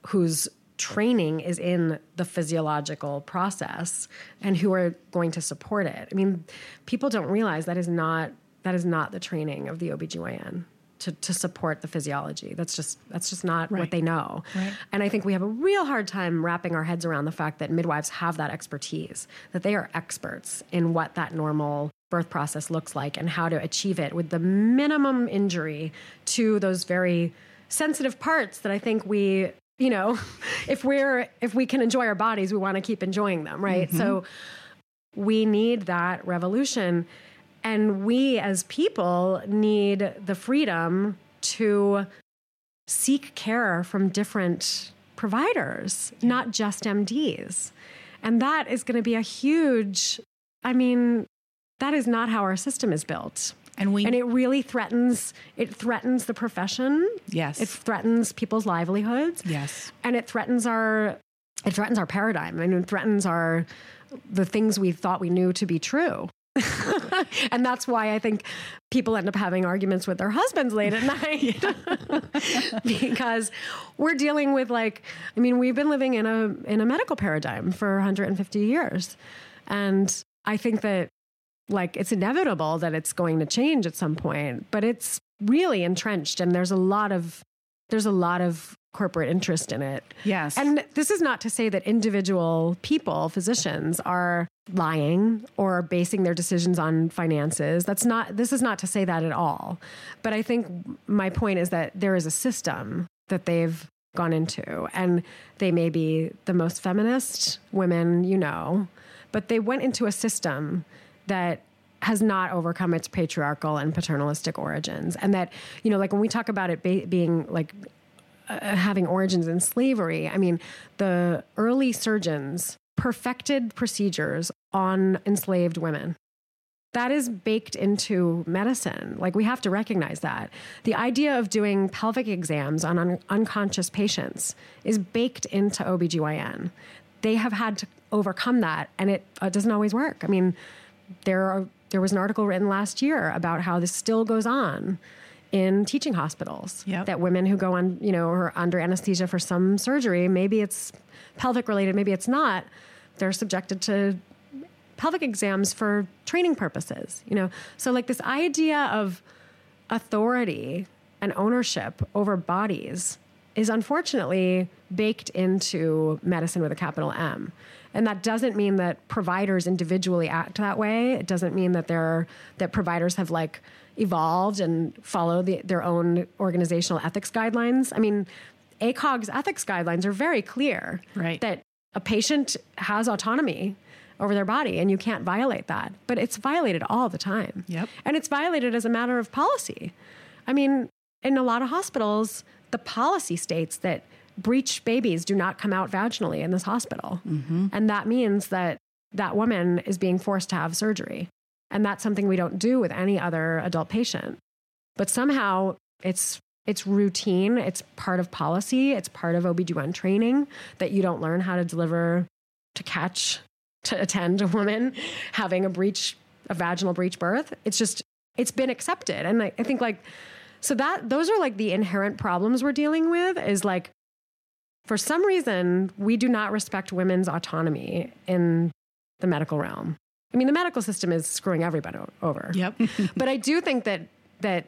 whose training is in the physiological process and who are going to support it. I mean, people don't realize that is not that is not the training of the OBGYN to, to support the physiology. That's just that's just not what they know. Right. And I think we have a real hard time wrapping our heads around the fact that midwives have that expertise, that they are experts in what that normal birth process looks like and how to achieve it with the minimum injury to those very sensitive parts that I think we, you know, if we're if we can enjoy our bodies, we want to keep enjoying them, right? Mm-hmm. So we need that revolution and we as people need the freedom to seek care from different providers, not just MDs. And that is going to be a huge, I mean, that is not how our system is built. And we And it really threatens it threatens the profession. yes. It threatens people's livelihoods. yes. And it threatens our it threatens our paradigm. and it threatens our the things we thought we knew to be true. and that's why I think people end up having arguments with their husbands late at night because we're dealing with like I mean we've been living in a in a medical paradigm for 150 years and I think that like it's inevitable that it's going to change at some point but it's really entrenched and there's a lot of there's a lot of corporate interest in it Yes. and this is not to say that individual people, physicians, are lying or basing their decisions on finances. That's not, this is not to say that at all. But I think my point is that there is a system that they've gone into, and they may be the most feminist women you know, but they went into a system that has not overcome its patriarchal and paternalistic origins. And that, you know, like when we talk about it be- being like uh, having origins in slavery. I mean, the early surgeons perfected procedures on enslaved women. That is baked into medicine. Like, we have to recognize that. The idea of doing pelvic exams on un- unconscious patients is baked into OBGYN. They have had to overcome that, and it uh, doesn't always work. I mean, there are there was an article written last year about how this still goes on in teaching hospitals Yep. that women who go on you know are under anesthesia for some surgery maybe it's pelvic related maybe it's not they're subjected to pelvic exams for training purposes you know so like this idea of authority and ownership over bodies is unfortunately baked into medicine with a capital M. And that doesn't mean that providers individually act that way. It doesn't mean that they're that providers have like evolved and follow the, their own organizational ethics guidelines. I mean, ACOG's ethics guidelines are very clear Right. that a patient has autonomy over their body and you can't violate that. But it's violated all the time. Yep. And it's violated as a matter of policy. I mean, in a lot of hospitals, the policy states that breech babies do not come out vaginally in this hospital. Mm-hmm. And that means that that woman is being forced to have surgery. And that's something we don't do with any other adult patient. But somehow it's it's routine, it's part of policy, it's part of OB/GYN training that you don't learn how to deliver to catch to attend a woman having a breech a vaginal breech birth. It's just it's been accepted. And I, I think like so that those are like the inherent problems we're dealing with is like for some reason we do not respect women's autonomy in the medical realm. I mean the medical system is screwing everybody over. Yep. but I do think that that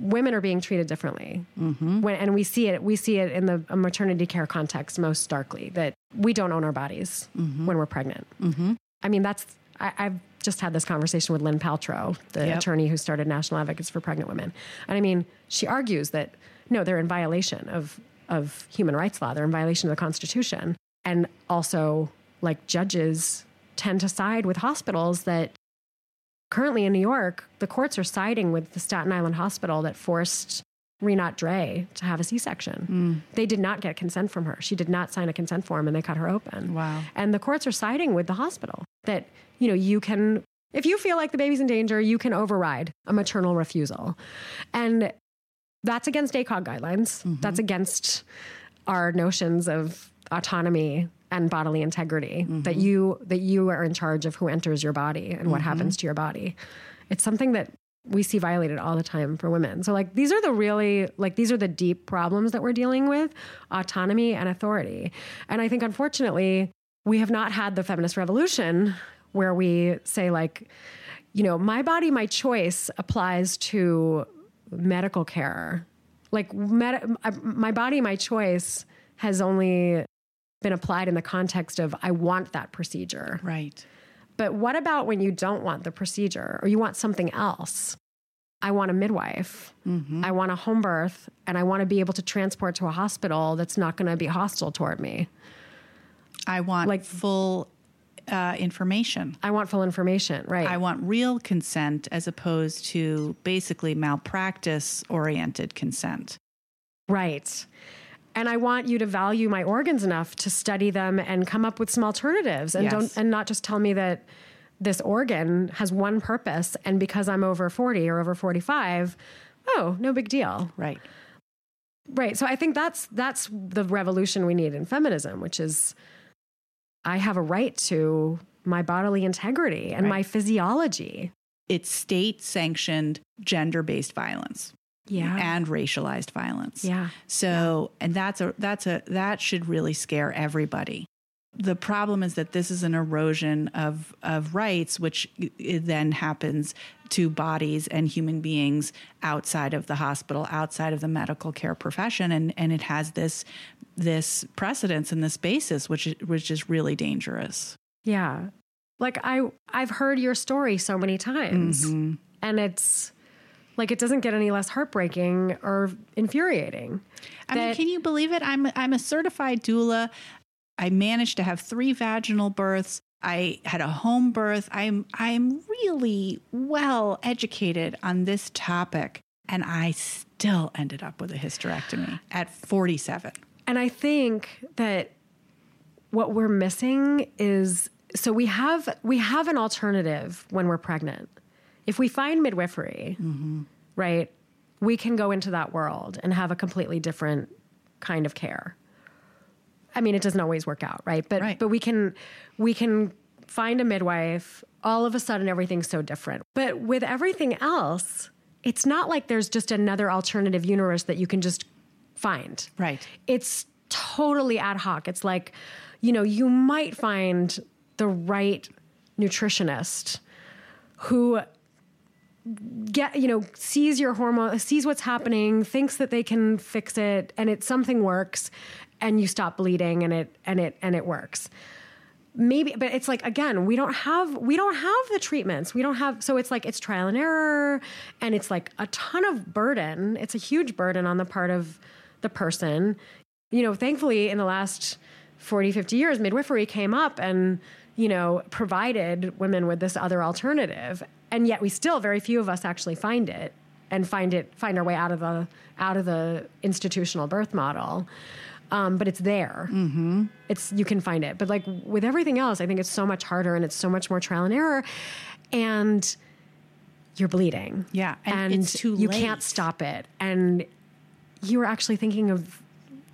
women are being treated differently, mm-hmm. when, and we see it. We see it in the maternity care context most starkly that we don't own our bodies mm-hmm. when we're pregnant. Mm-hmm. I mean, that's I, I've just had this conversation with Lynn Paltrow, the Yep. attorney who started National Advocates for Pregnant Women, and I mean, she argues that no, they're in violation of of human rights law. They're in violation of the Constitution, and also like judges tend to side with hospitals that currently in New York, the courts are siding with the Staten Island hospital that forced Rinat Dray to have a C section. Hmm. They did not get consent from her. She did not sign a consent form and they cut her open. Wow. And the courts are siding with the hospital that, you know, you can, if you feel like the baby's in danger, you can override a maternal refusal. And that's against ACOG guidelines. Mm-hmm. That's against our notions of autonomy and bodily integrity Mm-hmm. that you that you are in charge of who enters your body and what Mm-hmm. happens to your body. It's something that we see violated all the time for women. So like these are the really like these are the deep problems that we're dealing with, autonomy and authority. And I think unfortunately, we have not had the feminist revolution where we say like you know, my body my choice applies to medical care. Like med- my body my choice has only been applied in the context of I want that procedure. Right. But what about when you don't want the procedure or you want something else? I want a midwife. Mm-hmm. I want a home birth and I want to be able to transport to a hospital that's not going to be hostile toward me. I want like full uh, information. I want full information, right? I want real consent as opposed to basically malpractice oriented consent. Right. And I want you to value my organs enough to study them and come up with some alternatives and Yes. don't and not just tell me that this organ has one purpose and because I'm over 40 or over 45, oh, no big deal. Right. Right. So I think that's that's the revolution we need in feminism, which is I have a right to my bodily integrity and Right. my physiology. It's state sanctioned gender based violence Yeah. and racialized violence. Yeah. So, and that's a that's a that should really scare everybody. The problem is that this is an erosion of of rights, which then happens to bodies and human beings outside of the hospital, outside of the medical care profession, and and it has this this precedence and this basis, which is, which is really dangerous. Yeah. Like I I've heard your story so many times Mm-hmm. and it's like it doesn't get any less heartbreaking or infuriating. I mean, can you believe it? I'm I'm a certified doula. I managed to have three vaginal births. I had a home birth. I'm I'm really well educated on this topic, and I still ended up with a hysterectomy at 47. And I think that what we're missing is so we have we have an alternative when we're pregnant. If we find midwifery, mm-hmm. right, we can go into that world and have a completely different kind of care. I mean, it doesn't always work out, right? But Right. but we can we can find a midwife. All of a sudden, everything's so different. But with everything else, it's not like there's just another alternative universe that you can just find Right. it's totally ad hoc. It's like, you know, you might find the right nutritionist who get you know sees your hormone sees what's happening thinks that they can fix it and it something works and you stop bleeding and it and it and it works. Maybe but it's like again we don't have we don't have the treatments. We don't have so it's like it's trial and error and it's like a ton of burden. It's a huge burden on the part of the person. You know thankfully in the last 40 50 years midwifery came up and you know provided women with this other alternative and yet we still very few of us actually find it and find it find our way out of the out of the institutional birth model um, but it's there. Mm-hmm. It's you can find it, but like with everything else, I think it's so much harder and it's so much more trial and error, and you're bleeding. Yeah, and it's too you late. can't stop it, and you were actually thinking of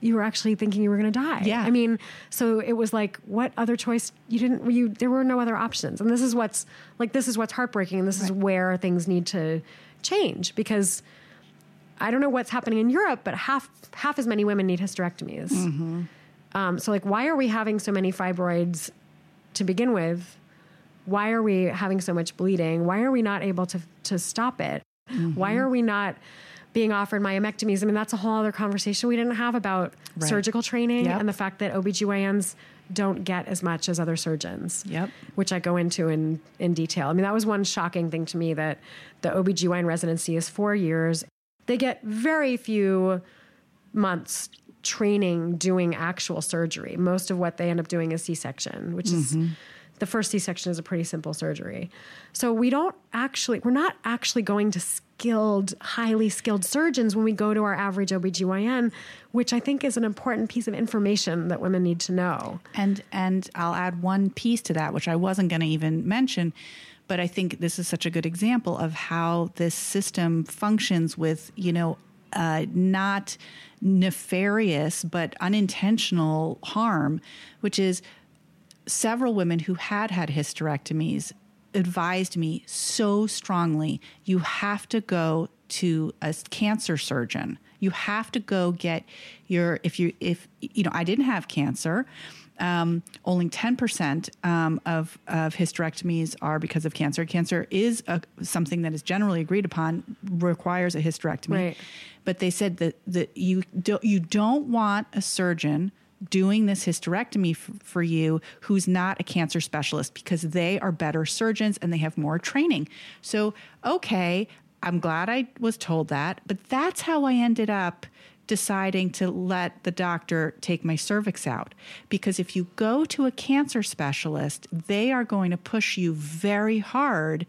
you were actually thinking you were going to die. Yeah. I mean, so it was like, what other choice? You didn't. You there were no other options, and this is what's like this is what's heartbreaking, and this is where things need to change because. I don't know what's happening in Europe, but half half as many women need hysterectomies. Um, so, like, why are we having so many fibroids to begin with? Why are we having so much bleeding? Why are we not able to to stop it? Why are we not being offered myomectomies? I mean, that's a whole other conversation we didn't have about surgical training Yep. and the fact that OBGYNs don't get as much as other surgeons Yep. which I go into in, in detail. I mean, that was one shocking thing to me that the OBGYN residency is four years. They get very few months training doing actual surgery. Most of what they end up doing is C section, which is mm-hmm. the first C section is a pretty simple surgery. So we don't actually, we're not actually going to skilled, highly skilled surgeons when we go to our average OBGYN, which I think is an important piece of information that women need to know. And and I'll add one piece to that, which I wasn't going to even mention, but I think this is such a good example of how this system functions with you know uh, not nefarious but unintentional harm, which is several women who had had hysterectomies advised me so strongly you have to go to a cancer surgeon. You have to go get your if you if you know I didn't have cancer. Um, only 10% um, of, of hysterectomies are because of cancer. Cancer is a, something that is generally agreed upon requires a hysterectomy. Right. But they said that, that you, don't, you don't want a surgeon doing this hysterectomy f- for you who's not a cancer specialist because they are better surgeons and they have more training. So, okay, I'm glad I was told that, but that's how I ended up deciding to let the doctor take my cervix out. Because if you go to a cancer specialist, they are going to push you very hard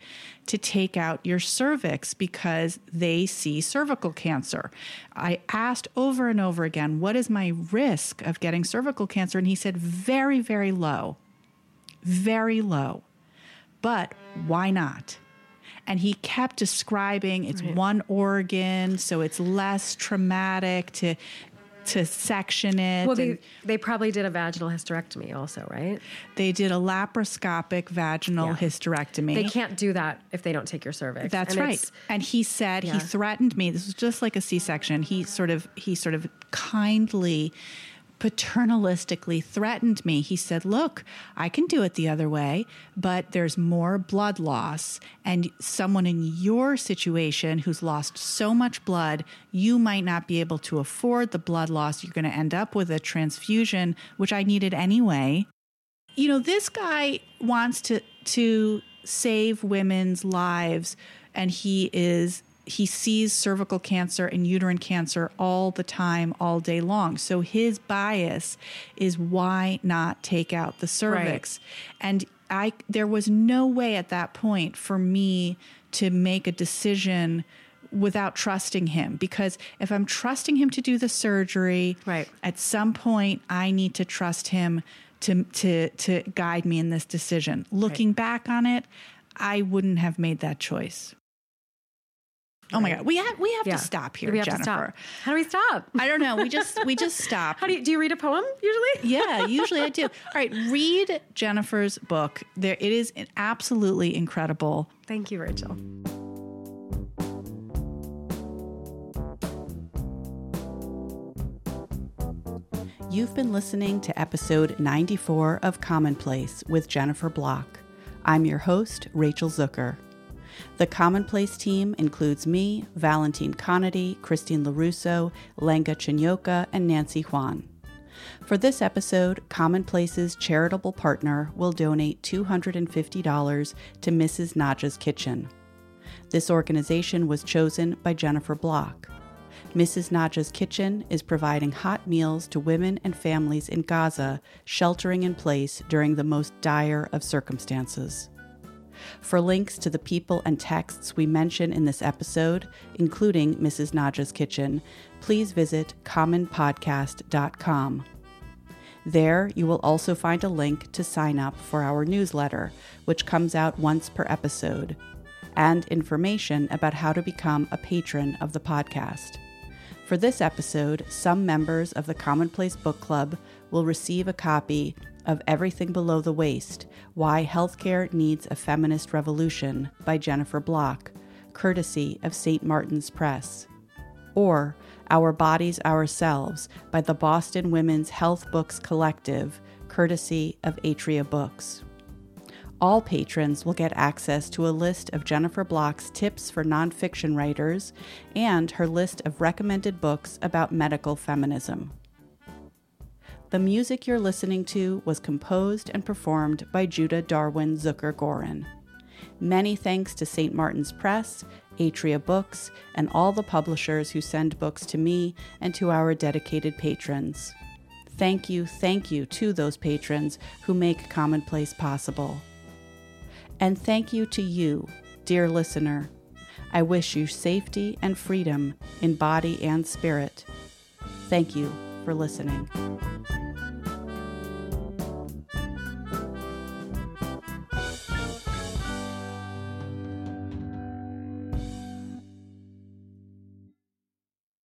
to take out your cervix because they see cervical cancer. I asked over and over again, what is my risk of getting cervical cancer? And he said, very, very low. Very low. But why not? And he kept describing it's right. one organ, so it's less traumatic to to section it. Well, they, they probably did a vaginal hysterectomy also, right? They did a laparoscopic vaginal yeah. hysterectomy. They can't do that if they don't take your cervix. That's and right. And he said yeah. he threatened me. This was just like a C-section. He sort of he sort of kindly paternalistically threatened me. He said, Look, I can do it the other way, but there's more blood loss. And someone in your situation who's lost so much blood, you might not be able to afford the blood loss. You're going to end up with a transfusion, which I needed anyway. You know, this guy wants to, to save women's lives, and he is he sees cervical cancer and uterine cancer all the time, all day long. So his bias is why not take out the cervix? Right. And I there was no way at that point for me to make a decision without trusting him because if I'm trusting him to do the surgery, right. at some point I need to trust him to to to guide me in this decision. Looking right. back on it, I wouldn't have made that choice. Oh my god, we have we have yeah. to stop here, we have Jennifer. To stop. How do we stop? I don't know. We just we just stop. How do you do? You read a poem usually? yeah, usually I do. All right, read Jennifer's book. There, it is absolutely incredible. Thank you, Rachel. You've been listening to episode 94 of Commonplace with Jennifer Block. I'm your host, Rachel Zucker. The Commonplace team includes me, Valentine Conity, Christine LaRusso, Lenga Chinyoka, and Nancy Juan. For this episode, Commonplace's charitable partner will donate $250 to Mrs. Naja's Kitchen. This organization was chosen by Jennifer Block. Mrs. Naja's Kitchen is providing hot meals to women and families in Gaza sheltering in place during the most dire of circumstances. For links to the people and texts we mention in this episode, including Mrs. Naja's Kitchen, please visit commonpodcast.com. There, you will also find a link to sign up for our newsletter, which comes out once per episode, and information about how to become a patron of the podcast. For this episode, some members of the Commonplace Book Club will receive a copy of Everything Below the Waist Why Healthcare Needs a Feminist Revolution by Jennifer Block, courtesy of St. Martin's Press. Or Our Bodies Ourselves by the Boston Women's Health Books Collective, courtesy of Atria Books. All patrons will get access to a list of Jennifer Block's tips for nonfiction writers and her list of recommended books about medical feminism. The music you're listening to was composed and performed by Judah Darwin Zucker Gorin. Many thanks to St. Martin's Press, Atria Books, and all the publishers who send books to me and to our dedicated patrons. Thank you, thank you to those patrons who make Commonplace possible. And thank you to you, dear listener. I wish you safety and freedom in body and spirit. Thank you for listening.